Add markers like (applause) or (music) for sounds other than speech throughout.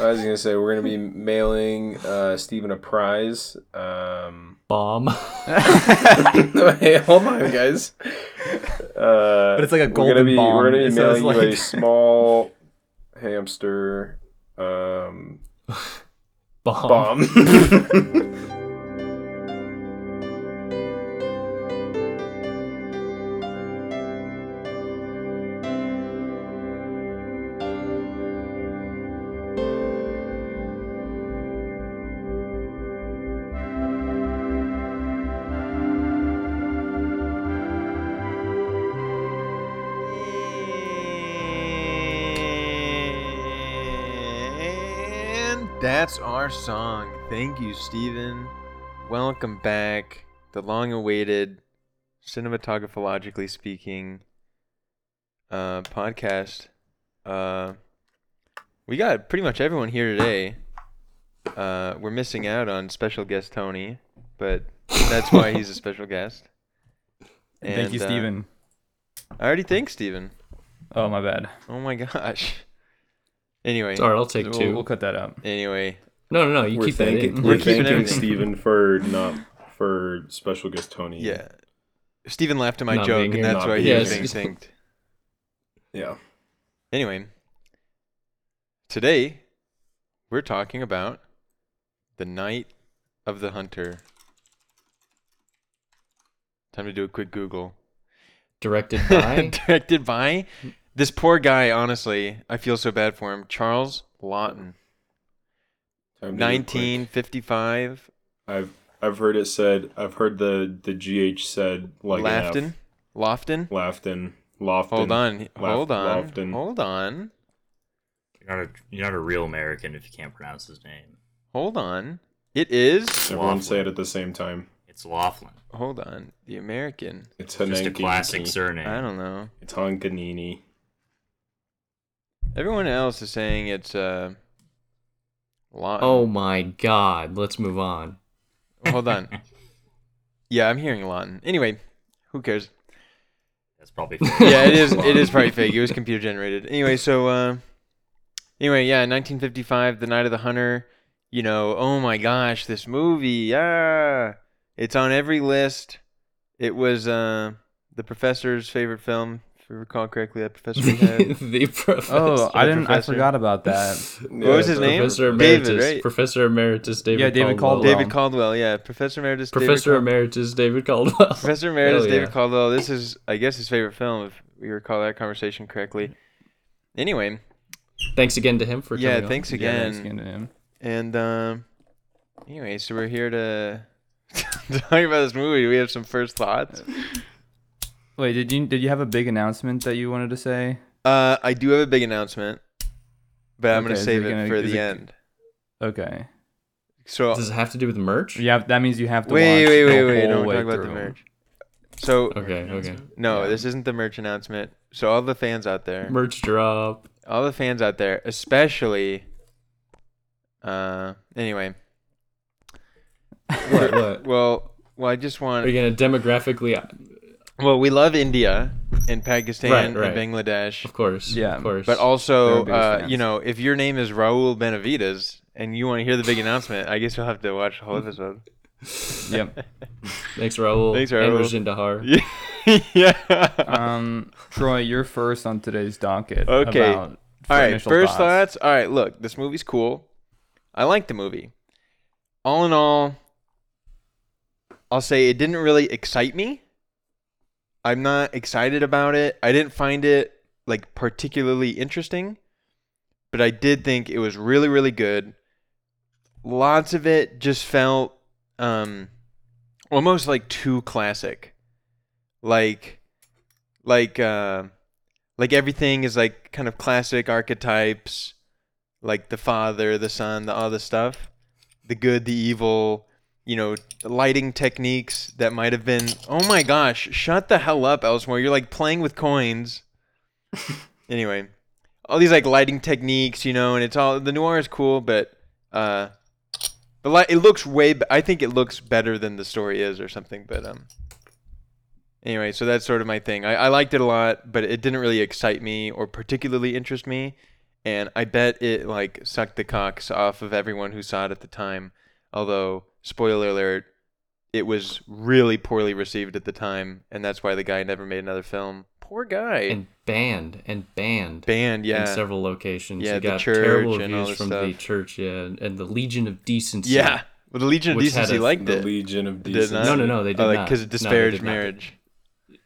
I was gonna say we're gonna be mailing uh, Steven a prize. Um, Bomb. (laughs) (laughs) hey, hold on, guys. Uh, But it's like a golden we're gonna be, bomb. We're gonna be So mailing you a small hamster um, (laughs) Bomb. bomb. Our song. Thank you, Steven. Welcome back. The long awaited, cinematographologically speaking, uh, podcast. Uh, we got pretty much everyone here today. Uh, we're missing out on special guest Tony, but that's why he's a special (laughs) guest. Thank you, And, uh, I already thanked Steven. Oh my bad. Oh my (laughs) gosh. Anyway, It's alright, I'll take We'll, 2 we'll cut that out. anyway, No, no, no. You we're keep that thanking, in. we're keeping thanking everything. Steven for not for special guest Tony. yeah. Stephen laughed at my Not joke, and that's why he being was being thanked. yeah. Anyway, today we're talking about the Night of the Hunter. Time to do a quick Google. Directed (laughs) by. Directed by this poor guy. Honestly, I feel so bad for him. Charles Laughton, Time to do it quick. 1955. I've I've heard it said. I've heard the the gh said like an F. Lafton. Lofton. Lafton. Lofton. Hold on. Laf- Hold on. Lofton. Hold on. You're not a you're not a real American if you can't pronounce his name. Hold on. It is. Everyone say it at the same time. It's Laughlin. Hold on. The American. It's Just a Hanankiniki. classic surname. I don't know. It's Hankanini. Everyone else is saying it's uh. Oh my god. Let's move on. Hold on. (laughs) yeah, I'm hearing Lawton. Anyway, who cares? That's probably (laughs) fake. Yeah, it is. It is probably fake. It was computer generated. Anyway, so uh, anyway, yeah, 1955, The Night of the Hunter. You know, oh my gosh, this movie, yeah, it's on every list. It was uh the professor's favorite film, I recall correctly. That (laughs) professor we had. the professor. Oh, I didn't. I forgot about that. (laughs) What was his name? Professor David, Emeritus. right? Professor Emeritus David Yeah, David Caldwell. Caldwell. David Caldwell, yeah, Professor Emeritus. David Professor Cal- Emeritus David Caldwell. Professor Emeritus Hell David yeah. Caldwell. This is, I guess, his favorite film, if we recall that conversation correctly. Anyway, Thanks again to him for yeah, coming on. thanks Yeah, again. thanks again to him. And um, anyway, so we're here to (laughs) talk about this movie. We have some first thoughts. Wait, did you did you have a big announcement that you wanted to say? Uh, I do have a big announcement, but I'm Okay, gonna save it it gonna- for the it- end. Okay. So Does it have to do with merch? Yeah, that means you have to wait, watch wait, the wait, wait! whole Don't way talk about the through. merch. So Okay, okay. no, Yeah. this isn't the merch announcement. So all the fans out there, Merch drop. all the fans out there, especially. Uh, anyway, What? What? (laughs) well, well, I just want. Are you gonna demographically? Well, we love India and Pakistan Right, right. and Bangladesh. Of course. Yeah, Of course. But They're also, our biggest uh, fans. you know, if your name is Raul Benavides and you want to hear the big announcement, I guess you'll have to watch the whole (laughs) episode. Yep. Thanks, Raul. Thanks, And Raul. Rajin Dahar. (laughs) yeah. Um, Troy, you're first on today's docket. Okay. About All right. initial First thoughts. All right. Look, this movie's cool. I like the movie. All in all, I'll say it didn't really excite me. I'm not excited about it. I didn't find it like particularly interesting, but I did think it was really, really good. Lots of it just felt um almost like too classic. Like like uh like everything is like kind of classic archetypes like the father the son the all the stuff the good the evil you know lighting techniques that might have been oh my gosh shut the hell up elsewhere you're like playing with coins (laughs) anyway all these like lighting techniques you know and it's all the noir is cool but uh but like it looks way be- i think it looks better than the story is or something but um anyway so that's sort of my thing I, I liked it a lot but it didn't really excite me or particularly interest me and I bet it like sucked the cocks off of everyone who saw it at the time. Although, spoiler alert, it was really poorly received at the time, and that's why the guy never made another film. Poor guy. and banned and banned Banned, yeah. in several locations. Yeah, he the got church terrible and all reviews this from the church, yeah, and, and the Legion of Decency. yeah. Well, the Legion of Which had Decency a- liked The it. Legion of Decency. not? No, no, no, they did Oh, like not. because it No, they disparaged not. marriage.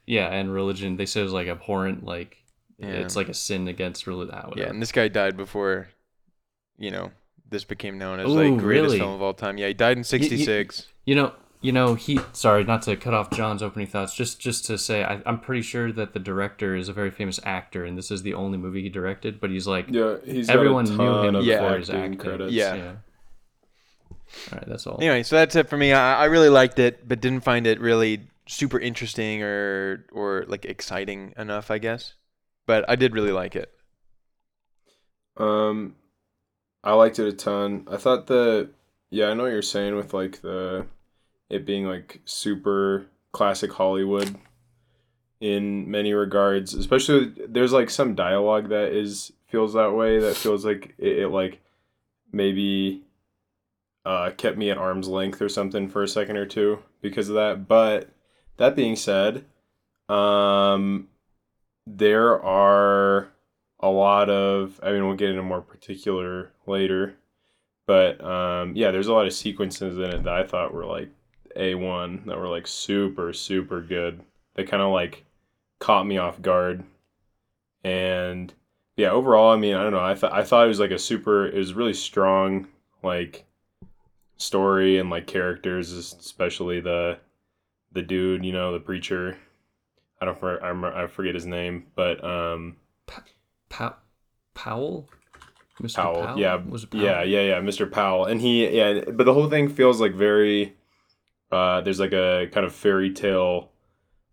Yeah, and religion. They said it was like abhorrent, like Yeah. it's like a sin against religion. Ah, Yeah, and this guy died before, you know, this became known as Ooh, like greatest really? film of all time. Yeah, he died in '66. You know, you know, he. Sorry, not to cut off John's opening thoughts. Just, just to say, I, I'm pretty sure that the director is a very famous actor, and this is the only movie he directed. But he's like, Yeah, he's everyone knew him of Yeah. for his acting acting. credits. Yeah. All right, that's all. Anyway, so that's it for me. I, I really liked it, but didn't find it really super interesting or or like exciting enough, I guess. But I did really like it. Um, I liked it a ton. I thought the yeah, I know what you're saying with like the it being like super classic Hollywood in many regards. Especially there's like some dialogue that is feels that way. That feels like it, it like maybe uh kept me at arm's length or something for a second or two because of that. But that being said, um, there are a lot of i mean we'll get into more particular later but um yeah there's a lot of sequences in it that i thought were like a1 that were like super super good. They kind of like caught me off guard. And yeah overall i mean i don't know i thought i thought it was like a super it was really strong like story and like characters especially the the dude you know the preacher. I don't I, remember, I forget his name but um Pow- Powell, Mr. Powell. Yeah, was it Powell? yeah, yeah, yeah, Mr. Powell, and he, yeah, but the whole thing feels like very. Uh, there's like a kind of fairy tale,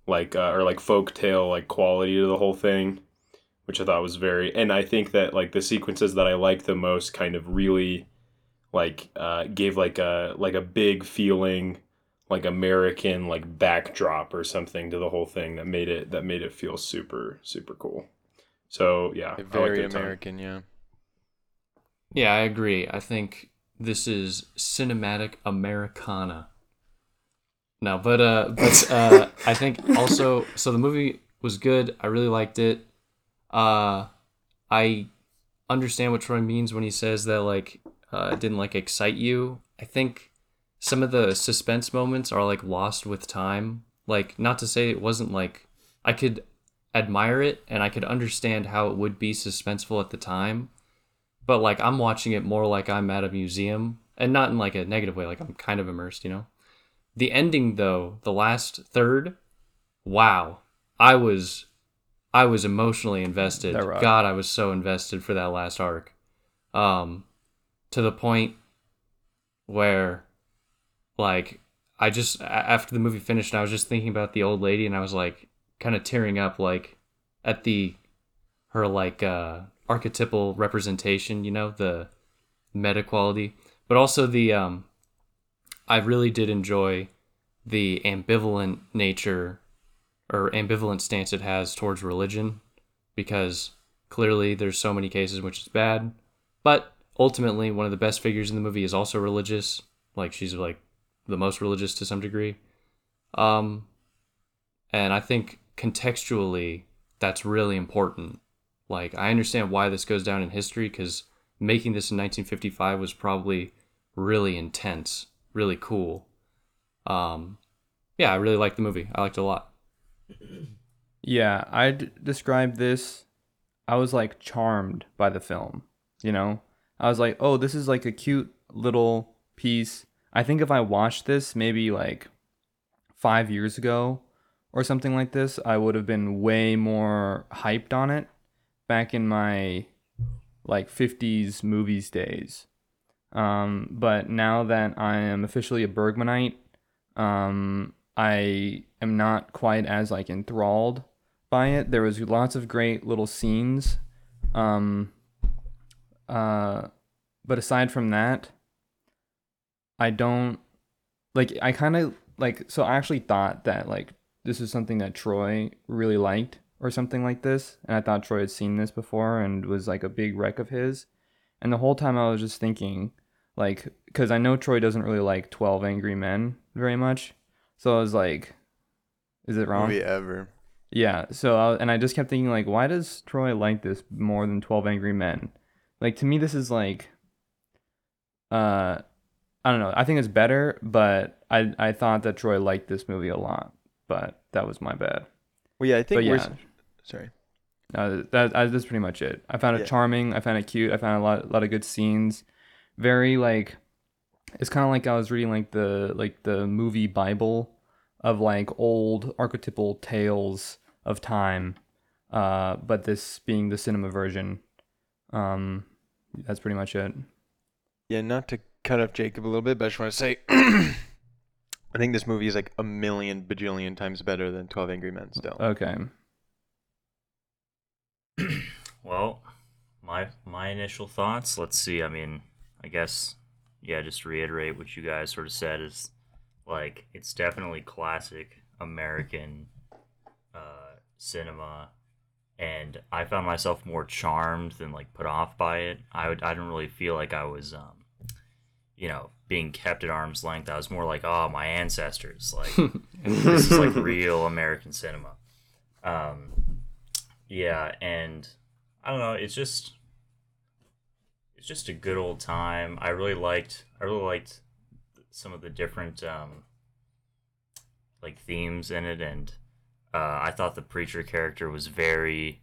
like uh, or like folk tale like quality to the whole thing, which I thought was very. And I think that like the sequences that I liked the most kind of really, like, uh, gave like a like a big feeling, like American like backdrop or something to the whole thing that made it that made it feel super super cool. So yeah, I Very it a ton. American, yeah. Yeah, I agree. I think this is cinematic Americana. No, but uh, but uh, (laughs) I think also so the movie was good. I really liked it. Uh, I understand what Troy means when he says that like uh, it didn't like excite you. I think some of the suspense moments are like lost with time. Like not to say it wasn't like I could admire it and I could understand how it would be suspenseful at the time but like I'm watching it more like I'm at a museum and not in like a negative way like I'm kind of immersed, you know. The ending though, the last third, wow. I was I was emotionally invested. Rock. God, I was so invested for that last arc. Um to the point where like I just after the movie finished I was just thinking about the old lady and I was like kind of tearing up like at the her like uh archetypal representation, you know, the meta quality, but also the um I really did enjoy the ambivalent nature or ambivalent stance it has towards religion because clearly there's so many cases in which it's bad, but ultimately one of the best figures in the movie is also religious, like she's like the most religious to some degree. Um and I think contextually that's really important like I understand why this goes down in history because making this in 1955 was probably really intense, really cool. Um, yeah, I really liked the movie. I liked it a lot. Yeah, I'd describe this. I was like charmed by the film. You know, I was like, oh, this is like a cute little piece. I think if I watched this maybe like five years ago or something like this, I would have been way more hyped on it back in my like 50s movies days. Um, but now that I am officially a Bergmanite, um, I am not quite as like enthralled by it. There was lots of great little scenes. Um, uh, but aside from that, I don't like. I kind of like. So I actually thought that like this is something that Troy really liked or something like this, and I thought Troy had seen this before and was like a big wreck of his. And the whole time I was just thinking, like, because I know Troy doesn't really like Twelve Angry Men very much, so I was like, is it wrong? Movie ever. Yeah. So I, and I just kept thinking like, why does Troy like this more than Twelve Angry Men? Like to me, this is like, uh, I don't know. I think it's better, but I I thought that Troy liked this movie a lot, but that was my bad. Well, yeah, I think But we're. yeah, Sorry. no, that, that that's pretty much it. I found it Yeah. charming. I found it cute. I found a lot lot of good scenes. Very like, it's kind of like I was reading like the like the movie Bible of like old archetypal tales of time, uh, but this being the cinema version. Um, that's pretty much it. Yeah, not to cut off Jacob a little bit, but I just want to say, (clears throat) I think this movie is like a million bajillion times better than Twelve Angry Men. Still. Okay. (clears throat) Well, my my initial thoughts. Let's see. I mean, I guess yeah. Just to reiterate what you guys sort of said is like it's definitely classic American uh, cinema, and I found myself more charmed than like put off by it. I would I didn't really feel like I was um, you know being kept at arm's length. I was more like oh my ancestors like (laughs) this is like real American cinema. Um, yeah, and I don't know. It's just it's just a good old time. I really liked I really liked some of the different um, like themes in it, and uh, I thought the preacher character was very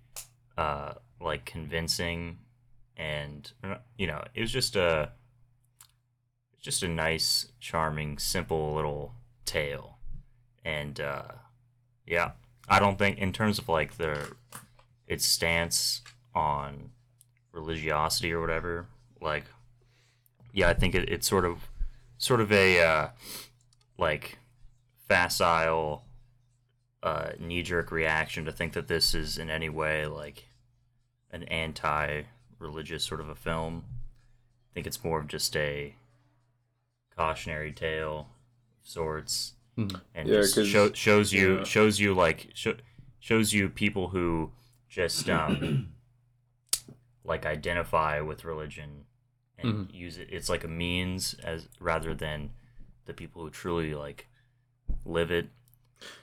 uh, like convincing, and you know it was just a just a nice, charming, simple little tale, and uh, yeah, I don't think in terms of like the its stance on religiosity or whatever, like yeah, I think it, it's sort of sort of a uh, like facile uh, knee jerk reaction to think that this is in any way like an anti religious sort of a film. I think it's more of just a cautionary tale of sorts Mhm. and Yeah, just 'cause- show, shows you yeah. shows you like sho- shows you people who just (clears throat) um like identify with religion and Mhm. use it it's like a means as rather than the people who truly like live it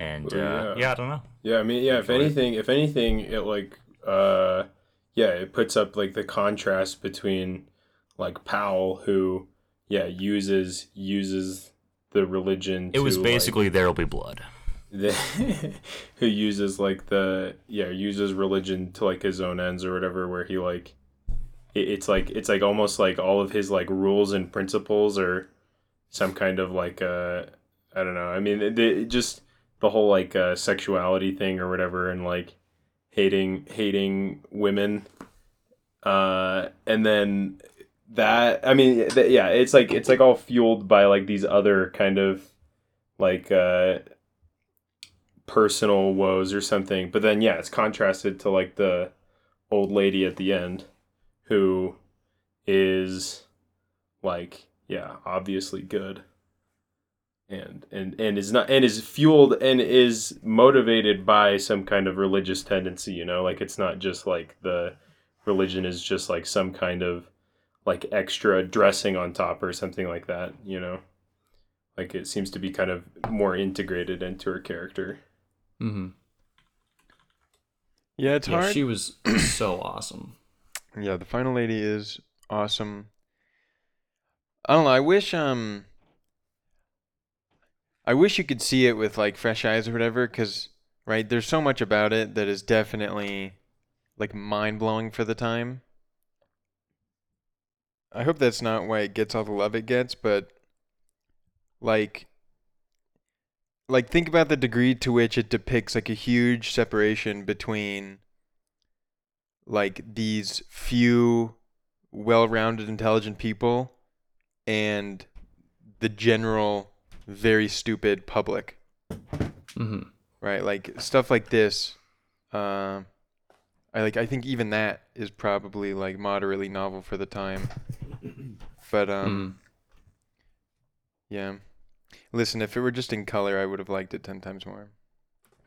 and Well, uh, yeah. yeah. i don't know Yeah, I mean, yeah. If Enjoy it. anything, if anything, it like, uh, yeah, it puts up like the contrast between like Powell, who, yeah, uses uses the religion. it was to, like, basically there'll be blood the, (laughs) who uses like the yeah uses religion to like his own ends or whatever, where he like, it, it's like it's like almost like all of his like rules and principles are some kind of like uh I don't know. I mean, it, it just the whole like uh, sexuality thing or whatever, and like hating hating women, uh, and then that I mean, th- yeah, it's like it's like all fueled by like these other kind of like uh personal woes or something. But then yeah, it's contrasted to like the old lady at the end who is like yeah, obviously good and and and is not and is fueled and is motivated by some kind of religious tendency you know like it's not just like the religion is just like some kind of like extra dressing on top or something like that you know like it seems to be kind of more integrated into her character Mm-hmm. Yeah, it's Yeah, hard. she was (clears throat) so awesome. Yeah, the final lady is awesome. I don't know. I wish um I wish you could see it with like fresh eyes or whatever cuz right, there's so much about it that is definitely like mind-blowing for the time. I hope that's not why it gets all the love it gets, but like like think about the degree to which it depicts like a huge separation between like these few well-rounded intelligent people and the general very stupid public Mm-hmm. right like stuff like this uh, i like i think even that is probably like moderately novel for the time (coughs) but um Mm-hmm. yeah listen if it were just in color i would have liked it 10 times more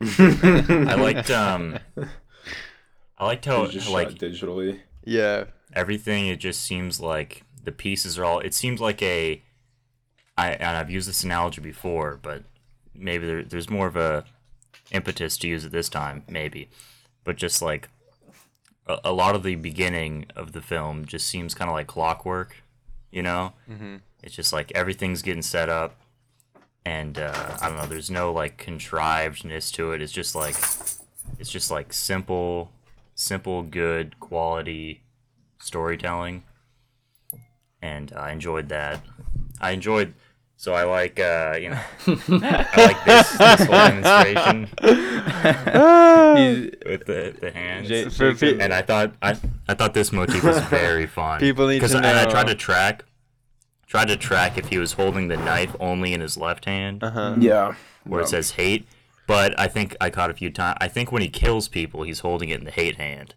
(laughs) I liked (laughs) um, I liked how It's just like shot digitally. Yeah. everything it just seems like the pieces are all it seems like a I and I've used this analogy before but maybe there, there's more of a impetus to use it this time maybe but just like a, lot of the beginning of the film just seems kind of like clockwork you know mm-hmm. it's just like everything's getting set up and uh, I don't know there's no like contrivedness to it it's just like it's just like simple simple good quality storytelling and I enjoyed that. I enjoyed so I like uh you know I like this, this whole demonstration with the the hands. J- For pe- and I thought I I thought this motif was very fun. People need to know. and I tried to track tried to track if he was holding the knife only in his left hand Uh-huh. Yeah. where it says hate. But I think I caught a few times. I think when he kills people, he's holding it in the hate hand.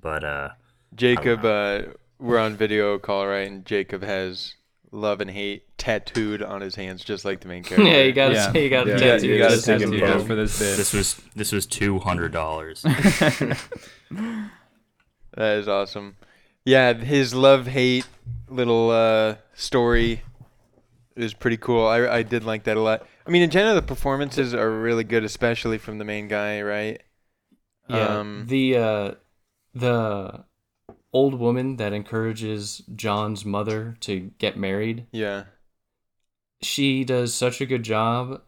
But uh, Jacob, uh, we're on video call, right? And Jacob has love and hate tattooed on his hands, just like the main (laughs) character. yeah, you gotta Yeah. (laughs) you gotta Yeah, tattoo you gotta this take tattoo him just for this bit. this was this was two hundred dollars. (laughs) That is awesome. Yeah, his love hate little uh, story is pretty cool. I I did like that a lot. I mean, in general, the performances are really good, especially from the main guy, right? Yeah, Um, the uh, the old woman that encourages John's mother to get married. Yeah. She does such a good job,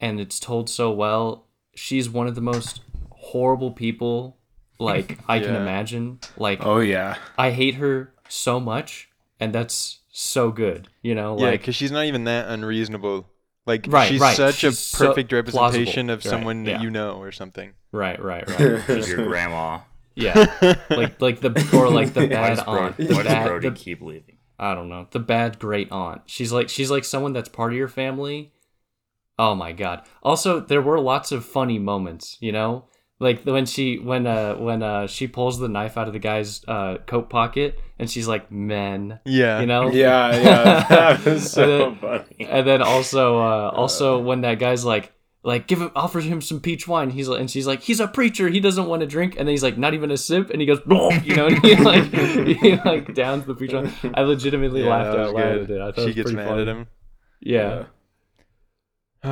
and it's told so well. She's one of the most horrible people like (laughs) I can imagine. Like Oh yeah. I hate her so much, and that's so good. You know, Yeah, like because she's not even that unreasonable. Like Right, she's right. such She's a so perfect representation plausible. of Right, someone that yeah. you know or something. right, right, right. (laughs) She's your grandma. Yeah, (laughs) like like the or like the Why bad Bro- aunt. The why does bad, Brody the- keep leaving? I don't know. The bad great aunt. She's like she's like someone that's part of your family. Oh my god. Also, there were lots of funny moments, you know? Like when she when uh when uh she pulls the knife out of the guy's uh coat pocket and she's like, "Men." Yeah. You know? Yeah, (laughs) yeah. That was so And funny. And then also uh also when that guy's like like give him offers him some peach wine he's like and she's like he's a preacher he doesn't want to drink and then he's like not even a sip and he goes you know and he (laughs) like he like downs the peach wine I legitimately Yeah, laughed out loud at it I thought it She was gets pretty mad funny. at him. yeah (sighs)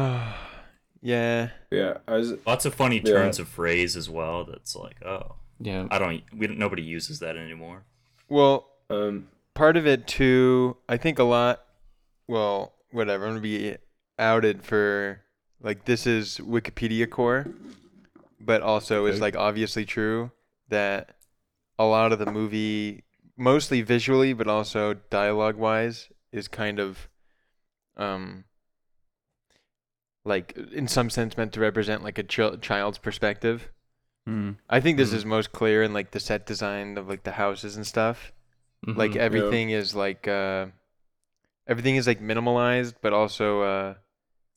yeah. Yeah, I was. Lots of funny Yeah. turns of phrase as well. That's like, oh, yeah I don't. We don't. Nobody uses that anymore. Well, Um, part of it too, I think a lot. Well, whatever. I'm gonna be outed for like this is Wikipedia core, but also is Okay. like obviously true that a lot of the movie, mostly visually, but also dialogue wise, is kind of, um, like in some sense meant to represent like a chil- child's perspective. Hmm. I think this Mhm. is most clear in like the set design of like the houses and stuff like Mhm. everything is like uh everything is like minimalized but also uh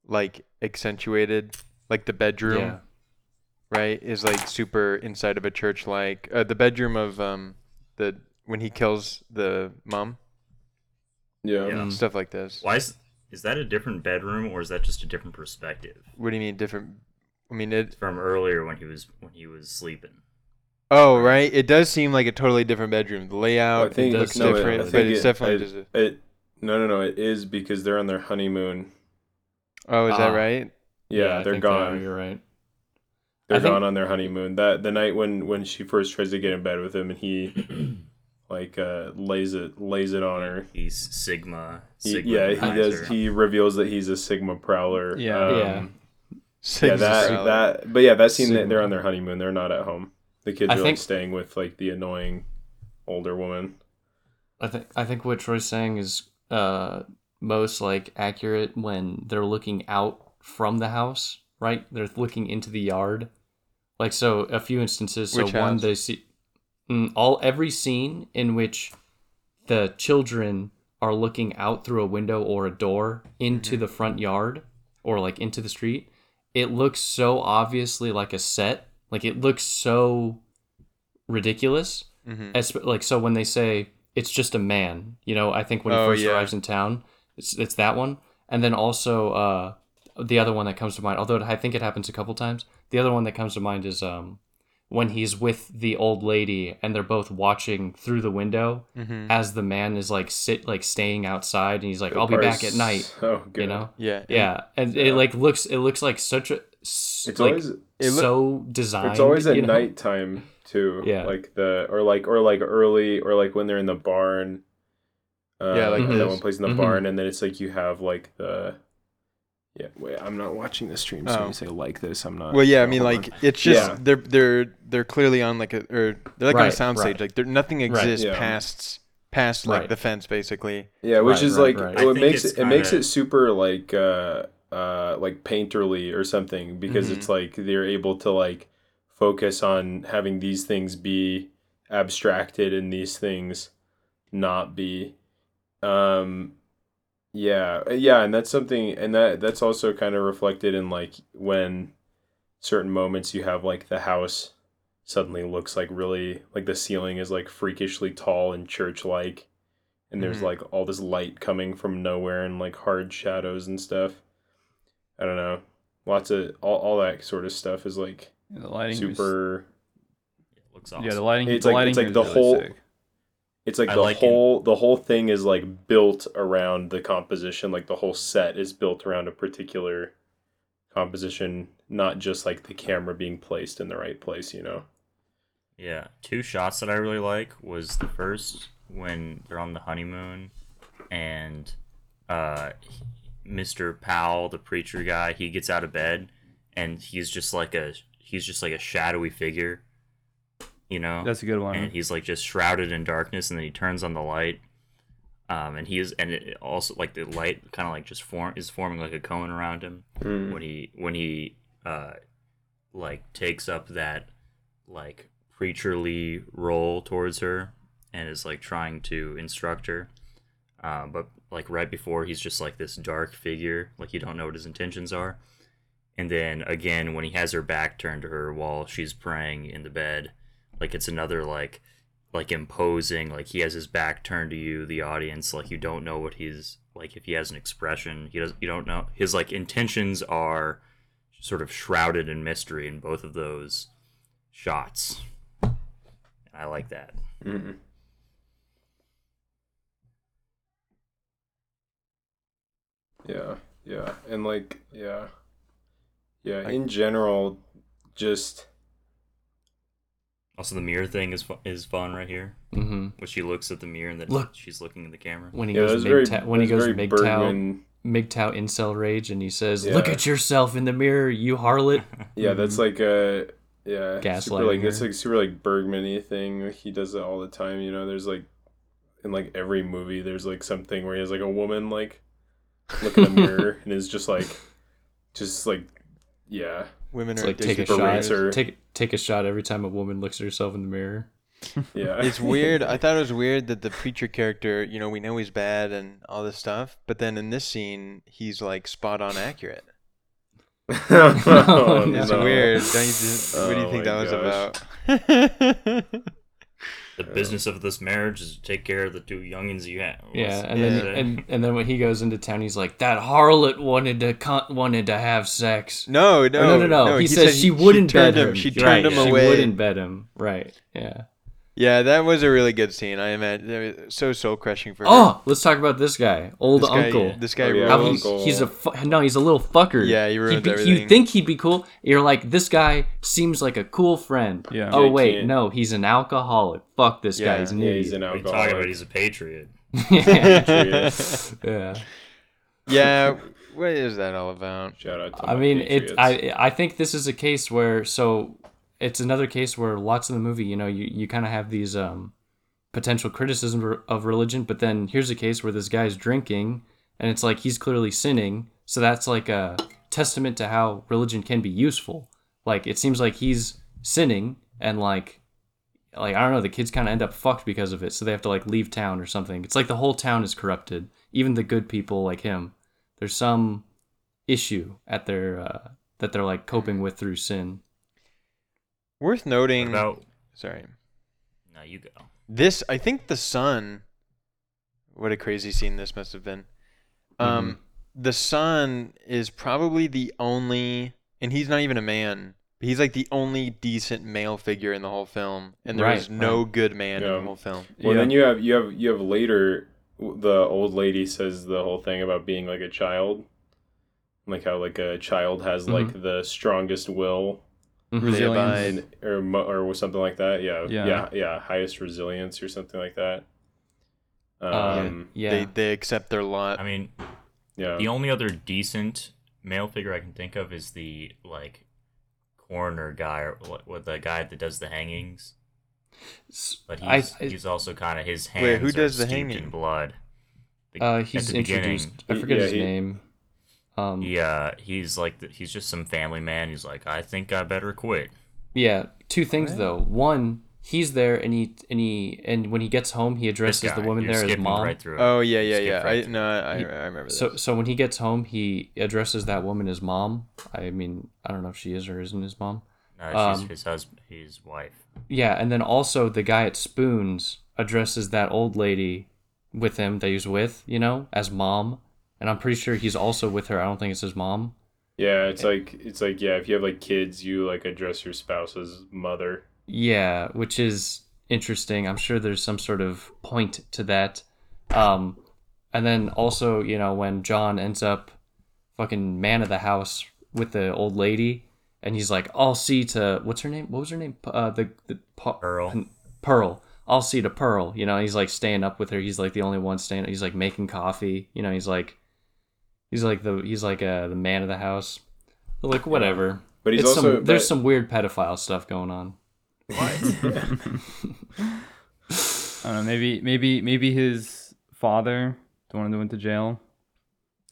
like accentuated like the bedroom yeah right is like super inside of a church like uh, the bedroom of um the when he kills the mom yeah. Yeah. Mm. stuff like this Why is is that a different bedroom or is that just a different perspective what do you mean different i mean it from earlier when he was when he was sleeping? oh right it does seem like a totally different bedroom the layout I think it looks no, different I but think it's it- definitely I- just a, It no no no it is because they're on their honeymoon. Oh is that Ah. right Yeah, I they're think they are, gone. you're right They're I think- gone on their honeymoon. That the night when when she first tries to get in bed with him and he (clears throat) like uh lays it lays it on her. He's Sigma. He, yeah, he advisor. does. He reveals that he's a Sigma Prowler. Yeah. Um, Yeah. yeah. (laughs) That Prowler. that. But yeah, that scene. Sigma. They're on their honeymoon. They're not at home. The kids I are think- like staying with like the annoying older woman. I think I think what Troy's saying is uh most like accurate when they're looking out from the house, right? They're looking into the yard. Like so a few instances so Which one house? they see mm, all every scene in which the children are looking out through a window or a door into the front yard or like into the street, it looks so obviously like a set. Like it looks so ridiculous. Mhm. As, like so when they say it's just a man, you know, I think when he Oh, first yeah. arrives in town, it's it's that one, and then also uh, the other one that comes to mind. Although I think it happens a couple times. the other one that comes to mind is um when he's with the old lady and they're both watching through the window Mm-hmm. as the man is like sit like staying outside and he's like I'll be back at night, (laughs) Oh, good. you know. Yeah. Yeah, and Yeah. it like looks it looks like such a. It's like always It loo- so designed. it's always at you know? nighttime too. Yeah. Like the or like or like early or like when they're in the barn. Uh, Yeah, like that one plays in the Mhm. barn, and then it's like you have like the. Yeah, wait. I'm not watching the stream, so Oh. when you say like this, I'm not. Well, yeah, I mean, like on. it's just Yeah. they're they're they're clearly on like a or they're like on a Right, soundstage. right. Like there nothing exists Yeah. past past like Right. the fence, basically. Yeah, which Right, is right, like right. oh, it makes it, it makes kinda- it super like uh uh like painterly or something because Mhm. it's like they're able to like focus on having these things be abstracted and these things not be um yeah yeah and that's something and that that's also kind of reflected in like when certain moments you have like the house suddenly looks like really like the ceiling is like freakishly tall and church like and there's Mhm. like all this light coming from nowhere and like hard shadows and stuff i don't know lots of all, all that sort of stuff is like The lighting was- super It looks awesome. Yeah, the lighting. It's the like- lighting it's like the really whole- sick. It's like I the like it. whole the whole thing is like built around the composition like the whole set is built around a particular composition not just like the camera being placed in the right place you know Yeah, two shots that I really like was the first when they're on the honeymoon, and uh, Mr. Powell, the preacher guy, he gets out of bed, and he's just like a he's just like a shadowy figure, you know. That's a good one. and he's like just shrouded in darkness, and then he turns on the light. Um, and he is, and it also like the light kind of like just form is forming like a cone around him Mm. when he when he uh like takes up that like preacherly role towards her and is like trying to instruct her uh, but like right before he's just like this dark figure like you don't know what his intentions are and then again when he has her back turned to her while she's praying in the bed like it's another like like imposing like he has his back turned to you the audience like you don't know what he's like if he has an expression he doesn't you don't know his like intentions are sort of shrouded in mystery in both of those shots and i like that Mhm. Yeah, yeah, and like, yeah, yeah. Like- in general, just also the mirror thing is fu- is fun right here hmm when she looks at the mirror and then Look. she's looking at the camera When he yeah, goes that's very MGTOW, when he that's goes very MGTOW, Bergman. MGTOW incel rage, and he says, Yeah. "Look at yourself in the mirror, you harlot." (laughs) Yeah, that's like a yeah, super Gaslighting like it's her. like super like Bergman-y thing. He does it all the time. You know, there's like in like every movie, there's like something where he has like a woman like look in the mirror (laughs) and is just like, just like, yeah, Women It's are like take a addicted to shot. berates her. Take take a shot every time a woman looks at herself in the mirror. (laughs) yeah. It's weird. I thought it was weird that the preacher character, you know, we know he's bad and all this stuff, but then in this scene, he's like spot on accurate. (laughs) oh, (laughs) It's no. weird. Don't you just, what do you Oh think that was gosh. about? The oh. business of this marriage is to take care of the two youngins you have Yeah, What's- and then and and then when he goes into town, he's like, "That harlot wanted to con- wanted to have sex." no, no, Or no, no, no. he, says said she wouldn't turned bed him. him. She Right, turned him she away. wouldn't bed him. Right. Yeah. Yeah, that was a really good scene. I imagine so soul crushing for oh, her. Oh, let's talk about this guy, old this guy, uncle. This guy Oh, yeah, How he's, he's a fu- no, he's a little fucker. Yeah, he He'd ruins be- everything. You think he'd be cool? You're like, this guy seems like a cool friend. Yeah. Oh Yeah, wait, no, he's an alcoholic. Fuck this Yeah, guy. He's an Yeah, he's idiot. an what are talking about he's a patriot (laughs) yeah. yeah. (laughs) yeah, what is that all about? Shout out to I my mean, it. I I think this is a case where so it's another case where lots of the movie, you know, you, you kind of have these um potential criticism of religion, but then here's a case where this guy's drinking, and it's like he's clearly sinning. So that's like a testament to how religion can be useful. Like it seems like he's sinning, and like like I don't know, the kids kind of end up fucked because of it, so they have to like leave town or something. It's like the whole town is corrupted, even the good people like him. There's some issue at their uh, that they're like coping with through sin. Worth what noting. about Sorry. no you go This, I think the son. What a crazy scene this must have been. Um, the son is probably the only, and he's not even a man. He's like the only decent male figure in the whole film, and there is Right, no good man in the whole film. Well, Yeah. then you have you have you have later the old lady says the whole thing about being like a child, like how like a child has like the strongest will. They Resilience. or or something like that. Yeah, Yeah. yeah, yeah, highest resilience or something like that. Um, Um, yeah. They they accept their lot. I mean, yeah, the only other decent male figure I can think of is the like coroner guy or what, what the guy that does the hangings. But he's I- he's also kind of his hands Wait, who are does the hanging? in blood. The- uh, he's the beginning, introduced. I forget yeah, his he- name. Um, Yeah, he's like the, he's just some family man. He's like, I think I better quit. Yeah, two things though. One, he's there and he and he and when he gets home, he addresses guy, the woman there as mom. Right through oh yeah, yeah, Skip yeah. right I no, I, He- I remember this. So so when he gets home, he addresses that woman as mom. I mean, I don't know if she is or isn't his mom. No, she's um, his husband, his wife. Yeah, and then also the guy at Spoons addresses that old lady with him that he's with, you know, as mom. And I'm pretty sure he's also with her. I don't think it's his mom. yeah. It's like it's like yeah. If you have like kids, you like address your spouse as mother. Yeah, which is interesting. I'm sure there's some sort of point to that. Um, and then also, you know, when John ends up fucking man of the house with the old lady, and he's like, "I'll see to what's her name? What was her name? Uh, the the Pearl. Pearl. I'll see to Pearl. You know, he's like staying up with her. He's like the only one staying. He's like making coffee. You know, he's like, he's like the he's like uh the man of the house. Like whatever. But he's It's also some, there's some weird pedophile stuff going on. (laughs) I don't know. Maybe maybe maybe his father, the one that went to jail,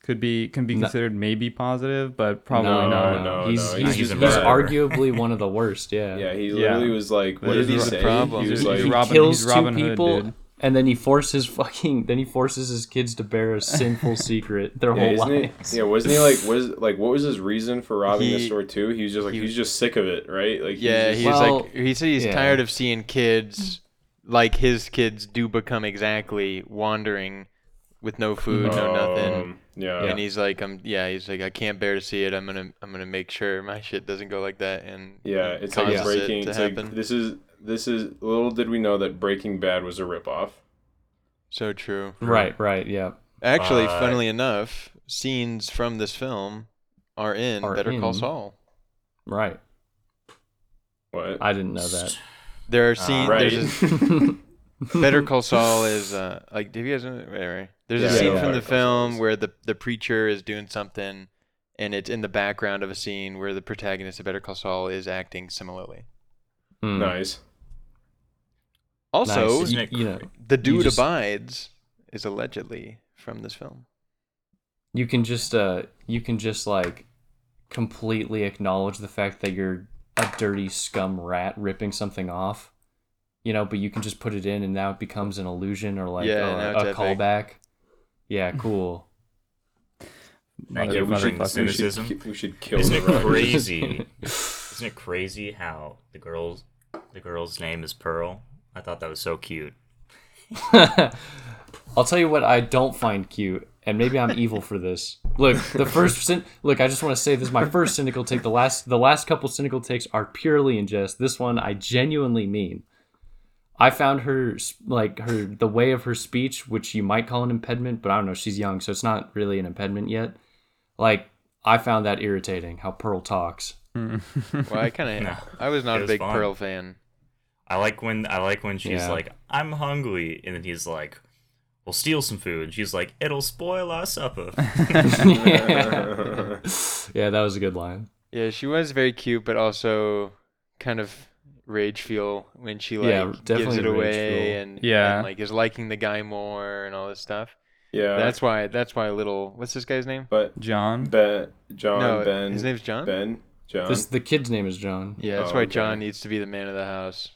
could be can be No. considered maybe positive, but probably no, not. no, he's, no, he's, he's he's, just arguably one of the worst. Yeah. Yeah, he Yeah. literally was like, what That did he say? problem. He was He's like, a he kills he's two Hood, people, dude. And then he forces fucking. Then he forces his kids to bear a sinful (laughs) secret their yeah, whole isn't yeah, wasn't he like was (laughs) like what was his reason for robbing the store too? He was just like he- he was just sick of it, right? Like yeah, he's just, Well, like he said he's yeah. tired of seeing kids like his kids do become exactly wandering with no food, no nothing. Um, yeah, And he's like, I'm yeah, he's like, I can't bear to see it. I'm gonna I'm gonna make sure my shit doesn't go like that. And yeah. It's like causes it breaking. to It's like this is this is little did we know that Breaking Bad was a ripoff. so true. Right. Right. Yeah. Actually, Uh, funnily enough, scenes from this film are in Are Better Call. Saul. Right. What? I didn't know that. There are Uh, scenes. right. There's a, (laughs) Better Call Saul is uh like have you guys know whatever. There's Yeah, a scene yeah, from Better the film where the the preacher is doing something and it's in the background of a scene where the protagonist of Better Call Saul is acting similarly. Hmm. nice. Also, Nice. You- you know, the dude just- abides is allegedly from this film. you can just uh you can just like completely acknowledge the fact that you're a dirty scum rat ripping something off you know but you can just put it in and now it becomes an illusion or like Yeah, or a, a callback yeah (laughs) cool Thank Yeah, you we should, we cynicism. should, we should kill Isn't the it crazy? (laughs) Isn't it crazy how the girl's the girl's name is Pearl? I thought that was so cute. (laughs) I'll tell you what I don't find cute, and maybe I'm evil for this. Look, the first cyn- look, I just want to say this is my first cynical take. The last the last couple cynical takes are purely in jest. This one I genuinely mean. I found her like her the way of her speech, which you might call an impediment, but I don't know. She's young, so it's not really an impediment yet. Like I found that irritating how Pearl talks. (laughs) Well, I kind of No, I was not it a was big fun. Pearl fan. I like when I like when she's Yeah. like, "I'm hungry," and then he's like, "We'll steal some food." And she's like, "It'll spoil our supper." (laughs) (laughs) yeah, that was a good line. Yeah, she was very cute, but also kind of rage fuel when she like Yeah, gives definitely it rage away fuel. and Yeah. and, like is liking the guy more and all this stuff. yeah, That's why. That's why little. What's this guy's name? but John. Ben, John, no, Ben, his name's John. Ben, John. This the kid's name is John. Yeah, that's Oh, why okay. John needs to be the man of the house.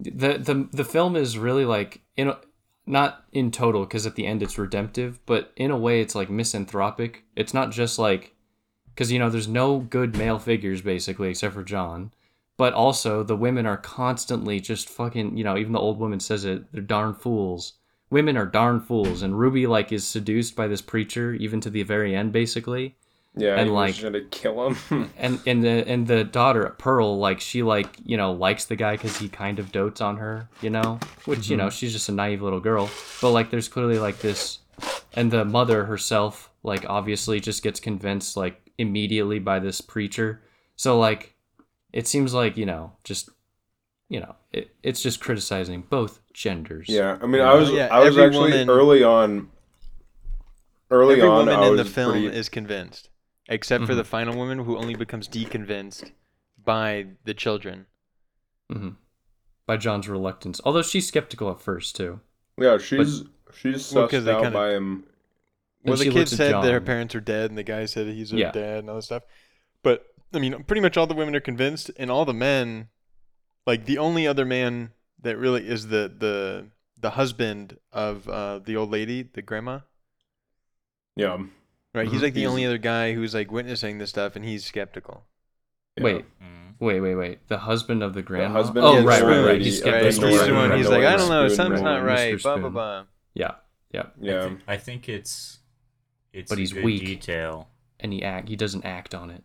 The the the film is really like in a, not in total because at the end it's redemptive but in a way it's like misanthropic. It's not just like because you know there's no good male figures basically except for john but also the women are constantly just fucking you know even the old woman says it they're darn fools. Women are darn fools and ruby like is seduced by this preacher even to the very end basically Yeah, And, he like- was gonna kill him. (laughs) and and the and the daughter Pearl, like she like you know likes the guy because he kind of dotes on her, you know, which you know mm-hmm. she's just a naive little girl. But like, there's clearly like this, and the mother herself, like obviously just gets convinced like immediately by this preacher. So like, it seems like you know just you know it, it's just criticizing both genders. yeah, I mean, I was Yeah, I was actually woman- early on. Early Every on, woman I in was the film pretty, is convinced, except for Mhm. the final woman who only becomes deconvinced by the children. hmm By John's reluctance, although she's skeptical at first too. yeah. She's she's Well, sussed 'cause they out kinda- by him. Well, the kid said that her parents are dead, and the guy said he's her Yeah. dad, and all this stuff. But I mean, pretty much all the women are convinced, and all the men, like the only other man that really is the the the husband of uh, the old lady, the grandma, Yeah. Right? He's Mhm. like the He's- only other guy who's like witnessing this stuff, and he's skeptical. yeah. Wait, Mm. wait, wait, wait. The husband of the grandma. husband oh, of the right, right, right. He's right? Right? skeptical. He's the one. He's like, I don't know, Spoon, something's right, not Mr. right. Blah blah Spoon. blah. Yeah, yeah. I, Yeah. think, I think it's it's But a he's good weak. detail. And he act. He doesn't act on it.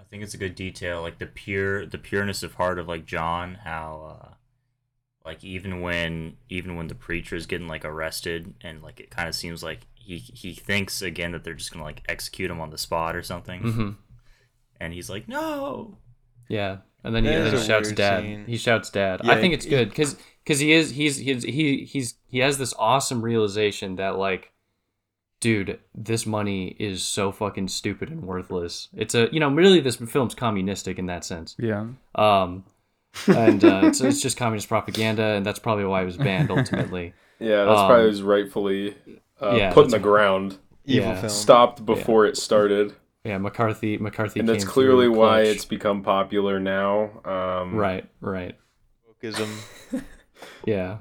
I think it's a good detail, like the pure the pureness of heart of like John, how uh like even when even when the preacher is getting like arrested and like it kind of seems like he he thinks again that they're just gonna like execute him on the spot or something, hmm and he's like, no, Yeah. And then he, and then he shouts weird dad. scene. He shouts dad. Yeah, I think it's he- good because because he is he's he's he he's he has this awesome realization that like, dude, this money is so fucking stupid and worthless. It's a you know really this film's communistic in that sense. Yeah. Um, (laughs) and uh, it's it's just communist propaganda, and that's probably why it was banned (laughs) ultimately. Yeah, that's Um, probably was rightfully uh, yeah, put in the ground, Evil Yeah. film. stopped before it started, Yeah, McCarthy McCarthy. and that's clearly why it's become popular now. Um, right, right. Wokeism. (laughs) Yeah.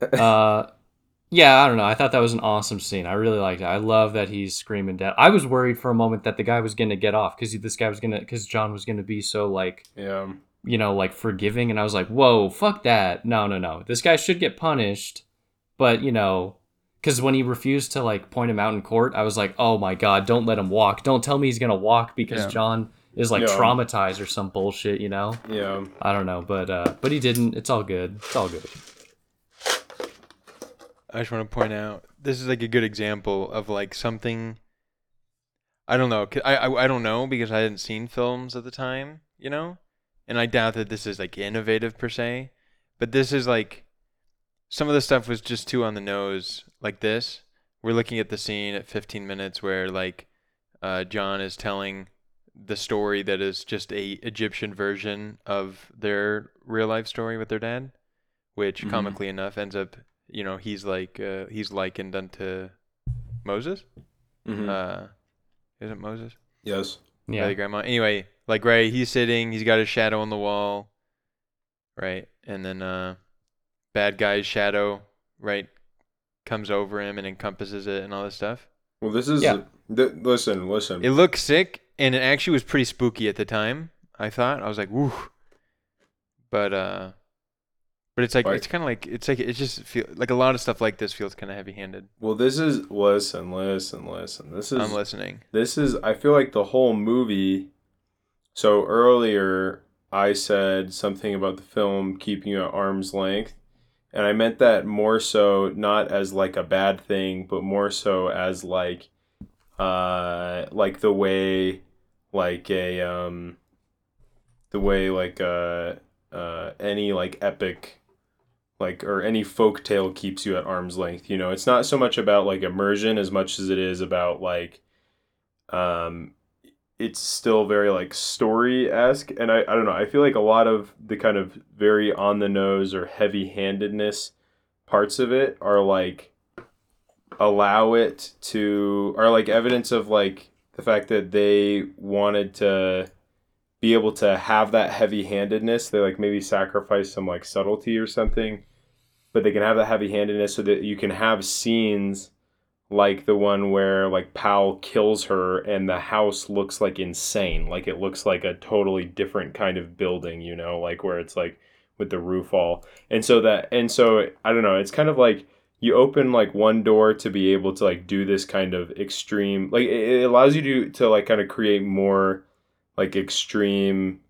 Uh, yeah, I don't know. I thought that was an awesome scene. I really liked it. I love that he's screaming dead. I was worried for a moment that the guy was gonna get off because this guy was gonna because John was gonna be so like Yeah, you know like forgiving, and I was like, whoa, fuck that. No, no, no. This guy should get punished, but you know. Because when he refused to like point him out in court, I was like, "Oh my god, don't let him walk! Don't tell me he's gonna walk because Yeah. John is like Yeah. traumatized or some bullshit," you know? yeah. I don't know, but uh, but he didn't. It's all good. It's all good. I just want to point out this is like a good example of like something. I don't know. I, I I don't know because I hadn't seen films at the time, you know, and I doubt that this is like innovative per se, but this is like some of the stuff was just too on the nose. Like this, we're looking at the scene at 15 minutes where like uh, John is telling the story that is just a Egyptian version of their real life story with their dad, which Mhm. comically enough ends up, you know, he's like uh, he's likened unto Moses. Mhm. Uh, is it Moses? yes. Yeah. the grandma. Anyway, like right, he's sitting, he's got his shadow on the wall, right, and then uh, bad guy's shadow, right, comes over him and encompasses it and all this stuff. Well, this is Yeah. th- listen, listen. It looked sick, and it actually was pretty spooky at the time. I thought I was like, "Woo!" But uh, but it's like Right. it's kind of like it's like it just feel like a lot of stuff like this feels kind of heavy-handed. well, this is listen, listen, listen. This is I'm listening. this is I feel like the whole movie. So earlier I said something about the film keeping you at arm's length, and I meant that more so not as like a bad thing, but more so as like, uh, like the way, like a um, the way like uh uh any like epic like or any folk tale keeps you at arm's length you know? It's not so much about like immersion as much as it is about like um it's still very like story-esque and I, I don't know i feel like a lot of the kind of very on the nose or heavy handedness parts of it are like allow it to are like evidence of like the fact that they wanted to be able to have that heavy handedness they like maybe sacrifice some like subtlety or something but they can have that heavy handedness so that you can have scenes like the one where like Powell kills her and the house looks like insane. Like it looks like a totally different kind of building, you know, like where it's like with the roof all. And so that and so I don't know, it's kind of like you open like one door to be able to like do this kind of extreme like it, allows you to to like kind of create more like extreme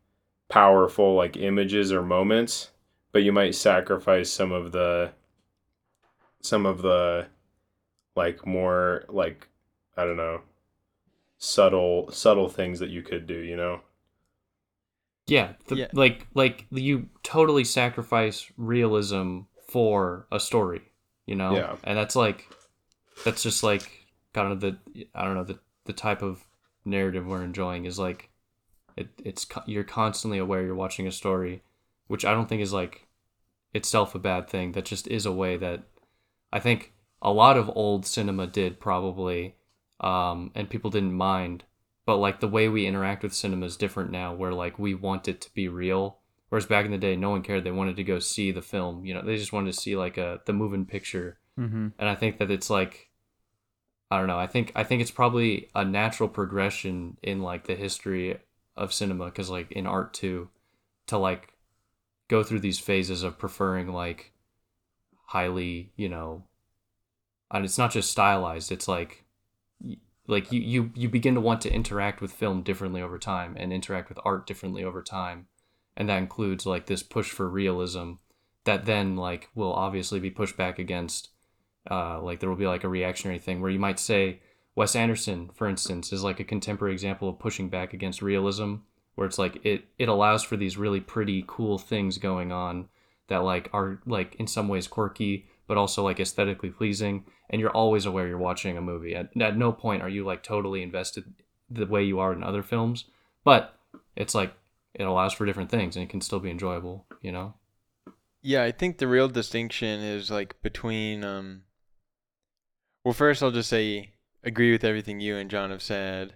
powerful like images or moments but you might sacrifice some of the some of the like more like i don't know subtle subtle things that you could do you know Yeah, the, Yeah. like like you totally sacrifice realism for a story, you know. Yeah. and that's like that's just like kind of the I don't know the the type of narrative we're enjoying is like it it's you're constantly aware you're watching a story, which I don't think is like itself a bad thing. That just is a way that I think a lot of old cinema did probably, um, and people didn't mind but like the way we interact with cinema is different now where like we want it to be real. Whereas back in the day no one cared. They wanted to go see the film you know they just wanted to see like a the moving picture. Mm-hmm. and i think that it's like i don't know i think i think it's probably a natural progression in like the history of cinema because like in art too to like go through these phases of preferring like highly you know and it's not just stylized it's like like you, you you begin to want to interact with film differently over time and interact with art differently over time. And that includes like this push for realism that then like will obviously be pushed back against uh like there will be like a reactionary thing where you might say Wes Anderson for instance is like a contemporary example of pushing back against realism where it's like it it allows for these really pretty cool things going on that like are like in some ways quirky but also like aesthetically pleasing and you're always aware you're watching a movie at, at no point are you like totally invested the way you are in other films but it's like it allows for different things and it can still be enjoyable you know Yeah, I think the real distinction is like between um well first I'll just say agree with everything you and John have said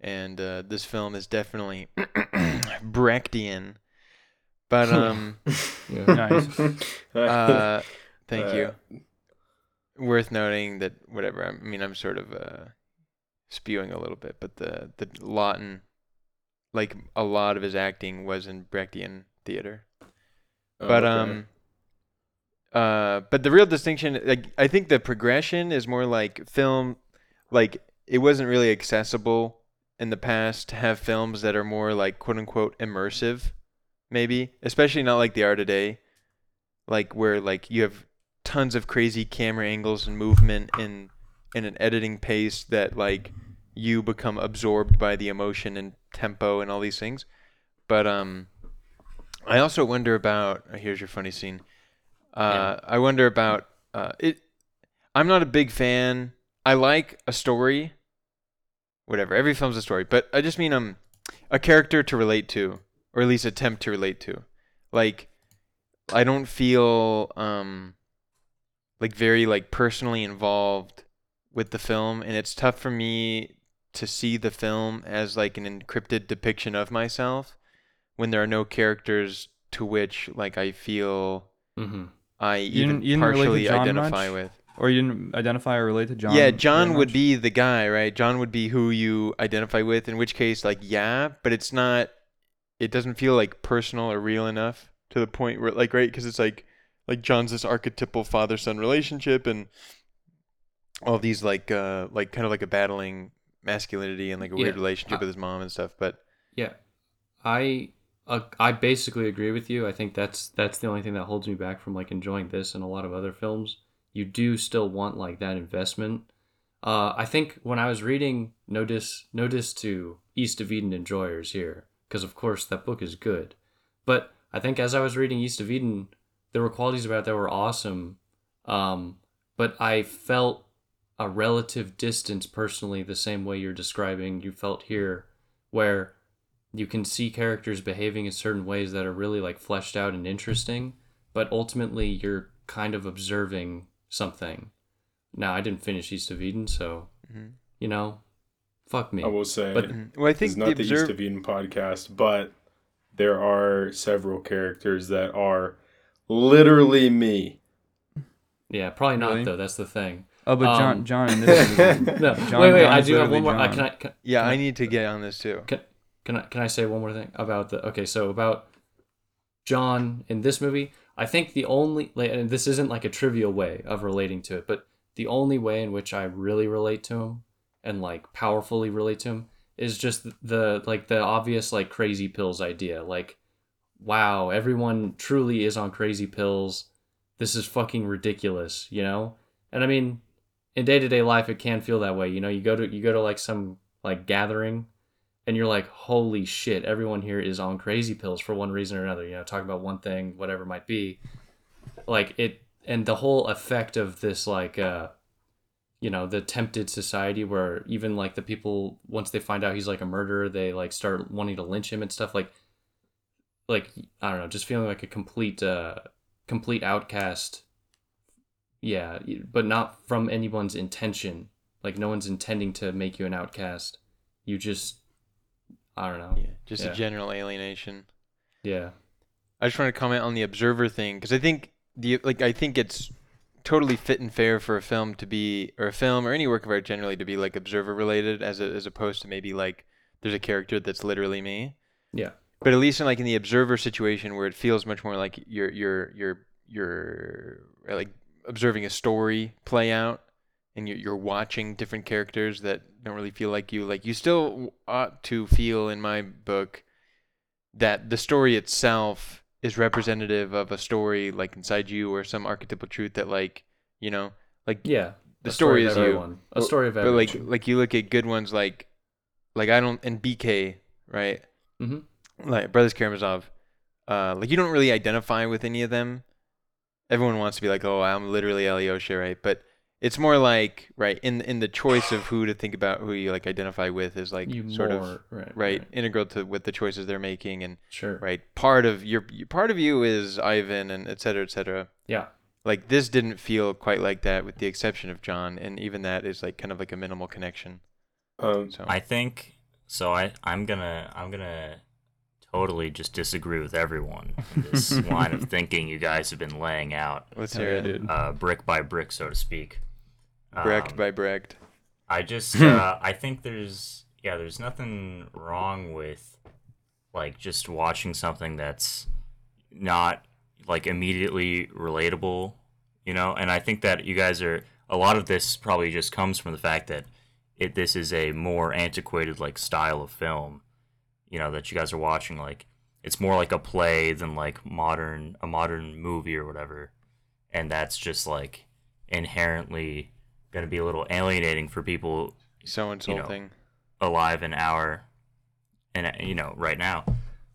and uh, this film is definitely (clears throat) Brechtian. But um (laughs) yeah Nice. (laughs) uh thank you. Worth noting that whatever I mean I'm sort of uh spewing a little bit, but the the Laughton like a lot of his acting was in Brechtian theater. but okay. um uh but the real distinction like i think the progression is more like film like it wasn't really accessible in the past to have films that are more like quote unquote immersive maybe especially not like they are today like where like you have tons of crazy camera angles and movement in in an editing pace that like you become absorbed by the emotion and tempo and all these things but um I also wonder about. uh, Here's your funny scene. Uh, I wonder about uh, it. I'm not a big fan. I like a story. Whatever. Every film's a story, but I just mean um, a character to relate to, or at least attempt to relate to. Like, I don't feel um, like very like personally involved with the film, and it's tough for me to see the film as like an encrypted depiction of myself when there are no characters to which like I feel mm-hmm. I You even didn't- you didn't partially identify much? with. Or you didn't identify or relate to John? yeah, John would much? be the guy, right? John would be who you identify with. In which case, like, yeah, but it's not. It doesn't feel like personal or real enough to the point where, like, right? Because it's like, like John's this archetypal father-son relationship, and all these like, uh, like kind of like a battling masculinity and like a weird Yeah, relationship I- with his mom and stuff. But Yeah, I uh, I basically agree with you. I think that's that's the only thing that holds me back from like enjoying this and a lot of other films. You do still want like that investment. Uh, I think when I was reading Notice Notice to East of Eden Enjoyers here, because of course that book is good, but I think as I was reading East of Eden, there were qualities about it that were awesome, um, but I felt a relative distance personally, the same way you're describing you felt here, where you can see characters behaving in certain ways that are really like fleshed out and interesting, but ultimately you're kind of observing something. Now I didn't finish East of Eden, so Mhm. you know, fuck me. I will say, But- Mhm. well, I think it's not the the, observe- East of Eden podcast, but there are several characters that are literally me. yeah, probably not Really? though. That's the thing. Oh, but John, Um, John in (laughs) this movie. No, John- wait, wait. John I do have one more. Uh, can I? Can, yeah, can I need to get on this too. Can, can I can I say one more thing about the okay? So about John in this movie, I think the only like, and this isn't like a trivial way of relating to it, but the only way in which I really relate to him and like powerfully relate to him is just the like the obvious like crazy pills idea. Like, wow, everyone truly is on crazy pills. This is fucking ridiculous, you know? And I mean, in day to day life it can feel that way. You know, you go to you go to like some like gathering and you're like, holy shit, everyone here is on crazy pills for one reason or another, you know, talking about one thing, whatever it might be. Like it and the whole effect of this like uh you know the tempted society where even like the people once they find out he's like a murderer they like start wanting to lynch him and stuff like like i don't know just feeling like a complete uh complete outcast yeah but not from anyone's intention like no one's intending to make you an outcast you just i don't know Yeah, just Yeah. a general alienation. yeah I just want to comment on the observer thing because I think the like I think it's totally fit and fair for a film to be or a film or any work of art generally to be like observer related as a, as opposed to maybe like there's a character that's literally me. yeah But at least in like in the observer situation where it feels much more like you're you're you're you're like observing a story play out and you're you're watching different characters that don't really feel like you like you still ought to feel in my book that the story itself is representative of a story like inside you or some archetypal truth that like you know like yeah The story of is you. a story of but everyone like like you look at good ones like like I don't and BK right Mhm. Like Brothers Karamazov uh like you don't really identify with any of them. Everyone wants to be like oh I'm literally Alyosha right? But it's more like right in in the choice of who to think about who you like identify with is like you sort more of right, right. integral to with the choices they're making and sure. right part of your part of you is Ivan and et cetera et cetera. Yeah. Like this didn't feel quite like that with the exception of John and even that is like kind of like a minimal connection. Um, so. I think so. I I'm gonna I'm gonna totally just disagree with everyone this (laughs) line of thinking you guys have been laying out, let's hear it dude. uh, brick by brick, so to speak. Brecht Um, by Brecht I just (laughs) uh, I think there's yeah there's nothing wrong with like just watching something that's not like immediately relatable, you know. And I think that you guys are a lot of this probably just comes from the fact that it this is a more antiquated like style of film, you know, that you guys are watching. Like it's more like a play than like modern a modern movie or whatever, and that's just like inherently going to be a little alienating for people so know, insulting. alive in our and you know right now.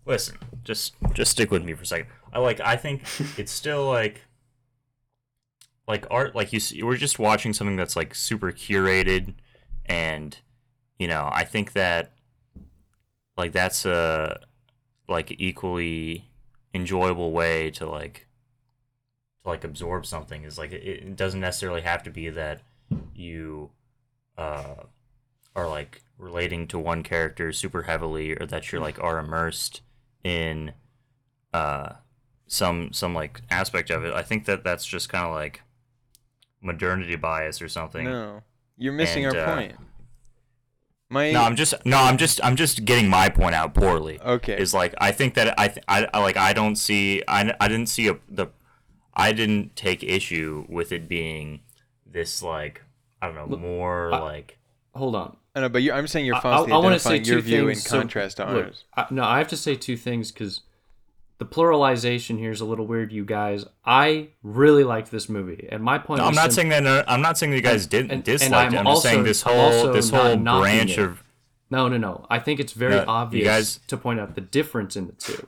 Listen just just stick with me for a second. I like i think (laughs) it's still like like art like you see, we're just watching something that's like super curated and you know i think that like that's a like equally enjoyable way to like to like absorb something is like it, it doesn't necessarily have to be that you uh are like relating to one character super heavily or that you're like are immersed in uh some some like aspect of it. I think that that's just kind of like modernity bias or something. No. You're missing And, our uh, point my no i'm just no i'm just i'm just getting my point out poorly okay is like I think that I, th- I I- like I don't see I, I didn't see a, the I didn't take issue with it being this like I don't know Look, more I- like hold on I know, but you I'm saying you're I- falsely I, want to say identifying two your view things. in so- contrast to look, ours. I, no, I have to say two things because the pluralization here is a little weird, you guys. I really liked this movie, and my point. no, I'm not sim- saying that uh, I'm not saying that you guys didn't and- and dislike it. I'm I'm just saying also- this I'm whole also this whole branch it. of No, no, no. I think it's very No, obvious guys- to point out the difference in the two.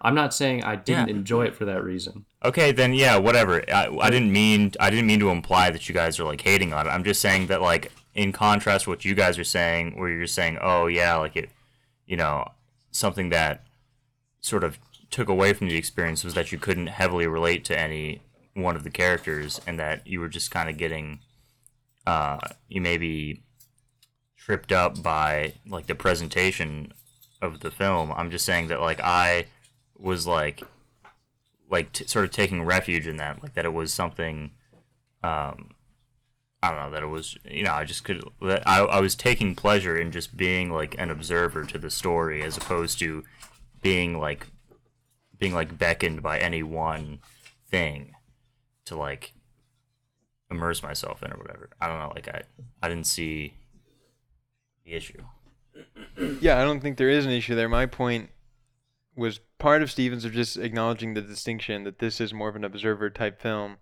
I'm not saying I didn't Yeah. enjoy it for that reason. Okay, then yeah, whatever. I, I didn't mean I didn't mean to imply that you guys are like hating on it. I'm just saying that like in contrast to what you guys are saying, where you're saying, oh yeah, like it, you know, something that sort of took away from the experience was that you couldn't heavily relate to any one of the characters, and that you were just kind of getting, uh, you maybe tripped up by like the presentation of the film. I'm just saying that like I was like like t- sort of taking refuge in that, like that it was something, um, I don't know, that it was, you know, I just could, that I, I was taking pleasure in just being like an observer to the story as opposed to being like, being like beckoned by any one thing to like immerse myself in or whatever. I don't know. Like I I didn't see the issue. Yeah, I don't think there is an issue there. My point was part of Stevens of just acknowledging the distinction that this is more of an observer type film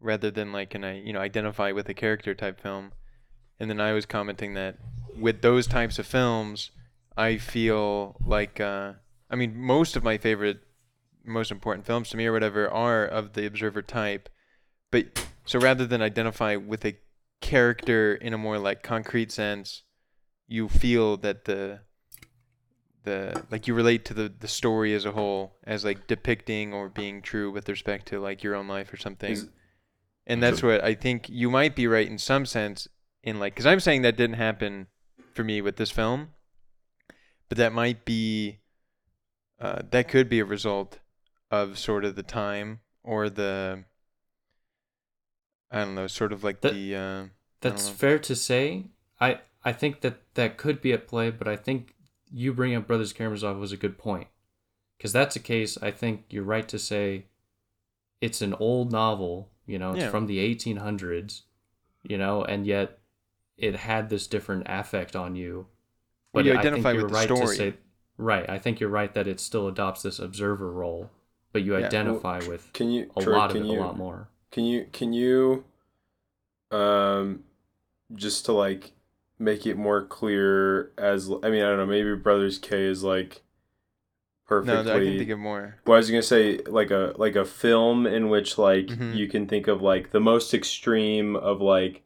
rather than like an I you know identify with a character type film. And then I was commenting that with those types of films, I feel like uh, I mean most of my favorite, most important films to me or whatever are of the observer type. But so rather than identify with a character in a more like concrete sense, you feel that the the like you relate to the the story as a whole as like depicting or being true with respect to like your own life or something. Is- and that's what I think you might be right in some sense in like cuz I'm saying that didn't happen for me with this film. But that might be uh, that could be a result of sort of the time or the I don't know, sort of like That- the uh, That's fair to say. I I think that that could be at play, but I think you bringing up Brothers Karamazov was a good point. Because that's a case. I think you're right to say it's an old novel. You know, it's Yeah. from the 1800s. You know, and yet it had this different affect on you. Well, you I think identify you're with the right story. to say right. I think you're right that it still adopts this observer role, but you Yeah, well, identify with Can you a Troy, lot of can it you, a lot more. Can you can you um just to like make it more clear as I mean I don't know maybe Brothers K is like perfectly. no, perfectly I can think of more. Well, I was gonna say like a like a film in which like Mhm. you can think of like the most extreme of like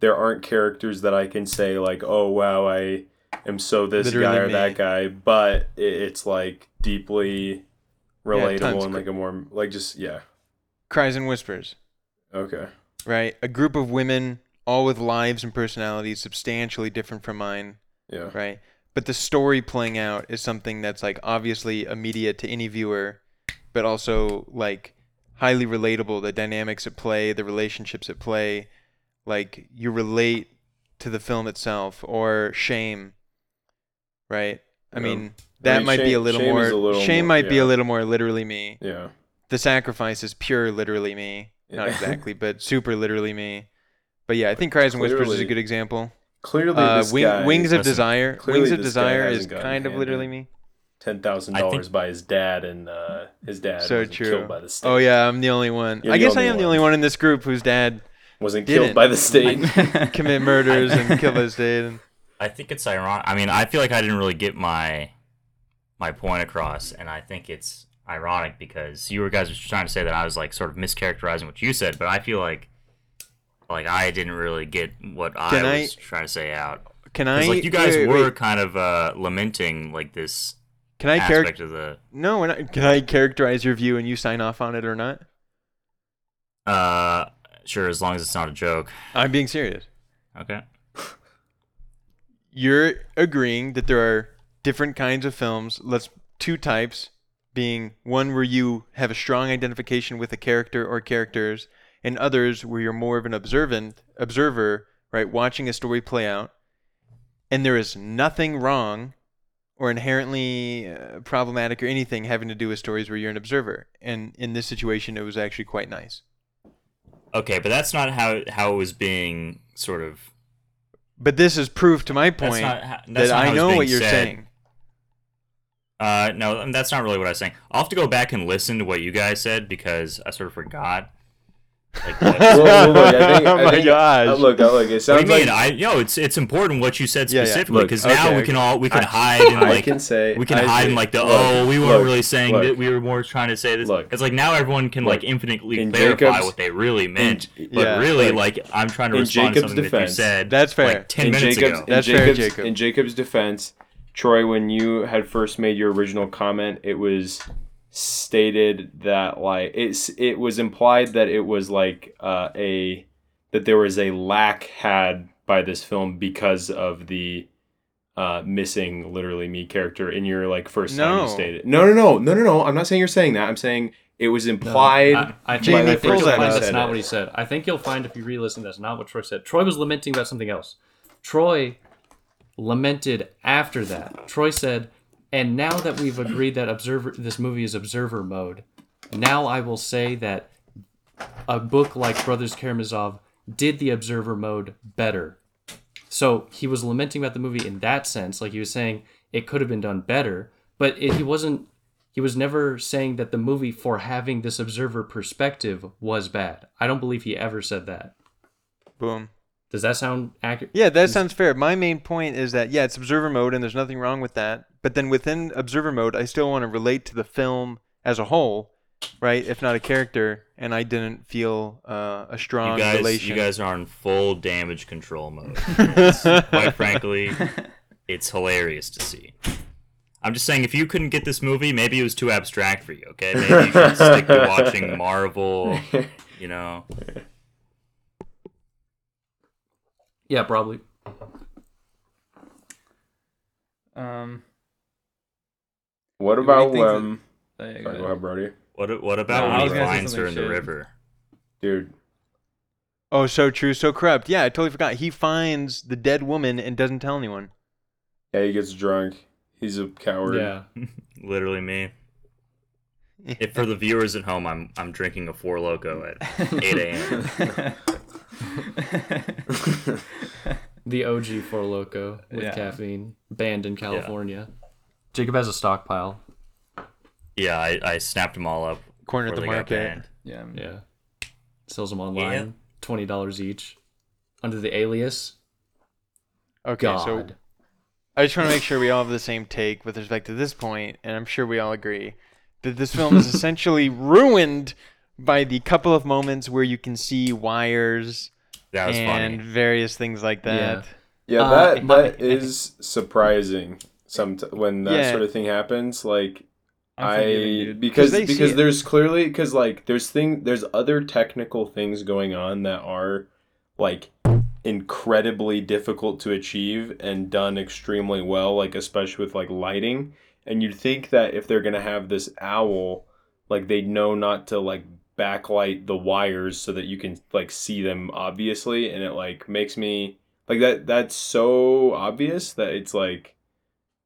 there aren't characters that I can say like oh wow I am so this guy or me. that guy, but it's like deeply relatable tons. and like a more like just yeah Cries and whispers. okay right? A group of women, all with lives and personalities substantially different from mine, yeah right? But the story playing out is something that's like obviously immediate to any viewer, but also like highly relatable. The dynamics at play, the relationships at play, like you relate to the film itself or shame, right? I Yeah. mean, I that mean, might be a little shame more. is a little shame more- might be a little more literally me. yeah The sacrifice is pure literally me. Not exactly, (laughs) but super literally me. But yeah, I think Cries and Whispers is a good example. clearly Uh, this Wing, guy Wings of Desire. Wings of Desire is kind of literally me. ten thousand dollars by his dad and uh, his dad So wasn't true. killed by the state Oh yeah, I'm the only one. You're I guess I only am the only one in this group whose dad wasn't Didn't. killed by the state (laughs) commit murders (laughs) and kill by the state. And, I think it's ironic. I mean, I feel like I didn't really get my my point across, and I think it's ironic because you were guys were trying to say that I was like sort of mischaracterizing what you said, but I feel like like I didn't really get what I Can I- was trying to say out. can I? Like you guys wait, were wait, kind of uh, lamenting like this Can I aspect character? of the No, we're not. Can I characterize your view and you sign off on it or not? uh sure as long as it's not a joke. I'm being serious. Okay. You're agreeing that there are different kinds of films. Let's two types being one where you have a strong identification with a character or characters, and others where you're more of an observant observer, right, watching a story play out. And there is nothing wrong or inherently uh, problematic or anything having to do with stories where you're an observer. And in this situation, it was actually quite nice. Okay, but that's not how how it was being sort of But this is proof to my point not how, that's that I know what you're said. saying. Uh, no, and that's not really what I was saying. I'll have to go back and listen to what you guys said because I sort of forgot. Like, (laughs) what, Well, well, look, I (laughs) think- I oh my think- gosh. uh, look, uh, look, it what do sounds you mean? like I yo, it's it's important what you said Yeah, yeah. specifically Look, because now okay, we can all we can I- hide in I like can say we can I hide in like the Look, oh we weren't look, really saying look. that we were more trying to say this. Look. it's like now everyone can like Look. infinitely In clarify Jacob's- what they really meant, in- but yeah, really look. like I'm trying to In respond Jacob's to something that you defense- said. That's fair. Like ten in minutes Jacob's, ago. in That's fair, Jacob's, Jacob. In Jacob's defense, Troy, when you had first made your original comment, it was stated that like it's it was implied that it was like uh, a that there was a lack had by this film because of the uh, missing literally me character in your like first time No. you stated. No, no, no, no, no, no. I'm not saying you're saying that. I'm saying it was implied. I, I think, Jamie, I think you'll find that's not what he said. I think you'll find if you re-listen, that's not what Troy said. Troy was lamenting about something else. Troy lamented after that. Troy said, "And now that we've agreed that observer, this movie is observer mode, now I will say that a book like Brothers Karamazov did the observer mode better. So he was lamenting about the movie in that sense, like he was saying it could have been done better, but it, he wasn't. He was never saying that the movie, for having this observer perspective, was bad. I don't believe he ever said that. Boom. Does that sound accurate? Yeah, that sounds fair. My main point is that yeah, it's observer mode and there's nothing wrong with that. But then within observer mode, I still want to relate to the film as a whole, right? If not a character, and I didn't feel uh, a strong You guys, relation. you guys are on full damage control mode. (laughs) Quite frankly, it's hilarious to see. I'm just saying, if you couldn't get this movie, maybe it was too abstract for you. Okay, maybe you should stick to watching Marvel. You know, Yeah, probably. Um, What about think that- um? there Sorry, go. go ahead, Brody. what what about No, when was he gonna finds her in something the river? Dude, oh, so true, so corrupt. Yeah, I totally forgot. He finds the dead woman and doesn't tell anyone. yeah, he gets drunk. He's a coward. Yeah. (laughs) Literally me. (laughs) If for the viewers at home, I'm I'm drinking a Four Loko at (laughs) 8 a.m. (laughs) The OG Four Loko with Yeah. caffeine, banned in California. Jacob has a stockpile. Yeah, I, I snapped them all up. Cornered the market. yeah. Yeah. Sells them online. Twenty dollars each. Under the alias. Okay, God. so I just want to make sure we all have the same take with respect to this point, and I'm sure we all agree that this film is (laughs) essentially ruined by the couple of moments where you can see wires That was and funny. various things like that. Yeah, Uh, that it that might- is surprising. Some when that Yeah. sort of thing happens, like I'm I you. because they because it. there's clearly because like there's thing there's other technical things going on that are like incredibly difficult to achieve and done extremely well like especially with like lighting and you'd think that if they're gonna have this owl like they'd know not to like backlight the wires so that you can like see them obviously and it like makes me like that that's so obvious that it's like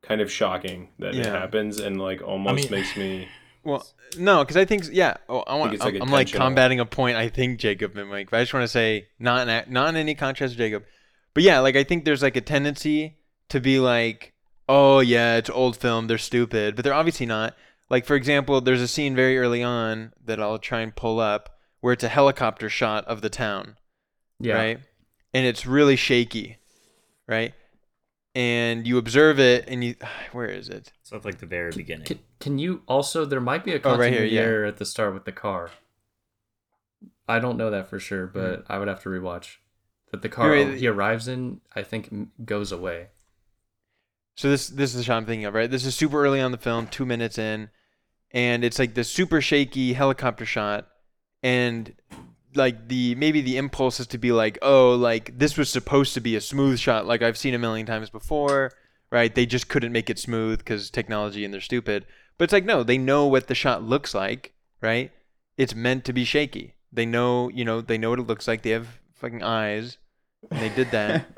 kind of shocking that it happens and like almost mean- makes me (laughs) Well, no, because I think yeah. Oh, i want I am I'm like combating a point. I think Jacob and Mike, but I just want to say not in, not in any contrast to Jacob, but yeah, like I think there's like a tendency to be like, oh yeah, it's old film, they're stupid, but they're obviously not. Like for example, there's a scene very early on that I'll try and pull up where it's a helicopter shot of the town, Yeah. right? And it's really shaky, right? And you observe it, and you (sighs) where is it? So it's like the very beginning. Can, can you also? There might be a Oh, right here, continuity yeah. error at the start with the car. I don't know that for sure, but hmm. I would have to rewatch. That the car right. he arrives in, I think, goes away. So this this is the shot I'm thinking of, right? This is super early on the film, two minutes in, and it's like the super shaky helicopter shot, and like the maybe the impulse is to be like, oh, like this was supposed to be a smooth shot, like I've seen a million times before, right? They just couldn't make it smooth because technology and they're stupid. But it's like no, they know what the shot looks like, right? It's meant to be shaky. They know, you know, they know what it looks like. They have fucking eyes, and they did that. (laughs)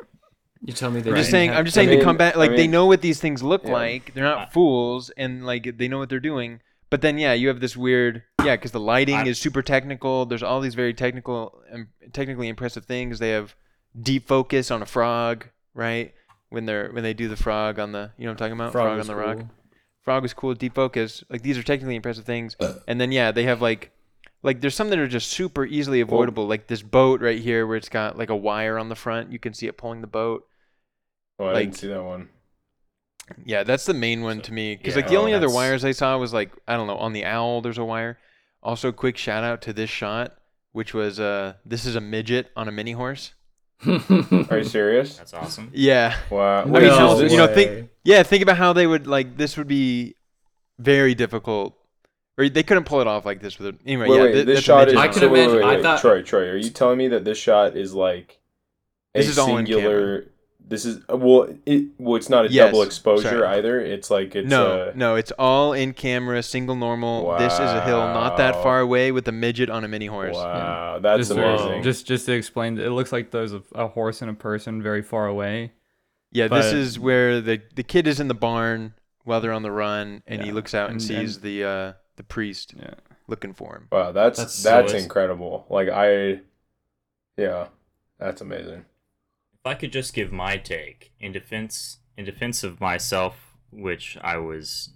You tell me they I'm just saying. I'm just saying I to mean- combat. I Like they know what these things look Yeah. like. They're not fools, and like they know what they're doing. But then, yeah, you have this weird, yeah, because the lighting I- is super technical. There's all these very technical, and technically impressive things. They have deep focus on a frog, right? When they're when they do the frog on the, you know, what I'm talking about, frog, on was the rock. Frog was cool. Deep focus. Like these are technically impressive things. Uh. And then yeah, they have like, like there's some that are just super easily avoidable. like this boat right here, where it's got like a wire on the front. You can see it pulling the boat. oh I Like- didn't see that one Yeah, that's the main one to me. Because yeah, like the oh, only other that's- wires I saw was like I don't know on the owl. There's a wire. Also, quick shout out to this shot, which was uh this is a midget on a mini horse. are you serious That's awesome. Yeah, wow I mean, no, this- you know, think yeah, think about how they would like this would be very difficult, or they couldn't pull it off like this with it. Anyway, wait, yeah, wait, thi- this shot is I on could a- so wait, imagine- wait, I wait, thought- Troy Troy are you telling me that this shot is like a This is all singular this is uh, well it well it's not a Yes, double exposure sorry. either it's like it's no, uh, no, it's all in camera, single normal. This is a hill not that far away with a midget on a mini horse. wow that's just, amazing Just just to explain, it looks like there's a, a horse and a person very far away. Yeah, this is where the the kid is in the barn while they're on the run, and he looks out and, and- sees the uh, the priest Yeah. looking for him. Wow, that's That's that's, so- incredible. Like I, yeah, that's amazing. If I could just give my take in defense in defense of myself, which I was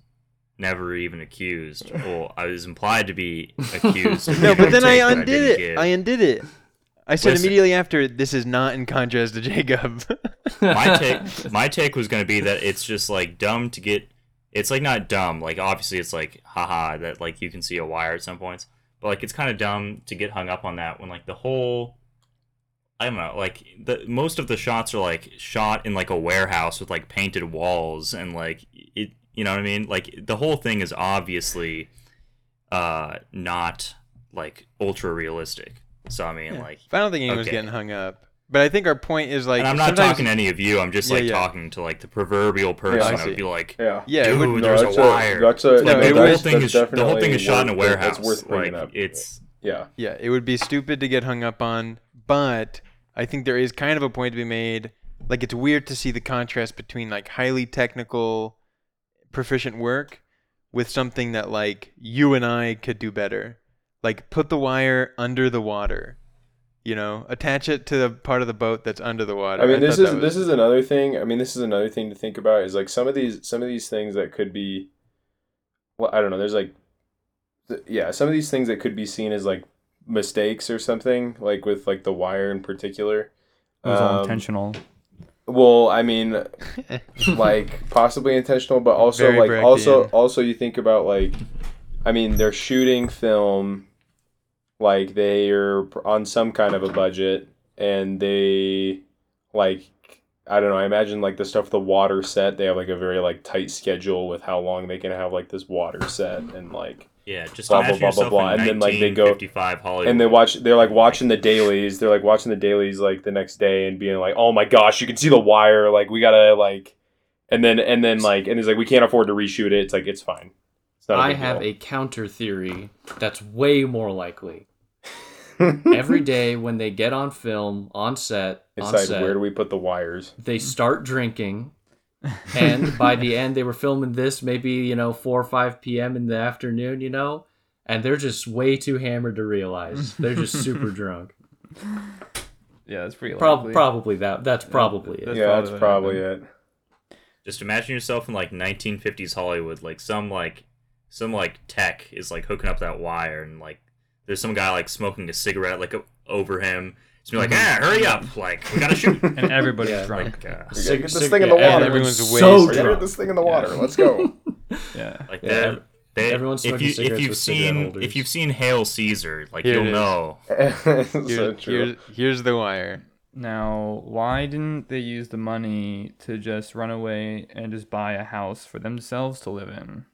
never even accused, (laughs) or I was implied to be (laughs) accused. No, but then I undid didn't it. give. I undid it. I said Listen. immediately after, "This is not in contrast to Jacob." my (laughs) take my take was gonna be that it's just like dumb to get it's like not dumb like obviously it's like haha that like you can see a wire at some points but like it's kind of dumb to get hung up on that when like the whole i don't know like the most of the shots are like shot in like a warehouse with like painted walls and like it you know what i mean like the whole thing is obviously uh not like ultra realistic so i mean like I don't think anyone's Okay. getting hung up. But I think our point is like and I'm not talking to any of you. I'm just like yeah. talking to like the proverbial person. I I'd be like, Yeah, Yeah, dude, would- there's that's a wire. That's a like, it the would- whole thing that's is the whole thing is shot in a warehouse. That's worth bringing like, up. It's yeah, Yeah, it would be stupid to get hung up on, but I think there is kind of a point to be made. Like it's weird to see the contrast between like highly technical, proficient work with something that like you and I could do better. Like put the wire under the water. You know, attach it to the part of the boat that's under the water. I mean, this is that this is another thing. I mean, this is another thing to think about. Is like some of these some of these things that could be, well, I don't know. There's like, yeah, some of these things that could be seen as like mistakes or something, like with like the wire in particular. It was all Um, intentional. Well, I mean, (laughs) like possibly intentional, but also Very like also Brechtian. also you think about like, I mean, they're shooting film, like they are on some kind of a budget, and they like I don't know. I imagine like the stuff the water set. They have like a very like tight schedule with how long they can have like this water set and like yeah, just Blah, blah, imagine blah, blah, yourself blah, in and then, like, they go- 1955 Hollywood. and they watch they're like watching the dailies they're like watching the dailies like the next day and being like oh my gosh you can see the wire like we gotta like and then and then like and it's like we can't afford to reshoot it it's like it's fine it's not a I have deal. a counter theory that's way more likely. (laughs) Every day when they get on film, on set, it's on like set, where do we put the wires they start drinking, and (laughs) by the end they were filming this maybe you know four or five p.m. in the afternoon, you know, and they're just way too hammered to realize they're just super (laughs) drunk. Yeah, that's pretty Prob- likely. probably that. That's probably it. Yeah that's probably it just imagine yourself in like 1950s Hollywood, like some like some like tech is like hooking up that wire, and like there's some guy like smoking a cigarette like over him. He's be like, ah, hurry up! Like we gotta shoot. (laughs) And everybody's Yeah, drunk. like, uh, We gotta Sig- get this sig- thing in the yeah, water. everyone's Everyone's so we gotta get drunk. this thing in the water let's go (laughs) yeah. like Yeah, that. They, everyone's if you if you've seen if you've seen Hail Caesar, like Here you'll know. (laughs) It's so here's, here's the wire. Now, why didn't they use the money to just run away and just buy a house for themselves to live in?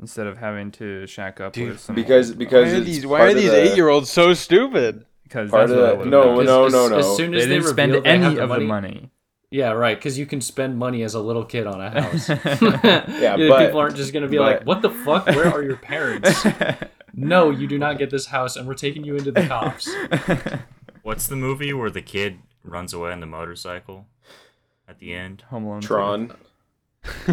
Instead of having to shack up Dude, with some because old- because why are these, why are these the- eight year olds so stupid? Because part that's of what the- would've no, no, no, no. As soon They as they, didn't spend reveal they any the of money, the money. Yeah, right. Because you can spend money as a little kid on a (laughs) house. (laughs) Yeah, (laughs) You know, but- people aren't just gonna be but- like, "What the fuck? Where are your parents?" no, you do not get this house, and we're taking you into the cops. What's the movie where the kid runs away on the motorcycle at the end? Home Alone. two. Tron (laughs) (laughs)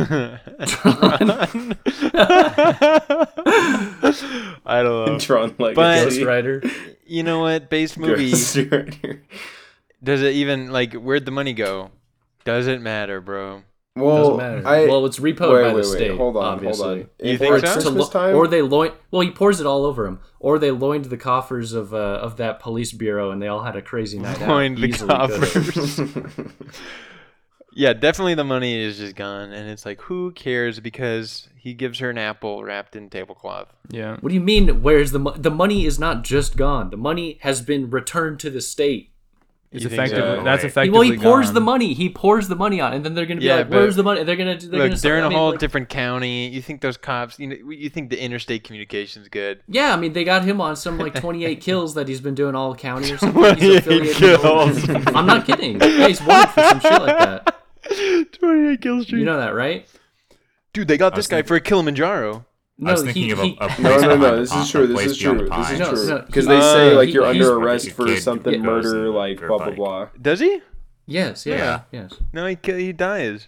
I don't know. Tron like But- Ghost Rider. You know what? Based movie. movie Does it even like where'd the money go? Doesn't matter, bro. well Doesn't matter. I, well, it's repoed wait, by wait, the wait. state. Hold on, obviously. hold on. You If think it's so? To Christmas lo- time, or they loin. Well, he pours it all over him, or they loined the coffers of uh, of that police bureau, and they all had a crazy night out. Loined the Easily coffers. (laughs) Yeah, definitely the money is just gone, and it's like who cares because he gives her an apple wrapped in tablecloth. Yeah. What do you mean? Where's the mo- the money? Is not just gone. The money has been returned to the state. It's You think effective. so? That's Wait. effectively well, he pours gone. the money. He pours the money on, and then they're gonna be Yeah, like, "Where's the money?" They're gonna. They're Look, gonna. they're in a whole like- different county. You think those cops? You know, you think the interstate communication's good? Yeah, I mean, they got him on some like 28 (laughs) kills that he's been doing all county or something. He's affiliated kills. I'm not kidding. Yeah, he's wanted for some shit like that. (laughs) Twenty-eight kill streak. You know that, right? Dude, they got this guy thinking- for a Kilimanjaro. I was No, thinking he- of a, a (laughs) place No, no, no. This is true. This is true. This is true. Because they say like you're he's- under arrest for something murder, like blah blah blah. Does he? Yes, yeah, Yeah. yes. No, he he dies.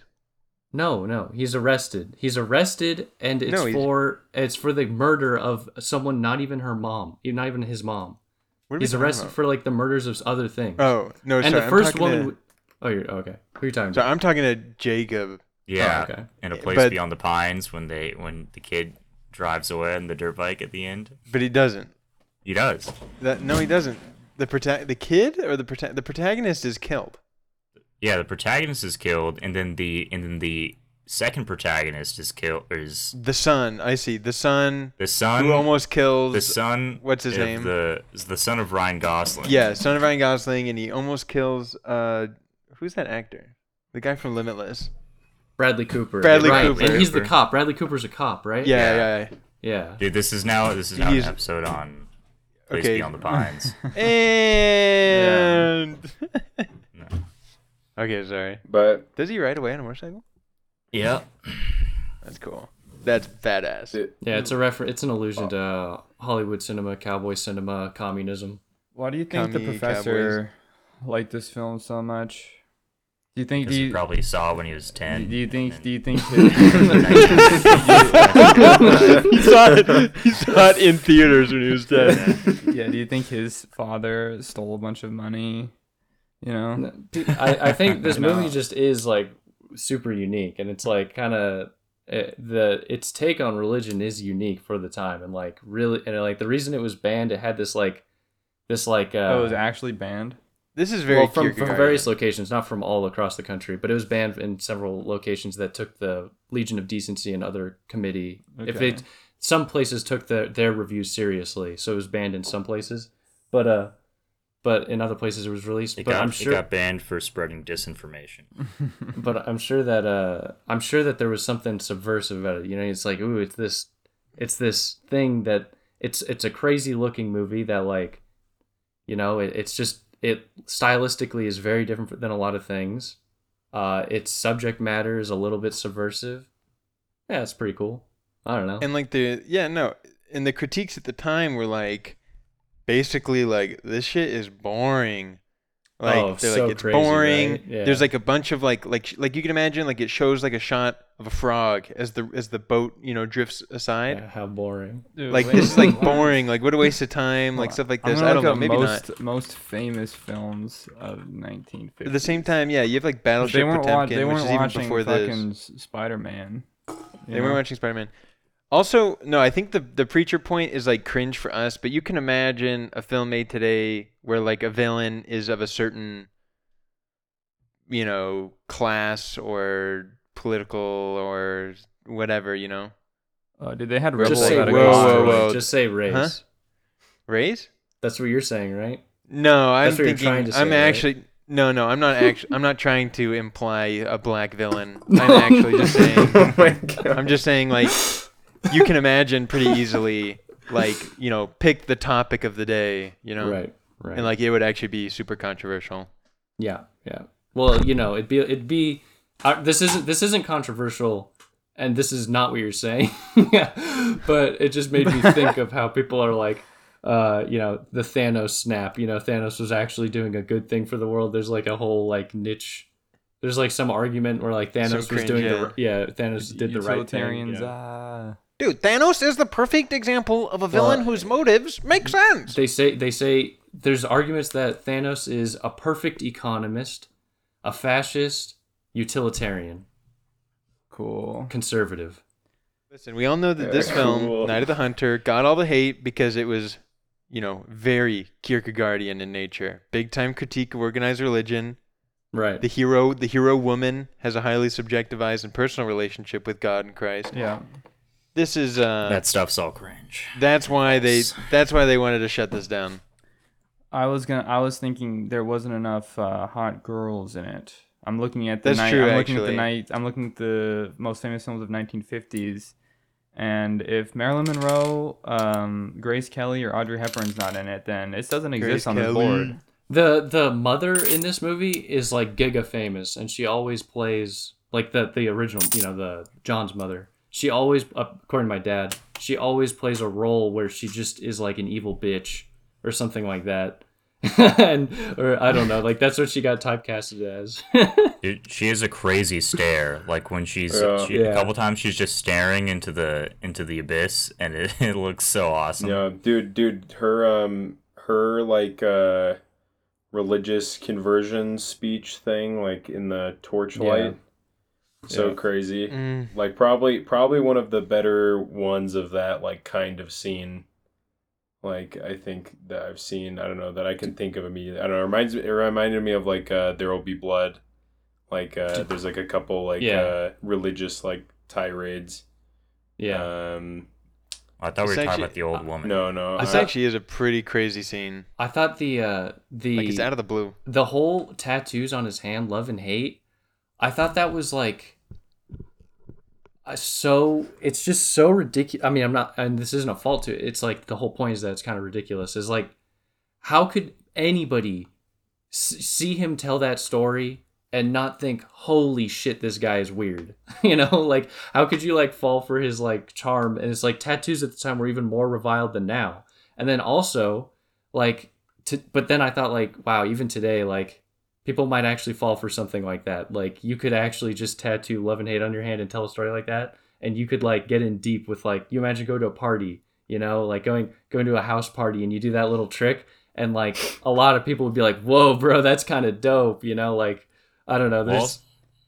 No, no, he's arrested. He's arrested, and it's No, for it's for the murder of someone, not even her mom, not even his mom. What are we He's arrested about? for like the murders of other things. Oh no! and sorry, the I'm first woman. To, Oh, you're oh, okay. Who are you talking sorry, about? I'm talking to Jacob. Yeah, oh, okay. and a place But- beyond the pines when they when the kid drives away on the dirt bike at the end. But he doesn't. He does. That no, he doesn't. The prota- the kid or the prota- the protagonist is killed. Yeah, the protagonist is killed, and then the and then the second protagonist is killed. Is The son, I see. The son the son who almost kills. the son? what's his name? The is the son of Ryan Gosling. yeah, son of Ryan Gosling, and he almost kills. Uh, who's that actor? The guy from Limitless. Bradley Cooper. Bradley right. Cooper. And he's the cop. Bradley Cooper's a cop, right? Yeah, Yeah. yeah. Yeah. Dude, this is now this is now He's- an episode on Place Okay. Beyond the Pines. (laughs) And. No. (laughs) okay, sorry. But Does he ride away on a motorcycle? yeah. That's cool. That's badass. it, Yeah, it's a refer- It's an allusion to uh, Hollywood cinema, cowboy cinema, communism. Why do you think the Commie professor liked this film so much? Do you think? Do Because he you, probably saw when he was ten. do you think? and Do you think? he saw it. (laughs) He saw it in theaters when he was dead. yeah. Do you think his father stole a bunch of money? You know. I, I (laughs) think this You know? movie just is like super unique, and it's like kind of the its take on religion is unique for the time, and like really, and like the reason it was banned, it had this like this like uh, oh, it was actually banned. This is very well from, from various locations, not from all across the country, but it was banned in several locations that took the Legion of Decency and other committee. If Okay. it some places took the their reviews seriously, so it was banned in some places, but uh, but in other places it was released. It but got, I'm it sure, got banned for spreading disinformation. (laughs) but I'm sure that uh, I'm sure that there was something subversive about it. You know, it's like ooh, it's this, it's this thing that it's it's a crazy looking movie that like, you know, it, it's just it stylistically is very different than a lot of things. Uh, its subject matter is a little bit subversive. Yeah, it's pretty cool. I don't know. and like the yeah no, and the critiques at the time were like, basically like this shit is boring. Like Oh, they're so like it's crazy, boring. right? Yeah. There's like a bunch of like like like you can imagine like it shows like a shot of a frog as the as the boat you know drifts aside. Yeah, how boring. Dude, Like wait, this is like boring. Like what a waste of time. Like stuff like this. I don't know. Maybe most, not. Most famous films of 1950. At the same time, yeah, you have like Battleship they weren't, wa- Potemkin, which is even before fucking this. S- Spider-Man. They weren't watching Spider Man. Also, no, I think the the preacher point is like cringe for us, but you can imagine a film made today where like a villain is of a certain, you know, class or political or whatever, you know, Uh, dude, they had Rebel Just say Without a race. A Whoa, whoa, whoa. Just say race. Huh? raise. That's what you're saying, right? No, I'm That's what you're thinking. trying to say, I'm right? actually. No, no, I'm not actually. I'm not trying to imply a black villain. (laughs) I'm actually just saying. (laughs) oh my god. I'm just saying, like, you can imagine pretty easily, like, you know, pick the topic of the day, you know, Right. Right. and like it would actually be super controversial. Yeah, yeah. Well, you know, it'd be it'd be uh, this isn't this isn't controversial, and this is not what you're saying. yeah, (laughs) but it just made me (laughs) think of how people are like, uh, you know, the Thanos snap. You know, Thanos was actually doing a good thing for the world. There's like a whole like niche. There's like some argument where like Thanos was cringe, doing yeah. the yeah Thanos did the right thing. you Utilitarians. know. ah. Dude, Thanos is the perfect example of a villain Well, whose motives make sense. They say they say there's arguments that Thanos is a perfect economist, a fascist, utilitarian, cool. conservative. Listen, we all know that this film, cool. Night of the Hunter, got all the hate because it was, you know, very Kierkegaardian in nature. Big time critique of organized religion. Right. The hero, the hero woman, has a highly subjectivized and personal relationship with God and Christ. Yeah. This is uh, that stuff's all cringe. that's why they that's why they wanted to shut this down. I was gonna. I was thinking there wasn't enough uh, hot girls in it. I'm looking at the That's night. true, I'm looking at actually. the night. I'm looking at the most famous films of 1950s, and if Marilyn Monroe, um, Grace Kelly, or Audrey Hepburn's not in it, then it doesn't Grace exist on the Kelly. board. The the mother in this movie is like giga famous, and she always plays like the the original, you know, the John's mother. She always, according to my dad, she always plays a role where she just is like an evil bitch or something like that. (laughs) and or I don't know, like that's what she got typecasted as. (laughs) Dude, she has a crazy stare. Like when she's Yeah. she, Yeah. a couple times she's just staring into the into the abyss, and it, (laughs) it looks so awesome. Yeah, dude, dude, her um her like uh religious conversion speech thing like in the torchlight. So Yeah. crazy. Mm, Like probably probably one of the better ones of that like kind of scene. Like I think that I've seen, I don't know, that I can think of immediately. I don't know, it reminds me it reminded me of like uh There Will Be Blood. Like uh there's like a couple like Yeah. uh religious like tirades. yeah, Um I thought we It's were talking about the old woman. no, no. this uh, actually is a pretty crazy scene. I thought the uh the Like it's out of the blue. the whole tattoos on his hand, love and hate. I thought that was like so. It's just so ridiculous. I mean, I'm not, and this isn't a fault to it. It's like the whole point is that it's kind of ridiculous. Is like, how could anybody see him tell that story and not think, "Holy shit, this guy is weird"? (laughs) you know, like how could you like fall for his like charm? And it's like tattoos at the time were even more reviled than now. And then also, like to, but then I thought like, wow, even today, like people might actually fall for something like that. Like you could actually just tattoo love and hate on your hand and tell a story like that, and you could like get in deep with like you imagine go to a party, you know, like going going to a house party and you do that little trick, and like a lot of people would be like, whoa, bro, that's kind of dope, you know, like I don't know, there's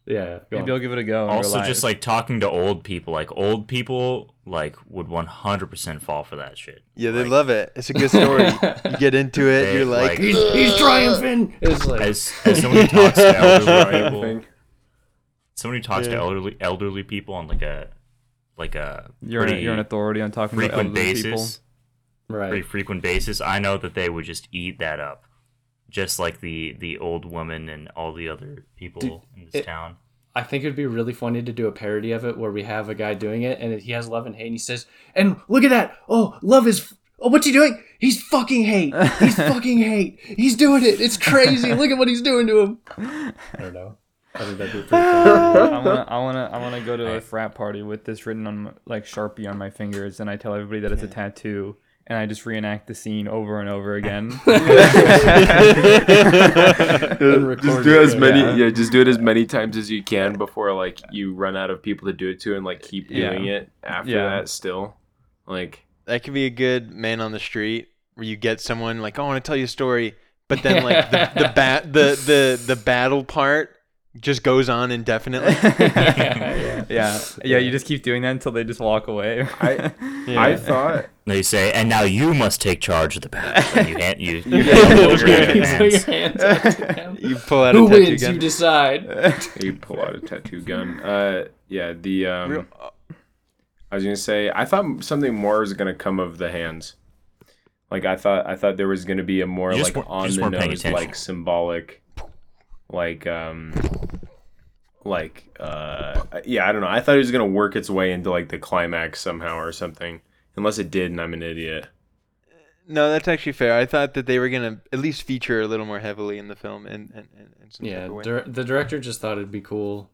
yeah, Maybe on. I'll give it a go. also just like talking to old people, like old people, like would 100% fall for that shit. Yeah, they Like, love it. It's a good story. (laughs) you get into it, They, you're like, like- he's, he's triumphing. It's like As (laughs) as (laughs) someone who talks to elderly people, thing. someone who talks to elderly elderly people on like a like a you're an, pretty you're an authority on talking about frequent elderly basis, people. right. pretty frequent basis, I know that they would just eat that up, just like the the old woman and all the other people Dude, in this it- town. I think it'd be really funny to do a parody of it where we have a guy doing it and he has love and hate and he says, "And look at that! Oh, love is oh, what's he doing? He's fucking hate. He's (laughs) fucking hate. He's doing it. It's crazy. Look at what he's doing to him." (laughs) I don't know. I think that'd be pretty (laughs) funny. I wanna, I wanna, I wanna go to a frat party with this written on like Sharpie on my fingers, and I tell everybody that it's a tattoo, and I just reenact the scene over and over again. (laughs) And just do it as many yeah. yeah. just do it as many times as you can before like you run out of people to do it to and like keep Yeah. doing it after Yeah. that still like that could be a good man on the street where you get someone like, oh, I want to tell you a story, but then like the (laughs) the bat the the the battle part just goes on indefinitely. (laughs) (laughs) yeah. yeah, yeah. You just keep doing that until they just walk away. I (laughs) Yeah. I thought They say, and now you must take charge of the battle. And you hand you, you hand You put your hands. hands up to him. you pull out Who a tattoo wins? gun. You decide. you pull out a tattoo gun. Uh yeah, the um Real- I was gonna say I thought something more was gonna come of the hands. Like I thought I thought there was gonna be a more like on the weren't nose like symbolic like um like uh yeah, I don't know. I thought it was gonna work its way into like the climax somehow or something. Unless it did and I'm an idiot. no, that's actually fair. I thought that they were gonna at least feature a little more heavily in the film, and and, and, and some Yeah, type of way. dir- the director just thought it'd be cool,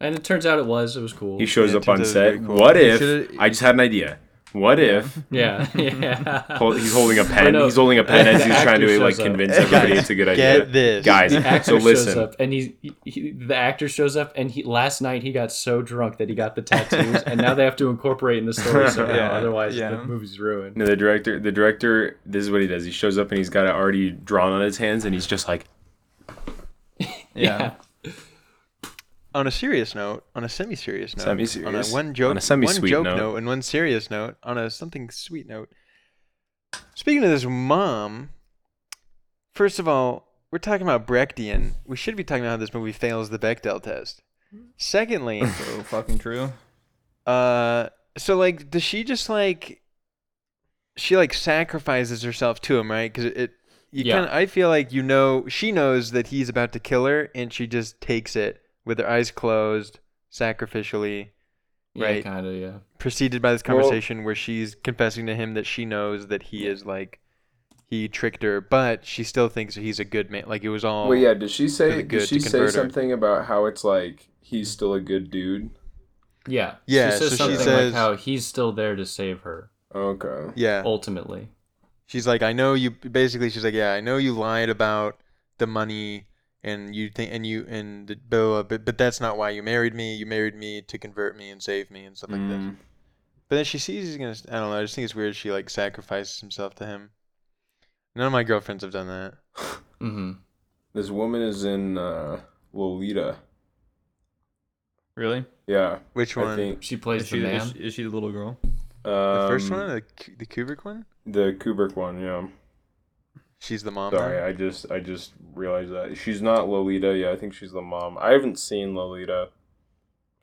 and it turns out it was. It was cool. He shows Yeah, up on set. cool. What He if I just had an idea. What if (laughs) Yeah, (laughs) yeah. Hol- he's holding a pen? know. He's holding a pen (laughs) as he's trying to like shows up. convince everybody Guys, it's a good Get idea. this, Guys, the actor so shows listen. up, and he, he, the actor shows up, and he last night he got so drunk that he got the tattoos, and now they have to incorporate in the story somehow. Yeah, Otherwise, yeah. the movie's ruined. No, the director. The director. This is what he does. He shows up and he's got it already drawn on his hands, and he's just like, yeah. On a serious note, on a semi-serious note, Semi-serious. on a one joke, On a semi-sweet one joke note. note, and one serious note, on a something sweet note. Speaking of this mom, first of all, we're talking about Brechtian. We should be talking about how this movie fails the Bechdel test. Secondly, So fucking true. uh, so like, does she just like, she like sacrifices herself to him, right? Because it, it, you Yeah. kind of, I feel like you know, she knows that he's about to kill her, and she just takes it with her eyes closed, sacrificially, Yeah, Right. kind of. Yeah. preceded by this Well- conversation where she's confessing to him that she knows that he is like, he tricked her, but she still thinks he's a good man. Like it was all. "Well, yeah." Did she say? the good Did she say convert her. something about how it's like he's still a good dude? Yeah. Yeah, She says so she something says- like how he's still there to save her Okay. Yeah. ultimately. she's like, I know you. Basically, she's like, yeah, I know you lied about the money, and you think, and you and the bill, but but that's not why you married me. You married me to convert me and save me and stuff like this. Mm. But then she sees he's gonna. I don't know. I just think it's weird. She like sacrifices himself to him. None of my girlfriends have done that. (laughs) Mm-hmm. This woman is in uh, Lolita. Really? Yeah, Which one? I one? think She plays Is the she, man. is, she, is she the little girl? the first um, one, the the Kubrick one. the Kubrick one. Yeah. She's the mom. Sorry, now? I just I just realized that she's not Lolita. Yeah, I think she's the mom. I haven't seen Lolita,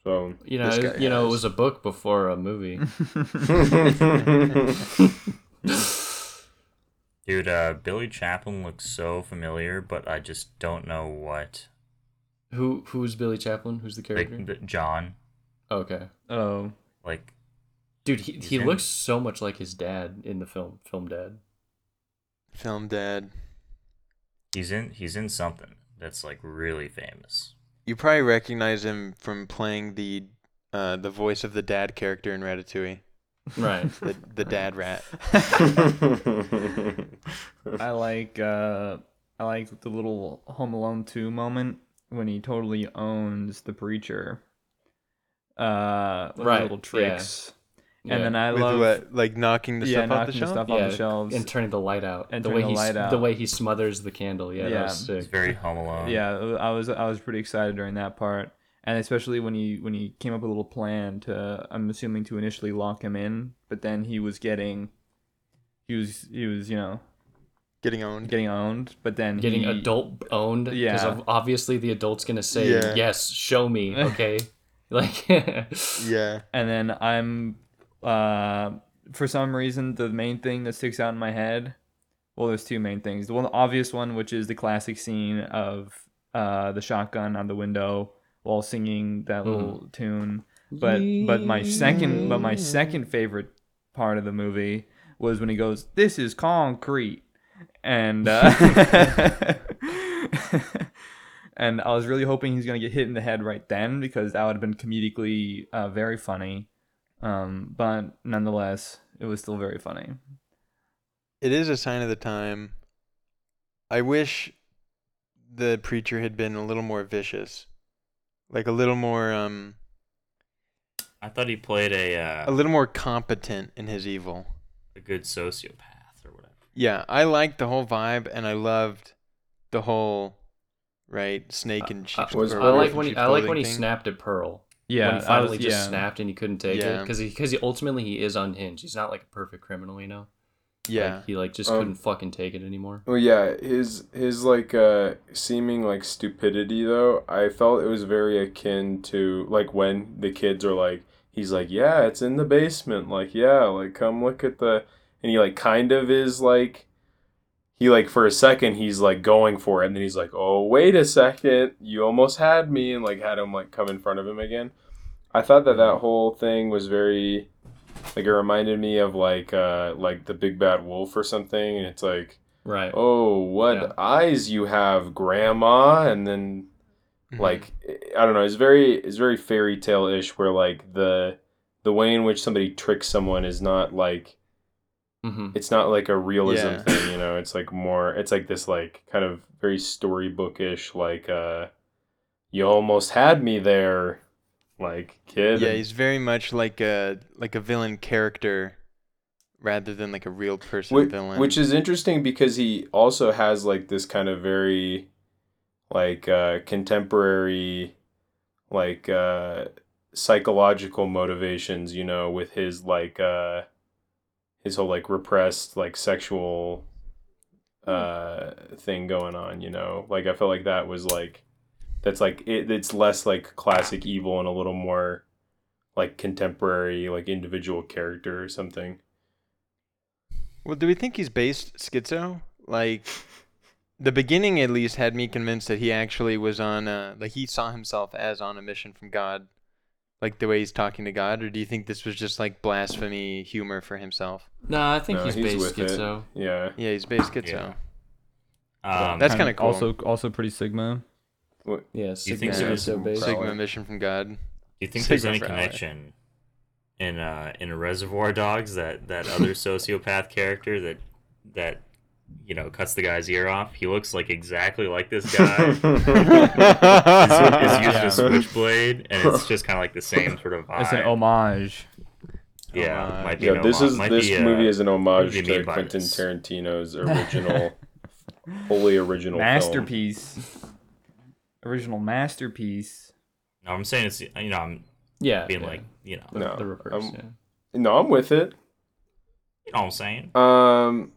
so you know, it- you know, it was a book before a movie. (laughs) (laughs) Dude, uh, Billy Chapin looks so familiar, but I just don't know what. Who who's Billy Chapin? Who's the character? the- John, okay, oh, like dude, he, he in- looks so much like his dad in the film Film Dad. Film dad. he's in he's in something that's like really famous. You probably recognize him from playing the uh, the voice of the dad character in Ratatouille, Right. the the dad rat. (laughs) I like uh, I like the little Home Alone two moment when he totally owns the preacher. Uh, Right, little tricks, Yeah. And then I With love what, like knocking the yeah, stuff off the knocking shelf. stuff yeah, off the shelves. and turning the light out. And the turning way the he light the out. way he smothers the candle. Yeah, Yeah. that was It's sick. very Home Alone. yeah, I was I was pretty excited during that part, and especially when he when he came up with a little plan to I'm assuming to initially lock him in, but then he was getting, he was he was you know Getting owned. getting owned, but then Getting he, adult owned. Yeah. Because obviously the adult's gonna say Yeah. yes, show me. (laughs) Okay. like. (laughs) Yeah. and then I'm uh for some reason the main thing that sticks out in my head well there's two main things. The one the obvious one which is the classic scene of uh the shotgun on the window while singing that little tune. But but my second but my second favorite part of the movie was when he goes this is concrete. And uh (laughs) and I was really hoping he's gonna get hit in the head right then because that would have been comedically uh, very funny. Um, but nonetheless, it was still very funny. It is a sign of the time. I wish the preacher had been a little more vicious, like a little more um I thought he played a a uh, little more competent in his evil. a good sociopath or whatever. Yeah, I liked the whole vibe, and I loved the whole right snake and sheep. was- I or like when he I like when he thing. snapped at Pearl. Yeah, when he finally was- just yeah. snapped and he couldn't take it Yeah. because he because he ultimately he is unhinged. He's not like a perfect criminal, you know. Yeah, Like, he like just Um, couldn't fucking take it anymore. Well, yeah, his his like uh seeming like stupidity though. I felt it was very akin to like when the kids are like, he's like, yeah, it's in the basement. Like, yeah, like come look at the, and he like kind of is like, he like for a second he's like going for it, and then he's like, oh wait a second, you almost had me, and like had him like come in front of him again. I thought that that whole thing was very, like it reminded me of like uh like the big bad wolf or something, and it's like Right. oh what Yeah. eyes you have grandma and then Mhm. like i don't know it's very it's very fairy tale-ish where like the the way in which somebody tricks someone is not like hmm it's not like a realism Yeah. thing you know it's like more it's like this like kind of very storybookish like uh you almost had me there like kid yeah, he's very much like a like a villain character, rather than like a real person Which, villain. which is interesting because he also has like this kind of very like uh contemporary like uh psychological motivations, you know, with his like uh his whole like repressed like sexual uh thing going on, you know. Like I felt like that was like that's like it, it's less like classic evil and a little more like contemporary like individual character or something. Well, do we think he's based schizo? Like, the beginning at least had me convinced that he actually was on, uh, like he saw himself as on a mission from God, like the way he's talking to God. Or do you think this was just like blasphemy humor for himself? No, I think No, he's, he's based with it. Yeah. Yeah, he's based schizo. Yeah. Um, That's Kind kinda cool. Also, also pretty Sigma. Yeah, you Sigma think so? schizo Sigma mission from God. Do you think there's any connection in uh in a Reservoir Dogs that that other (laughs) sociopath character that that you know cuts the guy's ear off. He looks like exactly like this (laughs) guy. He's, he's using a switchblade, and it's just kind of like the same sort of vibe. It's an homage. yeah, homage. might be yeah, this homage- is might this be, uh, movie is an homage to Quentin this. Tarantino's (laughs) original, fully original film. Masterpiece. Original masterpiece. No, I'm saying it's you know I'm Yeah, being yeah. like you know No, the reverse. I'm- yeah. no, I'm with it. you know what I'm saying. Um,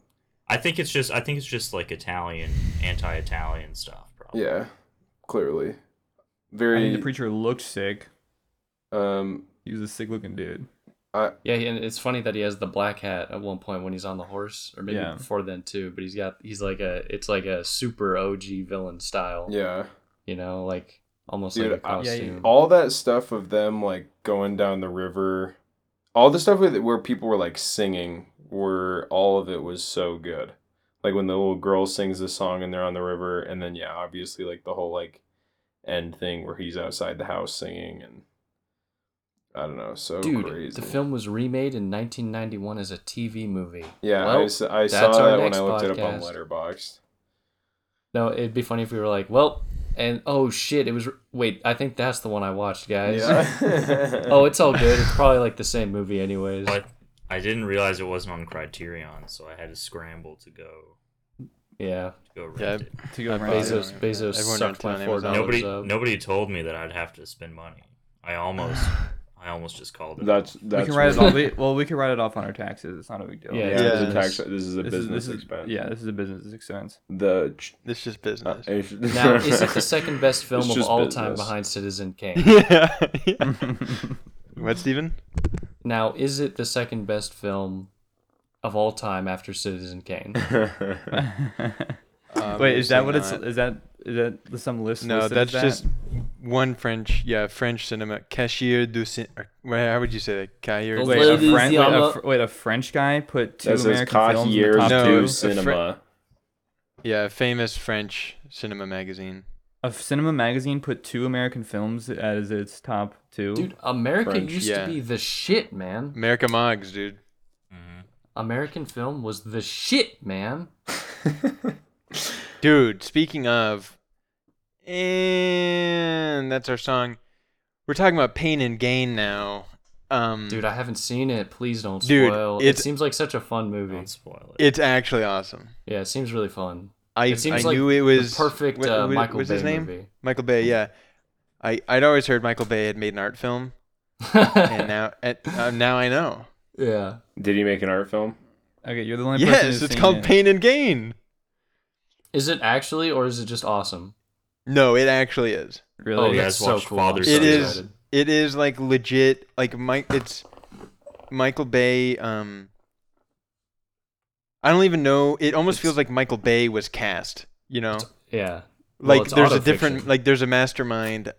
I think it's just I think it's just like Italian anti-Italian stuff. Probably. yeah, clearly, I very. mean, the preacher looked sick. um, He was a sick looking dude. I Yeah, and it's funny that he has the black hat at one point when he's on the horse, or maybe Yeah. before then too. But he's got he's like a it's like a super OG villain style. yeah, You know, like almost Dude, like a I- yeah, costume. all that stuff of them like going down the river, all the stuff with where people were like singing, were all of it was so good. Like when the little girl sings the song and they're on the river, and then yeah, obviously like the whole like end thing where he's outside the house singing and I don't know, so Dude, crazy. the film was remade in 1991 as a TV movie. yeah, I, Well, s- I that's saw our that when I looked it up on podcast. Letterboxd. No, it'd be funny if we were like, well, and oh shit, it was. Wait, I think that's the one I watched, guys. Yeah. (laughs) oh, it's all good. It's probably like the same movie, anyways. But I didn't realize it wasn't on Criterion, so I had to scramble to go Yeah, to go rent Yeah, it. To go rent Bezos, it. Bezos Everyone sucked my four Amazon. dollars Nobody up. nobody told me that I'd have to spend money. I almost (sighs) I almost just called it. That's We that's can write it off. We, well, we can write it off on our taxes. It's not a big deal. Yeah, Yeah, Yeah. this is a tax. This is a This is, business this is, expense. Yeah, this is a business expense. The This is just uh, business. Now, is it (laughs) the second best film of just all time behind Citizen Kane? (laughs) yeah. (laughs) what, Steven? Now, is it the second best film of all time after Citizen Kane? (laughs) Wait, is that what it's? Is that is that some list? No, that's as just one French. Yeah, French cinema. Cashier du cin. or- How would you say that? Cahier. Wait, du- a, Ladies, Fran- wait, a, Fr- wait, a French guy put two that says American films in the top No, two. a Fr- Cinema. Yeah, a famous French cinema magazine. A cinema magazine put two American films as its top two. Dude, America French, used yeah. to be the shit, man. America Mogs, dude. Mhm. American film was the shit, man. (laughs) Dude, speaking of, and that's our song. We're talking about pain and gain now. Um, Dude, I haven't seen it. Please don't Dude, spoil. it it's- seems like such a fun movie. Don't spoil it. it's actually awesome. Yeah, it seems really fun. I, It seems I like knew it was the perfect what- uh, what- Michael what's Bay his name? movie. Michael Bay. Yeah, I I'd always heard Michael Bay had made an art film, and (laughs) now and, uh, now I know. yeah. Did he make an art film? Okay, you're the only person Yes, who's it's called it. Pain and Gain. Is it actually, or is it just awesome? No, it actually is. Really? Oh, you that's so cool. Father I'm so It is. excited. It is like legit. Like Mike, it's Michael Bay. Um, I don't even know. It almost It's- feels like Michael Bay was cast. You know, Yeah. Well, like it's there's a different, like there's a mastermind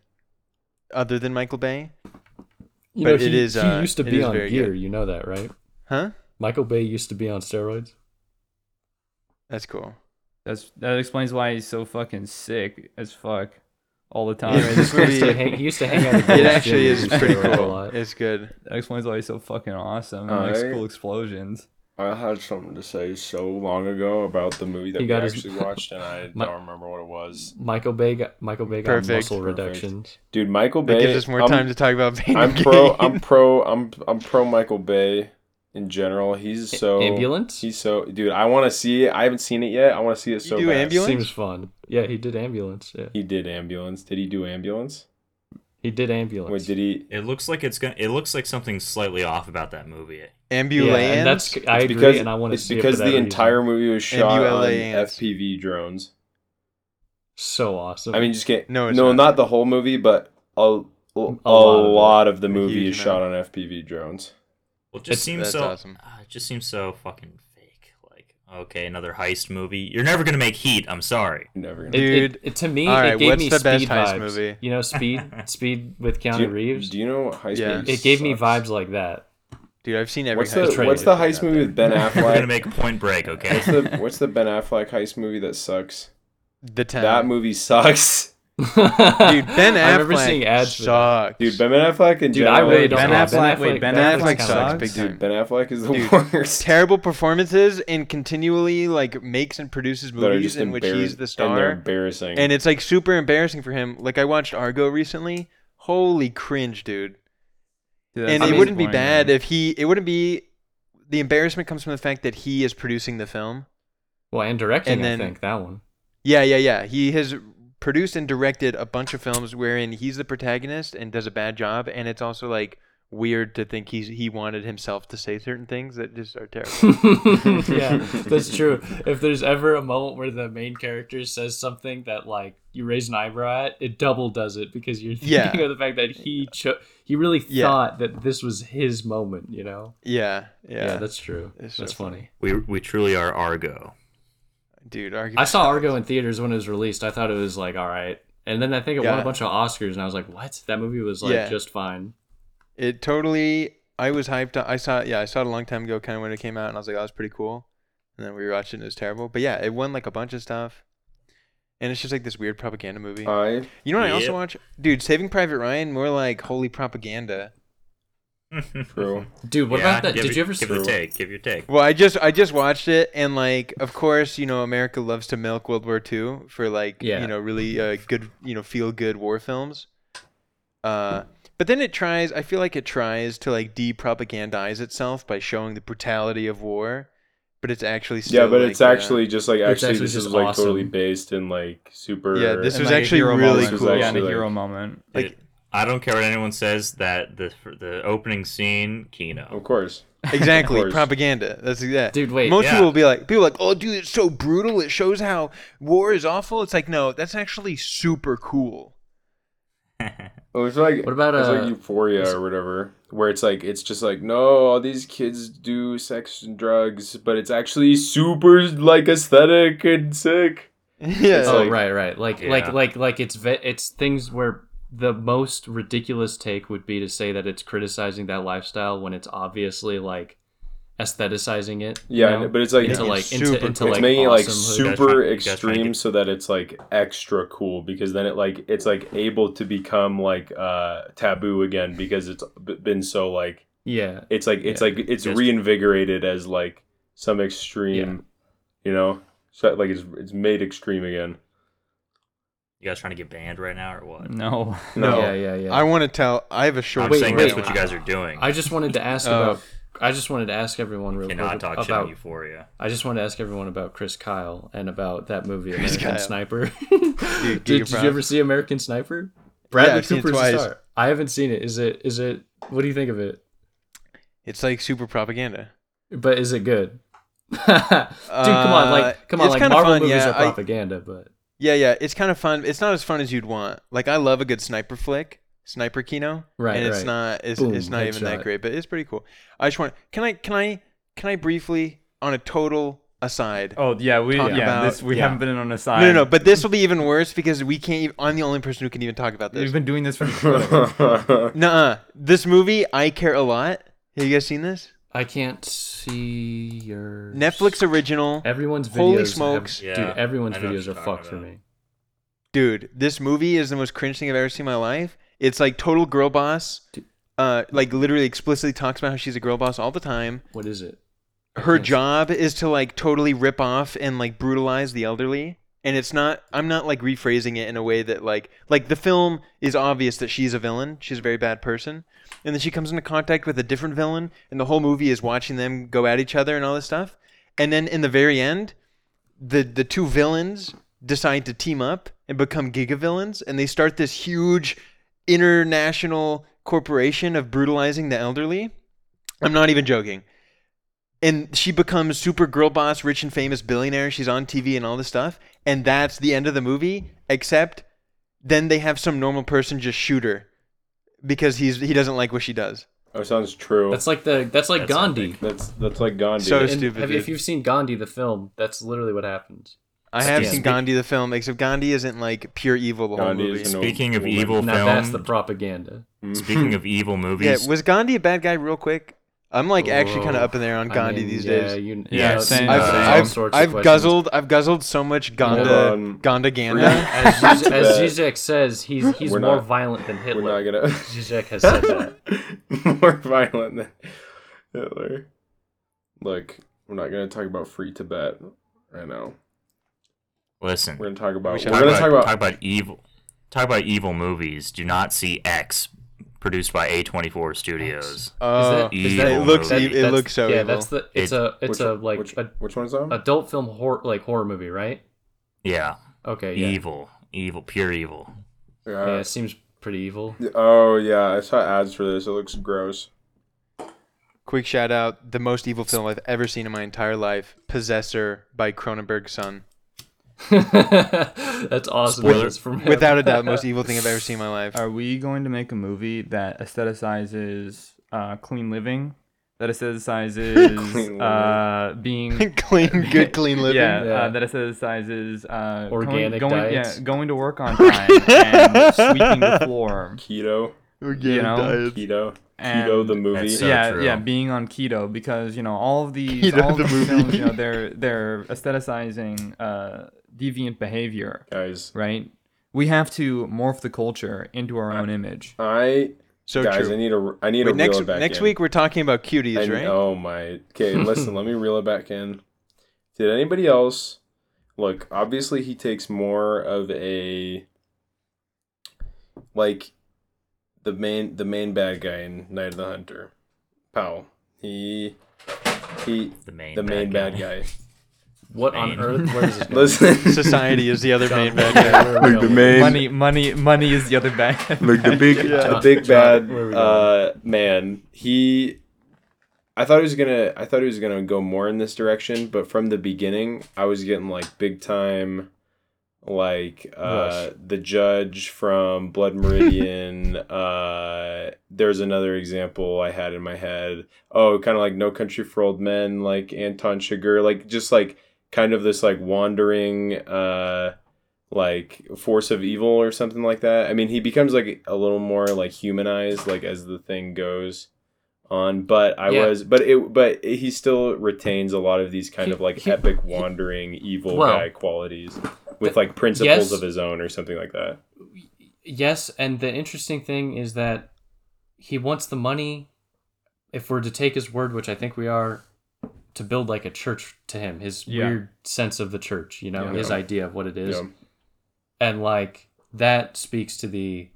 other than Michael Bay, You But know, it he, is, he uh, used to be on gear. good. You know that, right? huh? Michael Bay used to be on steroids. That's cool. That's that explains why he's so fucking sick as fuck all the time. Yeah, this he, used to movie- hang, he used to hang out. At (laughs) It actually Gym is pretty steroids a cool. lot. It's good. that explains why he's so fucking awesome. And Alright. makes cool explosions. I had something to say so long ago about the movie that He we got his- actually watched, and I (laughs) My- don't remember what it was. Michael Bay got Michael Bay got Perfect. muscle Perfect. reductions. Dude, Michael That Bay. gives us more I'm- time to talk about Pain I'm pro. (laughs) I'm pro. I'm I'm pro Michael Bay in general. He's so Ambulance He's so dude. I want to see it. I haven't seen it yet. I want to see it so do bad. Ambulance? seems fun. Yeah, he did ambulance. Yeah, He did ambulance. Did he do ambulance? He did ambulance. Wait, did he? It looks like it's gonna. It looks like something slightly off about that movie. Ambulance. Yeah, and that's I It's agree, because and I want to it's see because it the that entire reason. movie was shot on FPV drones. so awesome. I mean, just get No, no, it's no, not. not. the whole movie, but a a, a lot lot, of of, the A movie huge is shot on FPV drones. Well, it just It's- seems so. awesome. uh, it just seems so fucking fake. Like, okay, another heist movie. You're never gonna make Heat. I'm sorry. Never gonna. Dude, it, it- to me, all right, it gave what's me the speed best heist vibes. movie? You know, Speed, (laughs) Speed with Keanu do, you, Reeves. do you know what heist Yeah. it gave me vibes like that. Dude, I've seen every What's heist the What's the heist movie there. with Ben (laughs) Affleck? We're gonna make Point Break. Okay. what's the What's the Ben Affleck heist movie that sucks? The Town. That movie sucks. Dude, Ben Affleck. (laughs) I remember Affleck seeing ads for that. sucks. Dude, Ben Affleck and Dude, I really don't Ben know. Affleck- wait, Ben Ben Affleck Affleck sucks sucks? big. Dude, Ben Affleck is the Dude, worst. Terrible performances and continually like makes and produces movies just in which he's the And they're star. embarrassing. And it's like super embarrassing for him. Like I watched Argo recently. Holy cringe, dude. Dude, and it wouldn't be bad man. if he it wouldn't be the embarrassment comes from the fact that he is producing the film. well, and directing, And then- I think that one. Yeah, yeah, yeah. He has produced and directed a bunch of films wherein he's the protagonist and does a bad job and it's also like weird to think he's he wanted himself to say certain things that just are terrible. (laughs) yeah, (laughs) that's true. If there's ever a moment where the main character says something that like you raise an eyebrow at, it double does it because you're thinking Yeah. of the fact that he cho- he really Yeah. thought that this was his moment. You know? yeah, yeah. that's true. It's so that's funny. We we truly are Argo. Dude, Argo I saw Argo (laughs) in theaters when it was released. I thought it was like all right, and then I think it won a bunch of Oscars, and I was like, what? That movie was like Yeah. just fine. It totally. I was hyped. on- I saw. Yeah, I saw it a long time ago, kind of when it came out, and I was like, "Oh, was pretty cool." And then we watched it, and it was terrible. But yeah, it won like a bunch of stuff, and it's just like this weird propaganda movie. I you know what I also Yep. watch, dude? Saving Private Ryan, more like holy propaganda. True. (laughs) Dude, what Yeah, about that? give Did it- you ever give see? your take? Give your take. Well, I just I just watched it, and like, of course, you know, America loves to milk World War II for like, Yeah. you know, really uh, good, you know, feel good war films. Uh, but then it tries. I feel like it tries to like de-propagandize itself by showing the brutality of war, but it's actually still Yeah, but like, it's uh, actually just like actually actually this just is like totally based in like super. Yeah, this And, was like, actually really moment. cool. Yeah, and a hero like- moment. like It- I don't care what anyone says that the the opening scene, Kino. Of course. (laughs) exactly course. propaganda. That's that. Dude, wait. Most yeah. people will be like, people are like, oh, dude, it's so brutal. It shows how war is awful. It's like, no, that's actually super cool. (laughs) Oh, it's like What about, it's uh, like Euphoria or whatever, where it's like it's just like no, all these kids do sex and drugs, but it's actually super like aesthetic and sick. (laughs) yeah. oh like- right, right. Like like like like it's ve- it's things where the most ridiculous take would be to say that it's criticizing that lifestyle when it's obviously like aestheticizing it. you Yeah, know? but it's like into it's like into, super into cool. it's like making it like awesome hood. You guys try- super you guys try and extreme get- so that it's like extra cool because then it like it's like able to become like uh taboo again because it's been so like Yeah. it's like it's Yeah. like it's Yes. reinvigorated as like some extreme you know so like it's it's made extreme again You guys trying to get banned right now or what? No. no (laughs) Yeah, yeah, yeah. I want to tell. I have a short. I'm Wait, saying wait, that's what you guys are doing. I just wanted to ask (laughs) Oh. about. I just wanted to ask everyone real cannot quick talk about. on Euphoria. I just wanted to ask everyone about Chris Kyle and about that movie Chris American Kyle. Sniper. (laughs) Dude, did, did you ever see American Sniper? Bradley I've seen it Cooper's the twice. star. I haven't seen it. Is it? Is it? What do you think of it? It's like super propaganda. But is it good? Dude, come on, Uh, like, come on, like kinda Marvel fun, movies yeah, are I- propaganda, but Yeah, yeah. It's kind of fun. It's not as fun as you'd want. Like I love a good sniper flick, sniper kino. Right, And it's right. not. It's, Boom, it's not even that great, but it's pretty cool. I just want. Can I? Can I? Can I briefly on a total aside? Oh yeah, we yeah about- this we yeah. haven't been on a side. no, no, no. But this will be even worse because we can't. Even, I'm the only person who can even talk about this. we've been doing this for. (laughs) (laughs) Nuh-uh. This movie, I care a lot. Have you guys seen this? I can't see your Netflix original. Everyone's videos. Holy have- smokes. Yeah, dude! Everyone's I know what videos you're are talking fucked for me. Dude, this movie is the most cringe thing I've ever seen in my life. It's like total girl boss. Dude. Uh, like literally explicitly talks about how she's a girl boss all the time. What is it? I Her can't see- job is to like totally rip off and like brutalize the elderly. And it's not I'm not like rephrasing it in a way that like like the film is obvious that she's a villain. She's a very bad person. And then she comes into contact with a different villain and the whole movie is watching them go at each other and all this stuff. And then in the very end, the the two villains decide to team up and become giga villains and they start this huge international corporation of brutalizing the elderly. I'm not even joking. And she becomes super girl boss, rich and famous billionaire. She's on TV and all this stuff. And that's the end of the movie, except then they have some normal person just shoot her because he's he doesn't like what she does. oh, sounds true. That's like the that's like That's Gandhi. epic. that's that's like Gandhi. So And stupid, have- dude. if you've seen Gandhi the film, that's literally what happens. I have Yeah. seen Gandhi the film, except Gandhi isn't like pure evil the whole movie. is Speaking of evil woman. Now film, that's the propaganda. Mm-hmm. speaking (laughs) of evil movies, Yeah, movies, was Gandhi a bad guy? Real quick, I'm like actually kind of up in there on I Gandhi mean, these yeah, days. You, Yeah, it's, same, uh, I've same. I've, sorts of I've guzzled I've guzzled so much Hold Ganda on. Ganda Ganda. As, Zizek- as Zizek says, he's he's We're more not- violent than Hitler. We're Hitler. not gonna. Zizek has said that. (laughs) More violent than Hitler. Look, we're not gonna talk about free Tibet right now. Listen, We're gonna talk about. We We're should gonna talk, talk about, about. talk about evil. Talk about evil movies. Do not see X, produced by A24 Studios. Oh, is that- it looks that- e- it looks so evil. yeah, evil. that's the it's It- a it's which, a like which, a which one's that? adult film horror like horror movie, right? Yeah, Okay, yeah. evil, evil, pure evil. Yeah. Yeah, it seems pretty evil. Oh yeah, I saw ads for this. It looks gross. Quick shout out: the most evil film I've ever seen in my entire life, Possessor by Cronenberg's son. (laughs) That's awesome. Spoiler- That's from. Without a doubt, most (laughs) evil thing I've ever seen in my life. Are we going to make a movie that aestheticizes uh, clean living? That aestheticizes (laughs) Clean uh, being clean, good, clean living. Yeah, Yeah. Uh, that aestheticizes uh, Organic going, going, diets. Yeah, going to work on time and sweeping the floor. Keto. You know? Keto. And Keto the movie. So yeah, true. yeah, being on keto because you know all of these, Keto all of the these movie. films, you know, (laughs) they're they're aestheticizing uh, deviant behavior, Guys, right? We have to morph the culture into our own image. I So guys, true. I need a. I need Wait, to next reel it back next in. week we're talking about cuties, I- right? Oh my. Okay, (laughs) listen. let me reel it back in. Did anybody else look? Obviously, he takes more of a like the main the main bad guy in Night of the Hunter, Powell. He he The main the main bad guy. What on earth? Where is this? (laughs) Listen, Society is the other main bad guy. where are we Look, the main- Money, money, money is the other bad. Like the big, Yeah. the big John, bad where are we uh, man. He, I thought he was gonna. I thought he was gonna go more in this direction, but from the beginning, I was getting like big time, like uh, the judge from Blood (laughs) Meridian. uh, there's another example I had in my head. Oh, kind of like No Country for Old Men, like Anton Chigurh, like just like kind of this like wandering. uh like force of evil or something like that. I mean, he becomes like a little more like humanized like as the thing goes on. But I Yeah. was, but it, but he still retains a lot of these kind He- of like he- epic wandering evil Well, guy qualities with th- like principles yes. of his own or something like that. Yes, and the interesting thing is that he wants the money. If we're to take his word, which I think we are, to build like a church to him, his Yeah. weird sense of the church, you know, Yeah. his idea of what it is, Yeah. and like that speaks to the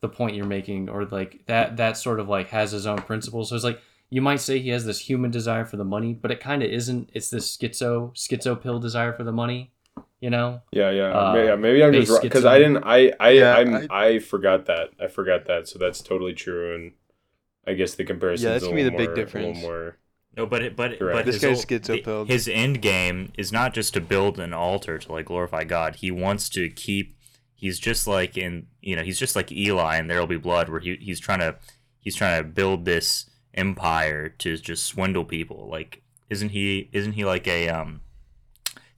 the point you're making, or like that that sort of like has his own principles. So it's like you might say he has this human desire for the money, but it kind of isn't. It's this schizo schizo pill desire for the money, you know. Yeah, yeah, Uh, May- yeah. Maybe I'm just base because I didn't. I I Yeah, I'm, I, forgot that. I forgot that. So that's totally true. And I guess the comparison. Yeah, that's is gonna be little the big difference. More. No, but it, but Correct. but This his guy's ul- schizo-pilled. His end game is not just to build an altar to like glorify God. He wants to keep. He's just like in you know he's just like Eli and There'll Be Blood, where he he's trying to he's trying to build this empire to just swindle people. Like isn't he isn't he like a um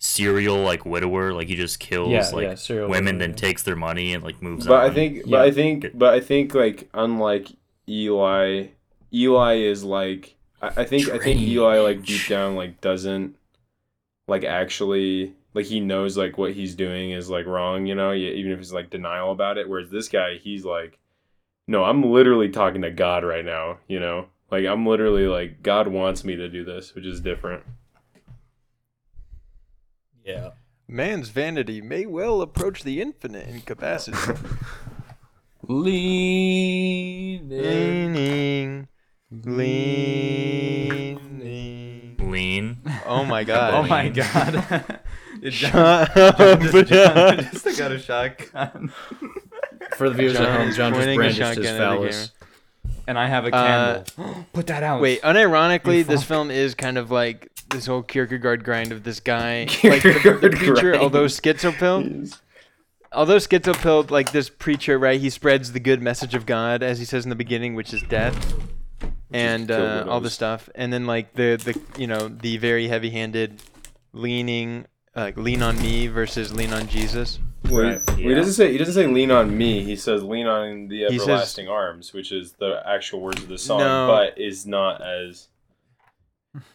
serial like widower? Like he just kills Yeah, like yeah, women, widower, then yeah. takes their money and like moves on. But on. I think, Yeah. but I think, but I think, like unlike Eli, Eli is like I, I think I think Eli like deep down like doesn't like actually like he knows like what he's doing is like wrong, you know, y- even if he's like denial about it. Whereas this guy, he's like, no, I'm literally talking to God right now, you know, like I'm literally like God wants me to do this, which is different. Yeah. Man's vanity may well approach the infinite in capacity. (laughs) Lean. leaning, leaning. Lean. Oh my god. (laughs) oh my god. (laughs) John, John just, John John. just got a shotgun. For the viewers at home, John just pointing brandished his shotgun phallus. And I have a Uh, candle. (gasps) Put that out. Wait, unironically, this film is kind of like this whole Kierkegaard grind of this guy. (laughs) like the, the Kierkegaard preacher, grind. although schizopilled, although schizopilled, like this preacher, right? He spreads the good message of God, as he says in the beginning, which is death, and kill uh, all the stuff. And then like the the you know the very heavy-handed leaning, like lean on me versus lean on Jesus. Wait, Right, he doesn't say he doesn't say lean on me. He says lean on the He says- everlasting arms, which is the actual words of the song, No. but is not as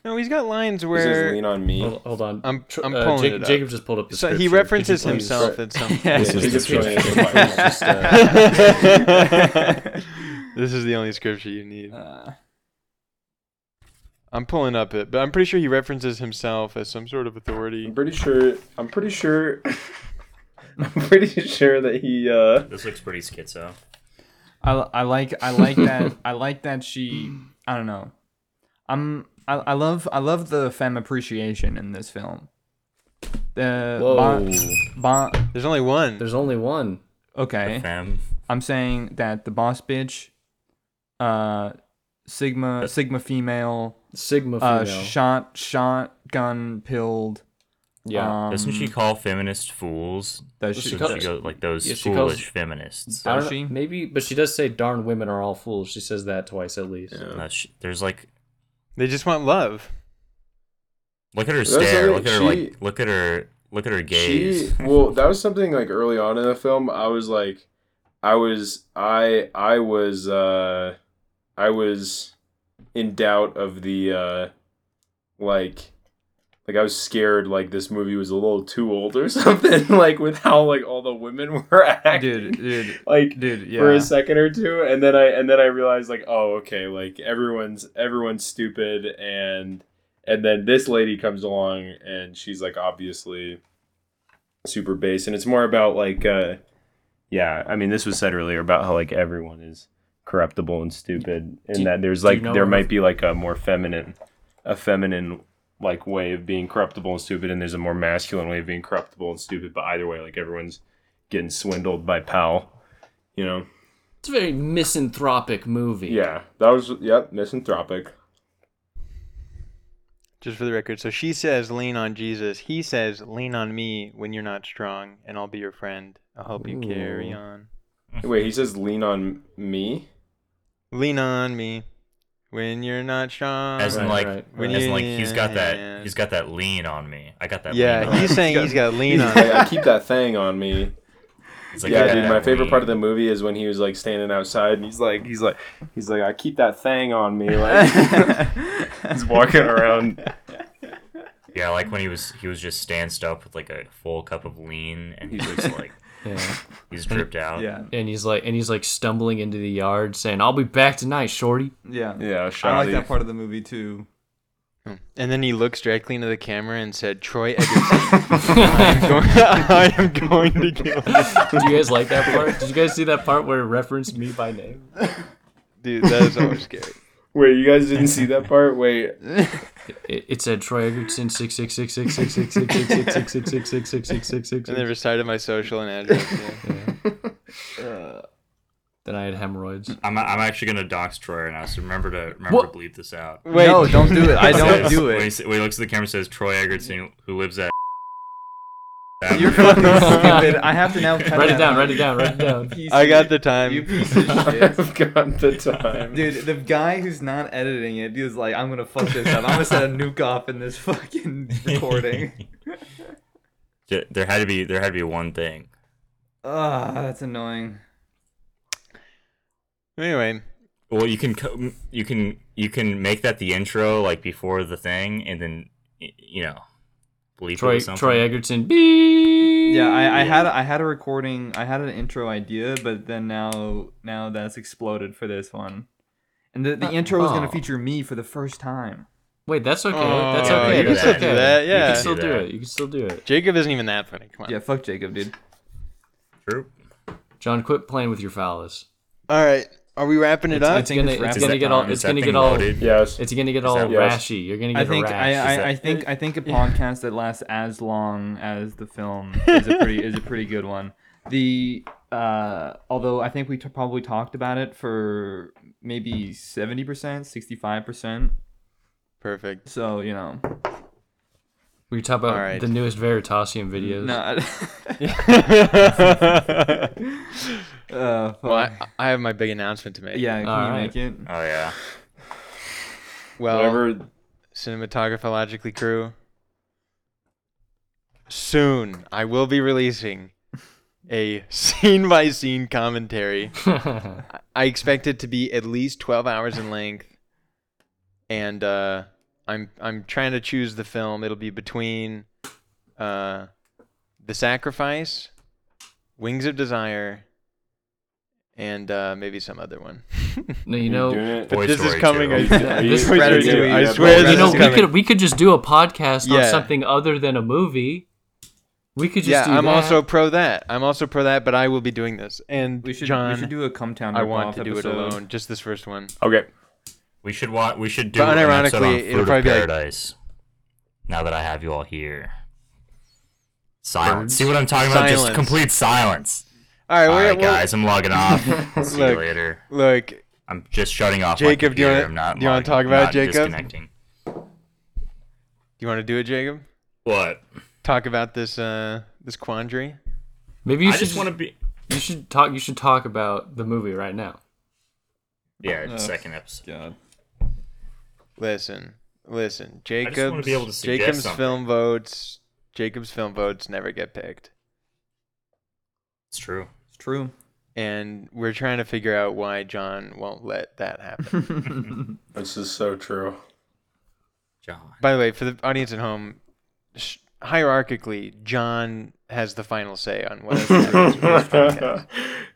No, he's got lines He says where lean on me. Hold, hold on. I'm- Tr- I'm uh, pulling Jake- it up. Jacob just pulled up the so he scripture. Could you references please- himself at some Yeah, This is the a picture. picture. It's just, uh, (laughs) this is the only scripture you need. Uh, I'm pulling up it, but I'm pretty sure he references himself as some sort of authority. I'm pretty sure. I'm pretty sure. (laughs) I'm pretty sure that he. uh This looks pretty schizo. I, I like I like that I like that she I don't know. I'm I, I love I love the femme appreciation in this film. The Whoa. Bon, bon, There's only one. There's only one. okay. Femme. I'm saying that the boss bitch, uh, Sigma Sigma female, Sigma uh, shot shotgun pilled. yeah. um, Doesn't she call feminists fools? Does She she? She, call- goes like those Yeah, she calls- foolish feminists. Does she? Maybe, but she does say darn women are all fools. She says that twice at least. Yeah. Uh, sh- there's like, They just want love. look at her That's stare. something Look at her she- like, look at her, look at her gaze. She, (laughs) well, that was something like early on in the film. I was like, I was, I, I was, uh, I was in doubt of the, uh, like, like I was scared like this movie was a little too old or (laughs) something. like with how like all the women (laughs) were acting. Dude, dude, like dude. Yeah. for a second or two and then i and then i realized like oh okay like everyone's everyone's stupid and and then this lady comes along and she's like obviously super base and it's more about like uh yeah i mean this was said earlier about how like everyone is corruptible and stupid and Do- that there's do you like know there might be like a more feminine a feminine like way of being corruptible and stupid and there's a more masculine way of being corruptible and stupid but either way like everyone's getting swindled by Powell you know It's a very misanthropic movie. yeah, that was yep, misanthropic. Just for the record. So she says, lean on Jesus. He says, lean on me when you're not strong, and I'll be your friend. I'll help you carry on. Wait, he says lean on me. Lean on me when you're not strong. As in Right, like, right, When as in like he's got yeah. that, he's got that lean on me. I got that. yeah, lean on he's me. saying he's got lean (laughs) on. Like, I keep that thing on me. It's like, yeah, I got dude. My favorite lean. part of the movie is when he was like standing outside and he's like, he's like, he's like, I keep that thing on me. Like (laughs) (laughs) he's walking around. Yeah, like when he was he was just stanced up with like a full cup of lean, and he's just like Yeah. (laughs) he's dripped out. yeah, And he's like, and he's like stumbling into the yard, saying, "I'll be back tonight, shorty." yeah. Yeah, I like that part of the movie too. Hmm. And then he looks directly into the camera and said, "Troy (laughs) Egerton, I, am going, (laughs) I am going to kill you." Did you guys like that part? Did you guys see that part where it referenced me by name? Dude, that is always scary. Wait, you guys didn't see that part? Wait, It, it said Troy Egerton six six six six six six six six six six six six six six six six six. And then recited my social and address. Yeah. Then I had hemorrhoids. I'm I'm actually gonna dox Troy right now, so remember to remember What? to bleep this out. Wait, no, don't do it. I don't do When he, it. s- when he looks at the camera, and says Troy Egerton, who lives at. You're fucking (laughs) stupid. I have to now (laughs) cut Write it that down. Write it down. Write it down. (laughs) Piece I of- got the time. You piece of shit. I've got the time. Dude, the guy who's not editing it is like, I'm gonna fuck this up. I'm gonna set a nuke off in this fucking recording. There had to be there had to be one thing. Ah, that's annoying. Anyway, Well, you can you can you can make that the intro like before the thing, and then you know, bleep Troy with something. Troy Egerton. Beep. Yeah, I, I had I had a recording, I had an intro idea, but then now now that's exploded for this one. And the, the Uh, intro was gonna oh. feature me for the first time. Wait, that's okay. Oh, that's yeah, okay. you can That's still do that, Yeah, You can still Do do it. You can still do it. Jacob isn't even that funny. Come on. Yeah, fuck Jacob, dude. True. John, quit playing with your phallus. All right. Are we wrapping it It's, up? it's gonna it's it's wrapping gonna up get all it's gonna get all loaded? Yes. it's gonna get all that- Yes. rashy. You're gonna get I a think I, rash. I, that- I think I think a podcast that lasts as long as the film is a (laughs) pretty is a pretty good one. The uh, although I think we t- probably talked about it for maybe seventy percent, sixty five percent. Perfect. So you know, we talk about All right. the newest Veritasium videos. no. I, (laughs) (laughs) uh, well, I, I have my big announcement to make. yeah, can All you right. make it? Oh yeah. Well, Whatever. cinematographically crew. Soon, I will be releasing a scene by scene commentary. (laughs) I expect it to be at least 12 hours in length and uh I'm I'm trying to choose the film. It'll be between uh, The Sacrifice, Wings of Desire, and uh, maybe some other one. No, you You know, but Toy this is coming. I, (laughs) Are you- This are you Ratatouille, doing? I swear bro, this you know, is we coming. could we could just do a podcast Yeah. on something other than a movie. We could just yeah, do I'm that. also pro that. I'm also pro that, but I will be doing this. And We should John, we should do a Come Town. I want to do episode. it alone. Just this first one. Okay. We should want. We should do But an episode on unironically, it'll Fruit probably of be like- Paradise. now that I have you all here, silence. See what I'm talking about? Just complete silence. All right, All we're, right, we're- guys, I'm logging off. (laughs) See you later. Look, I'm just shutting off. Jacob, my do you wanna- computer. I'm not do you wanna talk about it, Jacob? Disconnecting. do you want to do it, Jacob? What? Talk about this uh this quandary. Maybe you I should just want to be. you should talk you should talk about the movie right now. Yeah, Ugh. second episode. God. Listen, listen. just wanna Jacob's be able to suggest Jacob's something. film votes. Jacob's film votes never get picked, It's true. It's true. and we're trying to figure out why John won't let that happen. (laughs) This is so true. John. By the way, for the audience at home, sh- hierarchically, John has the final say on what. happening in this (laughs) podcast.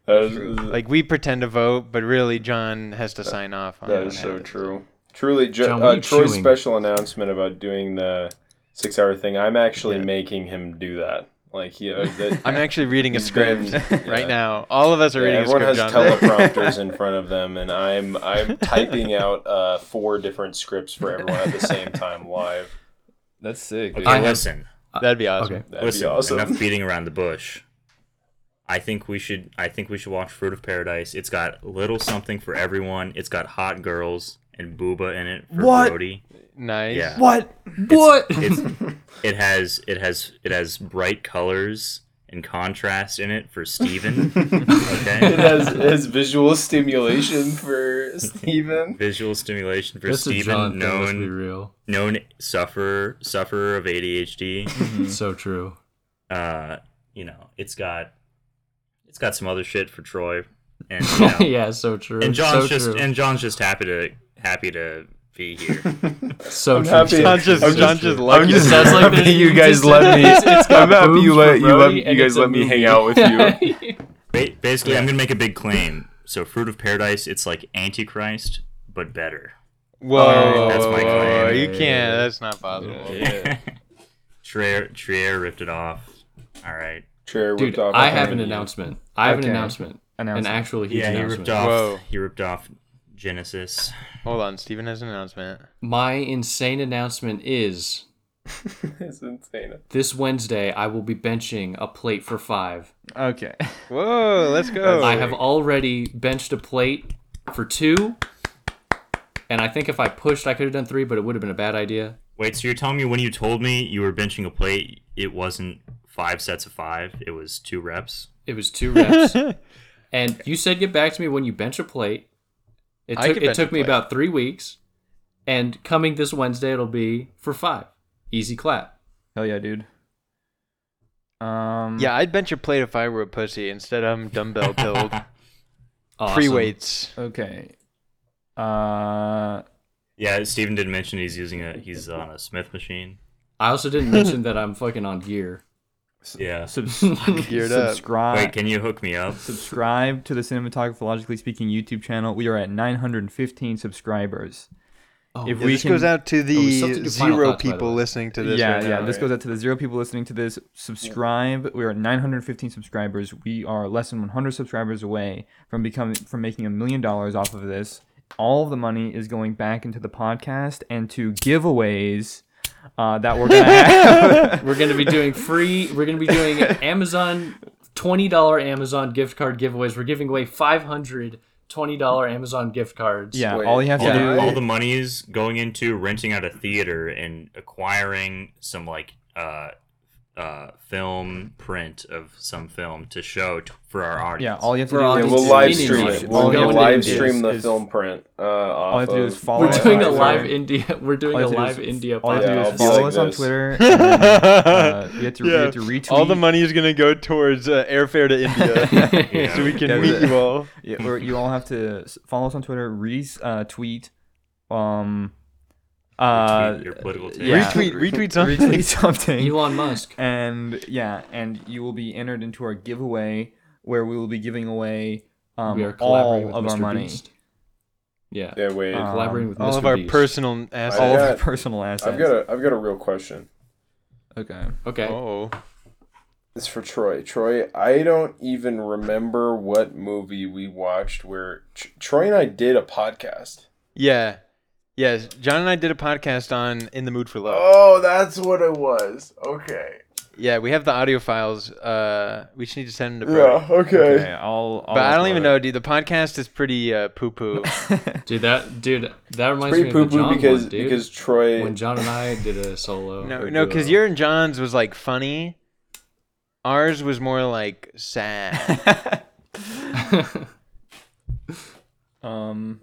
that is, Like we pretend to vote, but really John has to sign off on that what is so happens. true. Truly, jo- John, what are uh, Troy's chewing? special announcement about doing the six-hour thing. I'm actually Yeah. making him do that. Like, he, uh, that, I'm actually reading a He's script been- (laughs) right yeah. now. All of us are Yeah, reading everyone a has script. John. (laughs) teleprompters in front of them, and I'm I'm typing out uh, four different scripts for everyone at the same time live. That's sick. Okay, Dude. I listen. That'd be awesome. Okay. That'd listen. be awesome. Enough beating around the bush. I think we should. I think we should watch Fruit of Paradise. It's got little something for everyone. It's got hot girls and booba in it for What? Brody. Nice. Yeah. What? What? It's (laughs) it has it has it has bright colors and contrast in it for Steven. (laughs) it Okay. has, it has visual stimulation for Steven. Visual stimulation for This is John Steven, thing, known real. known sufferer sufferer of ADHD. It's so true. uh, you know, it's got it's got some other shit for Troy, and you (laughs) know, yeah, so true. and John's so just true. and John's just happy to happy to be here. (laughs) so I'm happy- John's just, I'm John's just- just I'm just Sounds like happy you you guys let me. it's- it's I'm happy you let you let you guys let me hang out with you. (laughs) Ba- Basically, I'm gonna make a big claim. So, Fruit of Paradise, it's like Antichrist, but better. Whoa, That's my claim. you can't. That's not possible. Yeah. (laughs) Trier, Trier ripped it off. All right. Chair Dude, ripped off I a have an announcement. I have Okay. an announcement. Announcement. An actual huge Yeah, he announcement. ripped off. Whoa. He ripped off Genesis. Hold on, Steven has an announcement. My insane announcement is (laughs) it's insane. this Wednesday I will be benching a plate for five. Okay. (laughs) Whoa, let's go. I have already benched a plate for two. And I think if I pushed, I could have done three, but it would have been a bad idea. Wait, so you're telling me when you told me you were benching a plate, it wasn't five sets of five, it was two reps? It was two reps. (laughs) and you said get back to me when you bench a plate. It I took it took me plate. about three weeks. And coming this Wednesday it'll be for five. Easy clap. Hell yeah, dude. Um. yeah, I'd bench a plate if I were a pussy. Instead, I'm dumbbell (laughs) pilled. Awesome. Free weights. Okay. Uh. Yeah, Steven didn't mention he's using a he's on a Smith machine. I also didn't mention that I'm fucking on gear. Yeah. Subs- (laughs) Geared up. subscribe. Wait, can you hook me up? subscribe to the Cinematographologically Speaking YouTube channel. We are at 915 subscribers. Oh, If Yeah, we this can- goes out to oh, we still have to the zero thoughts, by the people listening to this. yeah, right yeah. now. This goes out to the zero people listening to this. Subscribe. We are at 915 subscribers. We are less than 100 subscribers away from becoming from making a million dollars off of this. All of the money is going back into the podcast and to giveaways uh, that we're gonna (laughs) have. We're gonna be doing free. We're gonna be doing Amazon twenty dollar Amazon gift card giveaways. We're giving away five hundred twenty dollar Amazon gift cards. yeah, Wait, all you have to all, do. all the money is going into renting out a theater and acquiring some like uh uh film print of some film to show t- for our audience. yeah, all you have to We're do. on Yeah, is we'll live stream it. We're We'll, we'll to live stream the Is- film print. Uh, all you have to do is of- follow. We're doing a live India. We're doing a live to do is- India All you have to do is follow us on. Twitter. (laughs) and then, uh, you have to, you have to retweet. all the money is gonna go towards uh, airfare to India, (laughs) Yeah. (laughs) so we can Yeah, meet you all. Yeah, or you all have to follow us on Twitter, re uh, tweet, um, Uh, Retweet your political take. yeah. Retweet- (laughs) retweet something. Retweet (laughs) something. Elon Musk. and yeah, and you will be entered into our giveaway where we will be giving away um, we are collaborating all of Mr. our money, Beast. Yeah. Yeah, wait. Um, collaborating with All Mr. of our Beast. personal assets. all of our personal assets. I've got a I've got a real question. okay. Okay. Oh. It's for Troy. Troy, I don't even remember what movie we watched where Tr- Troy and I did a podcast. Yeah. Yes. John and I did a podcast on In the Mood for Love. Oh, that's what it was. Okay. Yeah, we have the audio files. Uh, we just need to send them to Brody. Yeah. Okay. Okay, I'll. I'll But I don't even it. know, dude. The podcast is pretty uh, poo poo. (laughs) Dude, that dude, that reminds Pretty me of poo the poo John because one, dude. because Troy. when John and I did a solo. no, or no, because duo. your and John's was like funny. Ours was more like sad. (laughs) (laughs) um.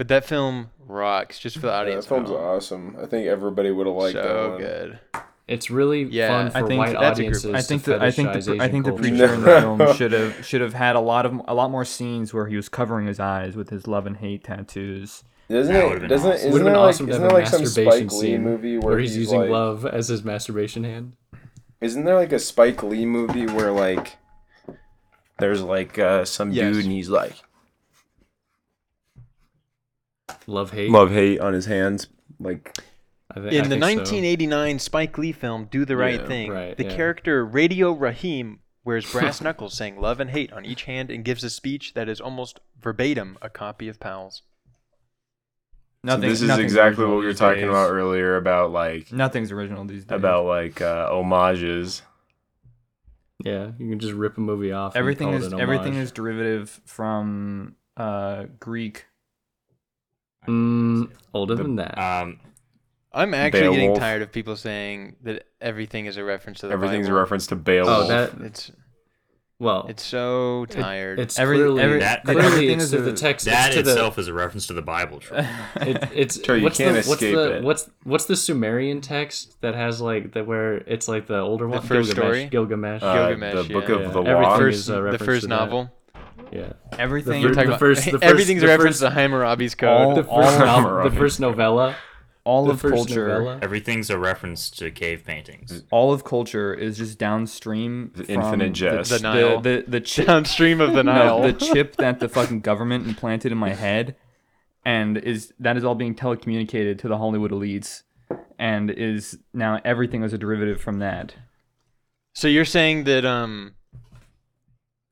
But that film rocks just for the yeah, that film's now. awesome. I think everybody would have liked that so one. good. It's really Yeah, fun for I think white that's a group- audiences. I think to the I think the I think the culture. preacher in the film (laughs) should have should have had a lot of a lot more scenes where he was covering his eyes with his love and hate tattoos. Doesn't That it? would've been Doesn't awesome. isn't Would've there like awesome isn't have there like some Spike Lee scene movie where, where he's, he's using like, love as his masturbation hand. Isn't there like a Spike Lee movie where like there's like uh, some Yes. dude and he's like Love hate. love hate on his hands like I thi- I In the think so. 1989 Spike Lee film Do the Right Yeah, Thing, right, the yeah. character Radio Raheem wears (laughs) brass knuckles saying love and hate on each hand and gives a speech that is almost verbatim a copy of Powell's. Nothing. so this is exactly what we were talking days. about earlier about like Nothing's original these days. about like uh, homages. Yeah, you can just rip a movie off. and everything is it is an everything is derivative from uh Greek. Mm, older The- than that. Um, I'm actually getting tired of people saying that everything is a reference to the Everything's a reference to Beowulf. oh, that. It's Well, it's so tired. it's Every- clearly every- That- clearly everything it's is to the text. that it's to the, itself is a reference to the Bible. Troy. (laughs) it, it's Sure, you what's can't the, what's escape the it. what's what's the Sumerian text that has like the where it's like the older one first Gilgamesh, story? Gilgamesh Uh, Gilgamesh, the book of Yeah. the Everything Law. is- first, a the first to that. Novel. yeah Everything. The We're talking the about- first- the (laughs) first- everything's the a reference first- to Hammurabi's all- code. the (laughs) first all- novel, the first (laughs) novella all the of culture. novella. Everything's a reference to cave paintings. All of culture is just downstream. The from infinite jest. The, The Nile. The, the, the chip. Downstream of the no, Nile. the chip that the fucking government implanted in my head, and is that is all being telecommunicated to the Hollywood elites, and is now everything is a derivative from that. So you're saying that um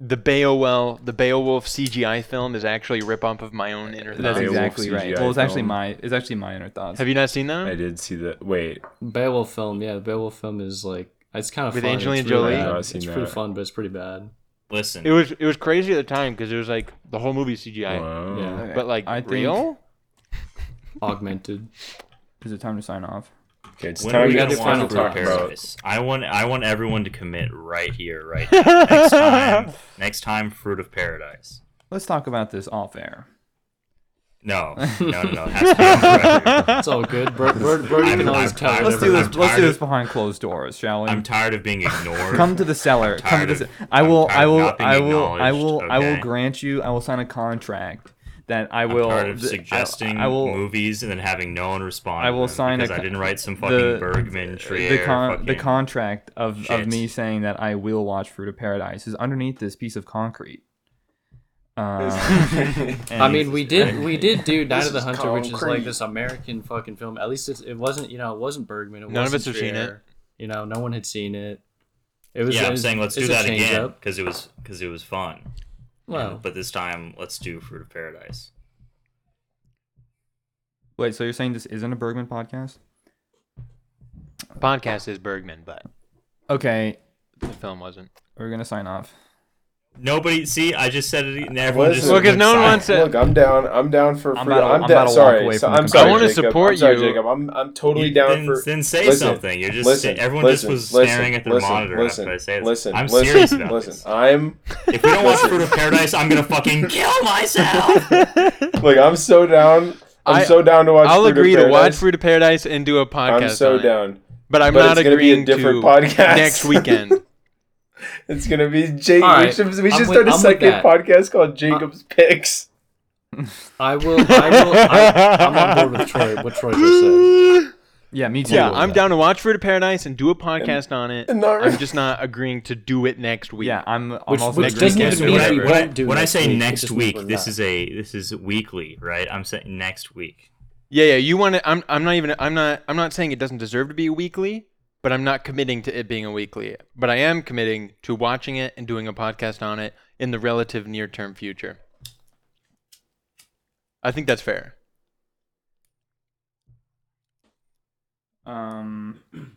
the Beowulf the Beowulf CGI film is actually a rip off of my own inner That's thoughts? Beowulf exactly right. CGI Well, it's actually film. my it's actually my inner thoughts. Have you not seen that? I did see that. Wait, Beowulf film. Yeah, the Beowulf film is like it's kind of With fun. Angelina it's Jolie? bad. It's seen pretty that. fun, but it's pretty bad. Listen, It was it was crazy at the time because it was like the whole movie CGI, wow. Yeah. But like I think- real. Augmented. Is it time to sign off? Okay, it's when time are we to gotta gonna final watch thoughts. Fruit about. Paradise? I want I want everyone to commit right here, right (laughs) now. next time, next time, Fruit of Paradise. Let's talk about this off air. No, no, no, no. It has to be on (laughs) record. It's all good. Bird, Bird, Bird I'm- can always I'm tell tired. Let's do this. I'm Let's do this behind closed doors, shall we? I'm tired of being ignored. Come to the cellar. Come to tired the. of- I will. I will. I will. I will. acknowledged, I will grant you. I will sign a contract that I I'm will. tired of th- I- suggesting I, will. movies and then having no one respond. I will them sign a because I didn't write some fucking the Bergman Trier. the con- the contract of, of me saying that I will watch Fruit of Paradise is underneath this piece of concrete. (laughs) Um, I mean, we did (laughs) we did do Night of the is Hunter, which is like this American fucking film. At least it's, it wasn't, you know, it wasn't Bergman. It None of wasn't us have seen Trier. You know, no one had seen it. It was. yeah, it I'm saying let's do that again because it was because it was fun. Well, And- but this time let's do Fruit of Paradise. Wait, so you're saying this isn't a Bergman podcast? Podcast is Bergman, but Okay, the film wasn't. we're gonna sign off. Nobody see. I just said it. And everyone just Listen, Well, 'cause went no one wants to- Look, I'm down. I'm down for. I'm free- about to- I'm, I'm down. about to walk sorry, so, I'm sorry. I wanna support I'm sorry, you. Jacob. I'm I'm totally You- down then, for. then say listen, something. You're just listen, everyone listen, just was listen, staring at their listen, monitor listen, after I say this. Listen, I'm listen, serious about listen. this. I'm If we don't watch Fruit of Paradise, I'm gonna fucking (laughs) kill myself. (laughs) like I'm so down. I'm I- so down to watch. I'll Fruit of agree to watch Fruit of Paradise and do a podcast. I'm so down. but I'm not gonna be a agreeing different to podcast. next weekend. (laughs) It's gonna be Jake. All we should, we I'm should with- start a I'm second podcast called Jacob's Picks. I will. I will. I, I'm on board with Troy. What Troy just said. Yeah, me too. Yeah, I'm that. down to watch Fruit of Paradise and do a podcast on it. and not I'm just not agreeing to do it next week. Yeah, I'm. I'm Which- also which agreeing doesn't with even you. mean when, we I, won't do when I say week, next week, this not. is a this is weekly, right? I'm saying next week. Yeah, yeah. You want to? I'm. I'm not even. I'm not. I'm not saying it doesn't deserve to be weekly, but I'm not committing to it being a weekly. But I am committing to watching it and doing a podcast on it in the relative near term future. I think that's fair. Um. (clears throat)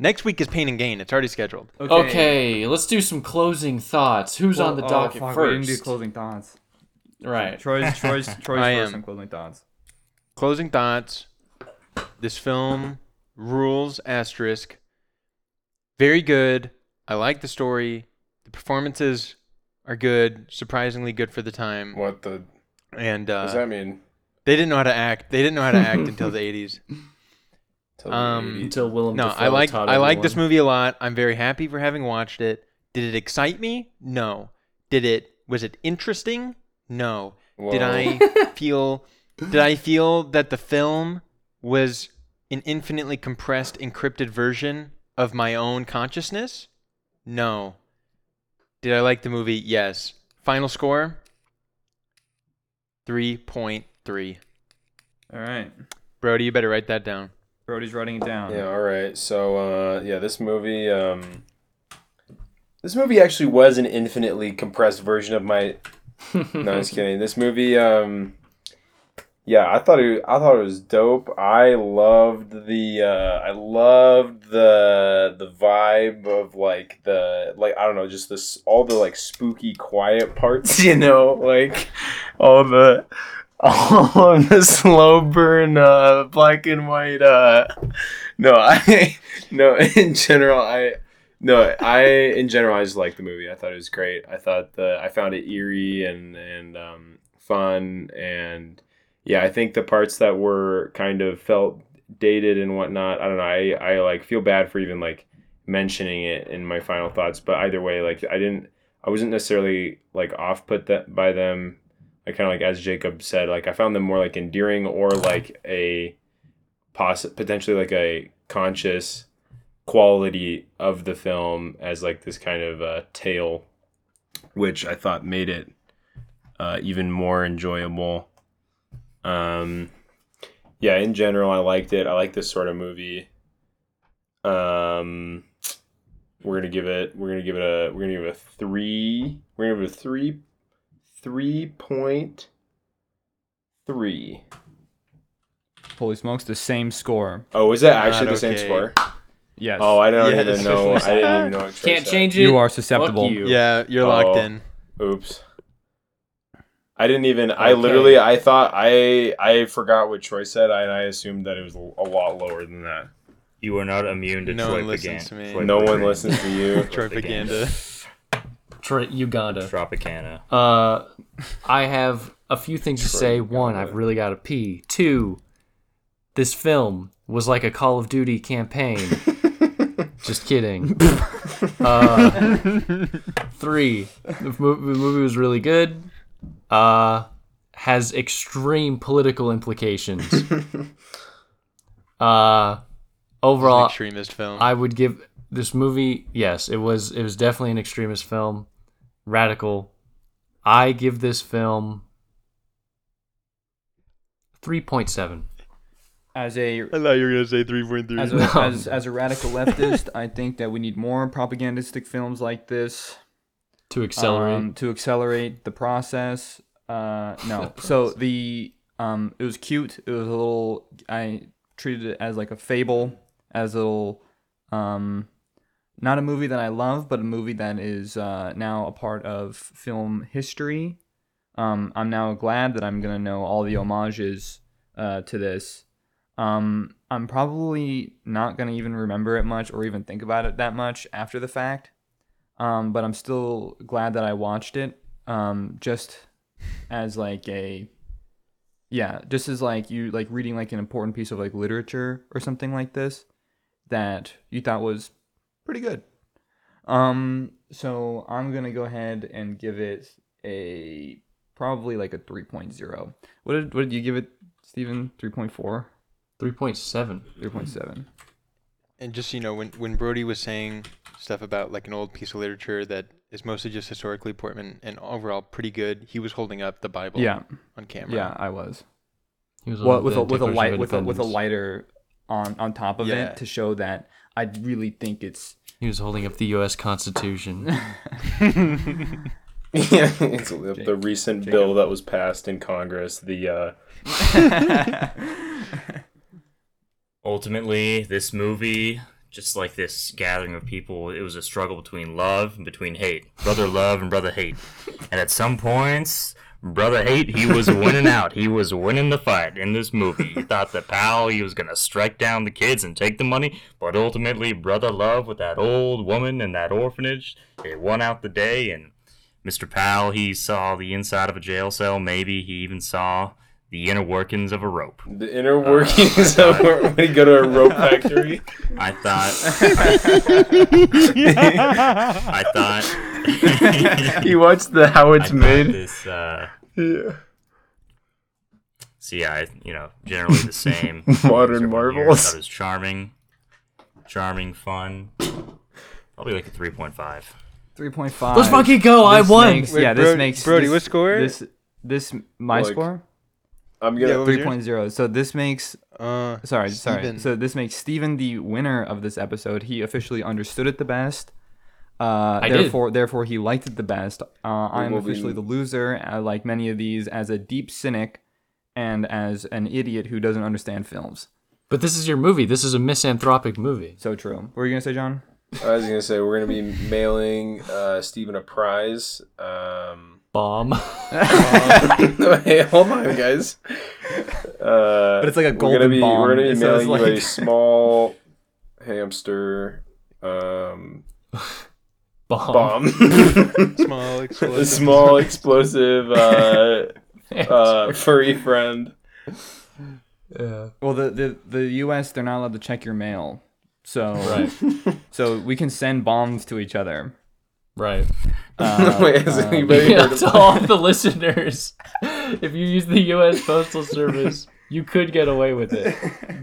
Next week is Pain and Gain. It's already scheduled. Okay. Okay, let's do some closing thoughts. Who's on the Oh, docket fuck, we didn't first? do closing thoughts. right. Troy's Troy's (laughs) Troy's I first am. on closing thoughts. Closing thoughts. This film rules. Asterisk. Very good. I like the story. The performances are good. Surprisingly good for the time. What the And what does uh, that mean? they didn't know how to act. They didn't know how to act (laughs) until the 80s. Till um, Until Willem. No, Dafoe I like I like this movie a lot. I'm very happy for having watched it. Did it excite me? No. Did it was it interesting? No. Did I (laughs) feel did I feel that the film was an infinitely compressed encrypted version of my own consciousness? No. Did I like the movie? Yes. Final score 3.3. All right. Brody, you better write that down. Brody's writing it down. Yeah, all right. So, uh, yeah, this movie, um, this movie actually was an infinitely compressed version of my. (laughs) no, I'm just kidding. This movie, um, yeah, I thought it, I thought it was dope. I loved the, uh, I loved the, the vibe of like the, like I don't know, just this all the like spooky, quiet parts. (laughs) You know, like all the. (laughs) All of the slow burn, uh, black and white, uh, no, I (laughs) no. In general, I no. I in general, I just liked the movie. I thought it was great. I thought the I found it eerie and and um, fun and yeah. I think the parts that were kind of felt dated and whatnot. I don't know. I I like feel bad for even like mentioning it in my final thoughts. But either way, like I didn't. I wasn't necessarily like off put that by them. I kind of like as Jacob said, like I found them more like endearing or like a poss- potentially like a conscious quality of the film as like this kind of uh, tale, which I thought made it uh, even more enjoyable. Um, yeah, in general, I liked it. I like this sort of movie. Um, we're gonna give it. We're gonna give it a. We're gonna give it a three. We're gonna give it a three. Three point three. Holy smokes, the same score. Oh, is that actually Not the same okay. score? Yes. Oh, I don't Yeah, even know. I didn't even know. What (laughs) Can't said. change it. you are susceptible. you. Yeah, you're locked Oh. in. Oops. I didn't even. I literally. I thought. I. I forgot what Troy said. I, and I assumed that it was a lot lower than that. You are not immune to No Troy one listens Pagan- to me. Troy no one listens to you. Propaganda. Troy, Uganda. Tropicana. Uh, I have a few things to say. One, I've really got to pee. Two, this film was like a Call of Duty campaign. (laughs) Just kidding. (laughs) uh, three, the movie was really good. Uh, has extreme political implications. (laughs) uh, overall, extremist film. I would give this movie yes, it was it was definitely an extremist film, radical. I give this film three point seven. As a I thought you were gonna say three point three. as a, as, (laughs) as a radical leftist, I think that we need more propagandistic films like this To accelerate, um, to accelerate the process. Uh, no, (laughs) so the um, it was cute. It was a little. I treated it as like a fable, as a little, um, not a movie that I love, but a movie that is uh, now a part of film history. Um, I'm now glad that I'm gonna know all the homages uh, to this. Um, I'm probably not gonna even remember it much or even think about it that much after the fact. Um, but I'm still glad that I watched it. Um, just as like a yeah, just as like you like reading like an important piece of like literature or something like this that you thought was pretty good. Um, so I'm gonna go ahead and give it a probably like a 3.0. What did what did you give it, Stephen? 3.4, 3.7. 3.7. And just you know, when when Brody was saying stuff about like an old piece of literature that is mostly just historically important and overall pretty good, he was holding up the Bible Yeah, on camera. yeah, I was. He was Well, with a with a light with a with a lighter on on top of Yeah. it to show that I really think it's He was holding up the U.S. Constitution. (laughs) (laughs) yeah, it's the recent bill that was passed in Congress. The uh, (laughs) Ultimately, this movie, just like this gathering of people, it was a struggle between love and between hate. Brother love and brother hate. And at some points, brother hate, he was winning out. He was winning the fight in this movie. He thought that Powell, he was gonna strike down the kids and take the money, but ultimately, brother love with that old woman and that orphanage, it won out the day. And Mr. Powell, he saw the inside of a jail cell. Maybe he even saw the inner workings of a rope. the inner workings of when you go to a rope factory. I thought. (laughs) I thought. (laughs) you watched the how it's thought made. This. Uh, Yeah. so yeah, I, you know, generally the same. (laughs) Modern Except for I marvels. thought it was charming, charming, fun. Probably like a three point five. 3.5. Let's fucking go! I won. makes- Wait, yeah, this Brody- makes Brody, this, what score? This this my Like, score I'm gonna. what was 3.0. So this makes Uh, sorry sorry. So this makes Steven the winner of this episode. He officially understood it the best. Uh, I did. therefore, therefore, he liked it the best. Uh, I'm will be- officially the loser, uh, like many of these, as a deep cynic and as an idiot who doesn't understand films. But this is your movie. This is a misanthropic movie. So true. What were you gonna say, John? I was gonna say we're gonna be mailing uh, Stephen a prize. Um, Bomb. (laughs) hey, (laughs) hold on, guys. Uh, But it's like a golden we're golden gonna be, bomb. We're gonna be So it's mailing you a small hamster um, Bomb. bomb. (laughs) small a explosive. small explosive uh, uh, furry friend. Yeah. Well, the, the the U.S. they're not allowed to check your mail, so Right. so we can send bombs to each other. Right. (laughs) Uh, Wait, has uh, anybody Yeah, heard of to all the (laughs) listeners, if you use the U.S. Postal Service, you could get away with it.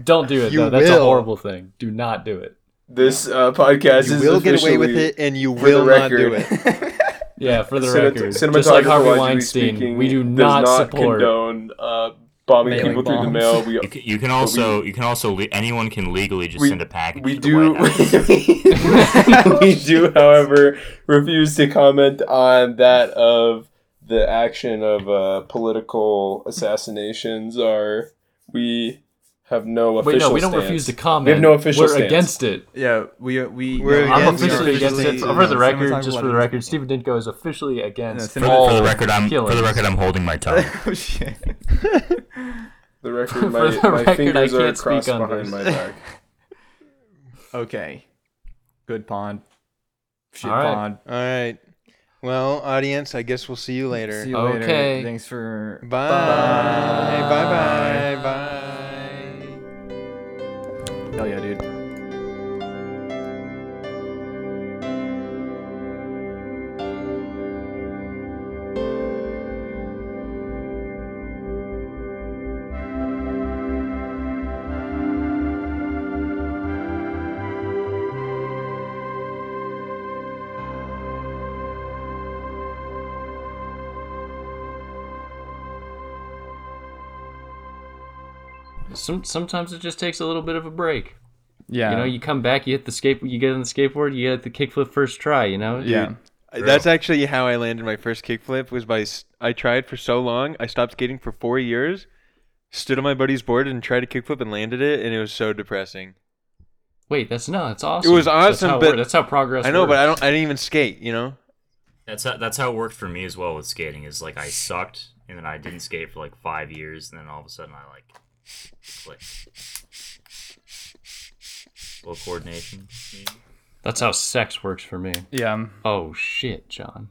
Don't do it You though. That's a horrible thing. Do not do it. this uh, podcast? You is will get away with it, and you will not do it. (laughs) Yeah, for the Cinemat- record, just like Harvey Weinstein, we do not, not support. condone uh, bombing Mailing people through the mail. We You can, you can also you can also le- anyone can legally just We- send a package. we to do The White House. (laughs) we do, however, refuse to comment on that of the action of uh, political assassinations. Are we have no official? Wait, no, we don't stance. refuse to comment. We have no official We're stance. against it. yeah, we uh, we. We're no, I'm against- officially we are against it. officially- For the record, just for the record, Stephen Ditko is officially against Yeah, For the, all for the record, I'm for the record, I'm holding my tongue. (laughs) oh shit. The record, (laughs) For my, the my record, I fingers are can't speak crossed on behind this. my (laughs) back. Okay. Good pod. Shit All right. pod. All right. Well, audience, I guess we'll see you later. See you later. Okay. Thanks for. Bye. Bye. Bye. Bye. Hell yeah, dude. Some, sometimes it just takes a little bit of a break. Yeah. You know, you come back, you hit the skate, you get on the skateboard, you get the kickflip first try. You know. yeah. That's actually how I landed my first kickflip. Was by I tried for so long. I stopped skating for four years. Stood on my buddy's board and tried to kickflip and landed it, and it was so depressing. Wait, that's no, that's awesome. It was That's awesome, how but- works. that's how progress. I know, but I don't. I didn't even skate. You know. That's how, that's how it worked for me as well with skating. Is like I sucked, and then I didn't skate for like five years, and then all of a sudden I like clicked. Little coordination. That's how sex works for me. Yeah. Oh shit, John.